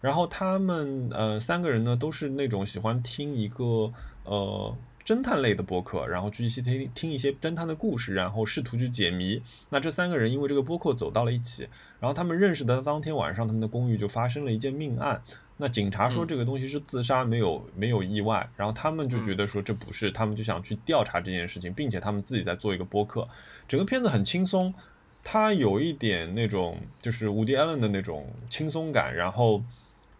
然后他们呃三个人呢都是那种喜欢听一个呃侦探类的播客，然后去一些听听一些侦探的故事，然后试图去解谜。那这三个人因为这个播客走到了一起，然后他们认识的当天晚上，他们的公寓就发生了一件命案。那警察说这个东西是自杀，没有没有意外。然后他们就觉得说这不是，他们就想去调查这件事情，并且他们自己在做一个播客。整个片子很轻松，它有一点那种就是伍迪·艾伦的那种轻松感，然后。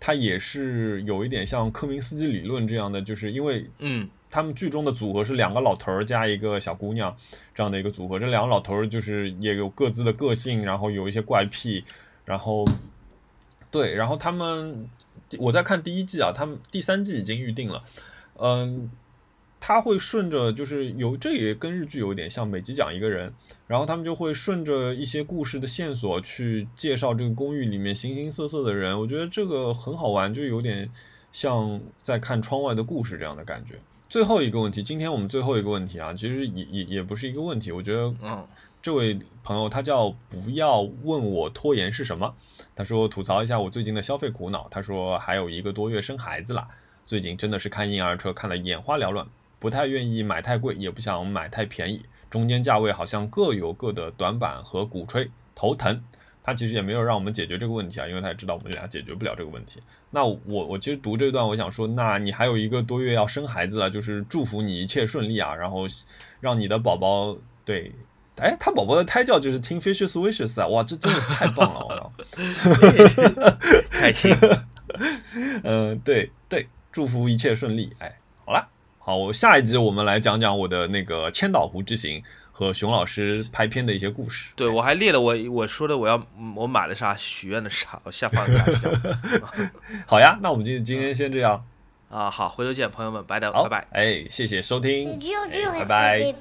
他也是有一点像科明斯基理论这样的，就是因为，嗯，他们剧中的组合是两个老头儿加一个小姑娘这样的一个组合，这两个老头儿就是也有各自的个性，然后有一些怪癖，然后，对，然后他们，我在看第一季啊，他们第三季已经预定了，嗯。他会顺着，就是有这也跟日剧有点像，每集讲一个人，然后他们就会顺着一些故事的线索去介绍这个公寓里面形形色色的人。我觉得这个很好玩，就有点像在看窗外的故事这样的感觉。最后一个问题，今天我们最后一个问题啊，其实也也也不是一个问题。我觉得，嗯，这位朋友他叫不要问我拖延是什么，他说吐槽一下我最近的消费苦恼。他说还有一个多月生孩子了，最近真的是看婴儿车看得眼花缭乱。不太愿意买太贵，也不想买太便宜，中间价位好像各有各的短板和鼓吹，头疼。他其实也没有让我们解决这个问题啊，因为他也知道我们俩解决不了这个问题。那我我其实读这段，我想说，那你还有一个多月要生孩子了，就是祝福你一切顺利啊，然后让你的宝宝对，哎，他宝宝的胎教就是听 Fishes Wishes 啊，哇，这真的是太棒了，我操，开心。嗯，对对，祝福一切顺利，哎。好好，我下一集我们来讲讲我的那个千岛湖之行和熊老师拍片的一些故事。对，我还列了我我说的我要我买了啥，许愿的啥，我下放下期讲。好呀，那我们今今天先这样。啊，好，回头见，朋友们，拜拜，拜拜。哎，谢谢收听，拜拜。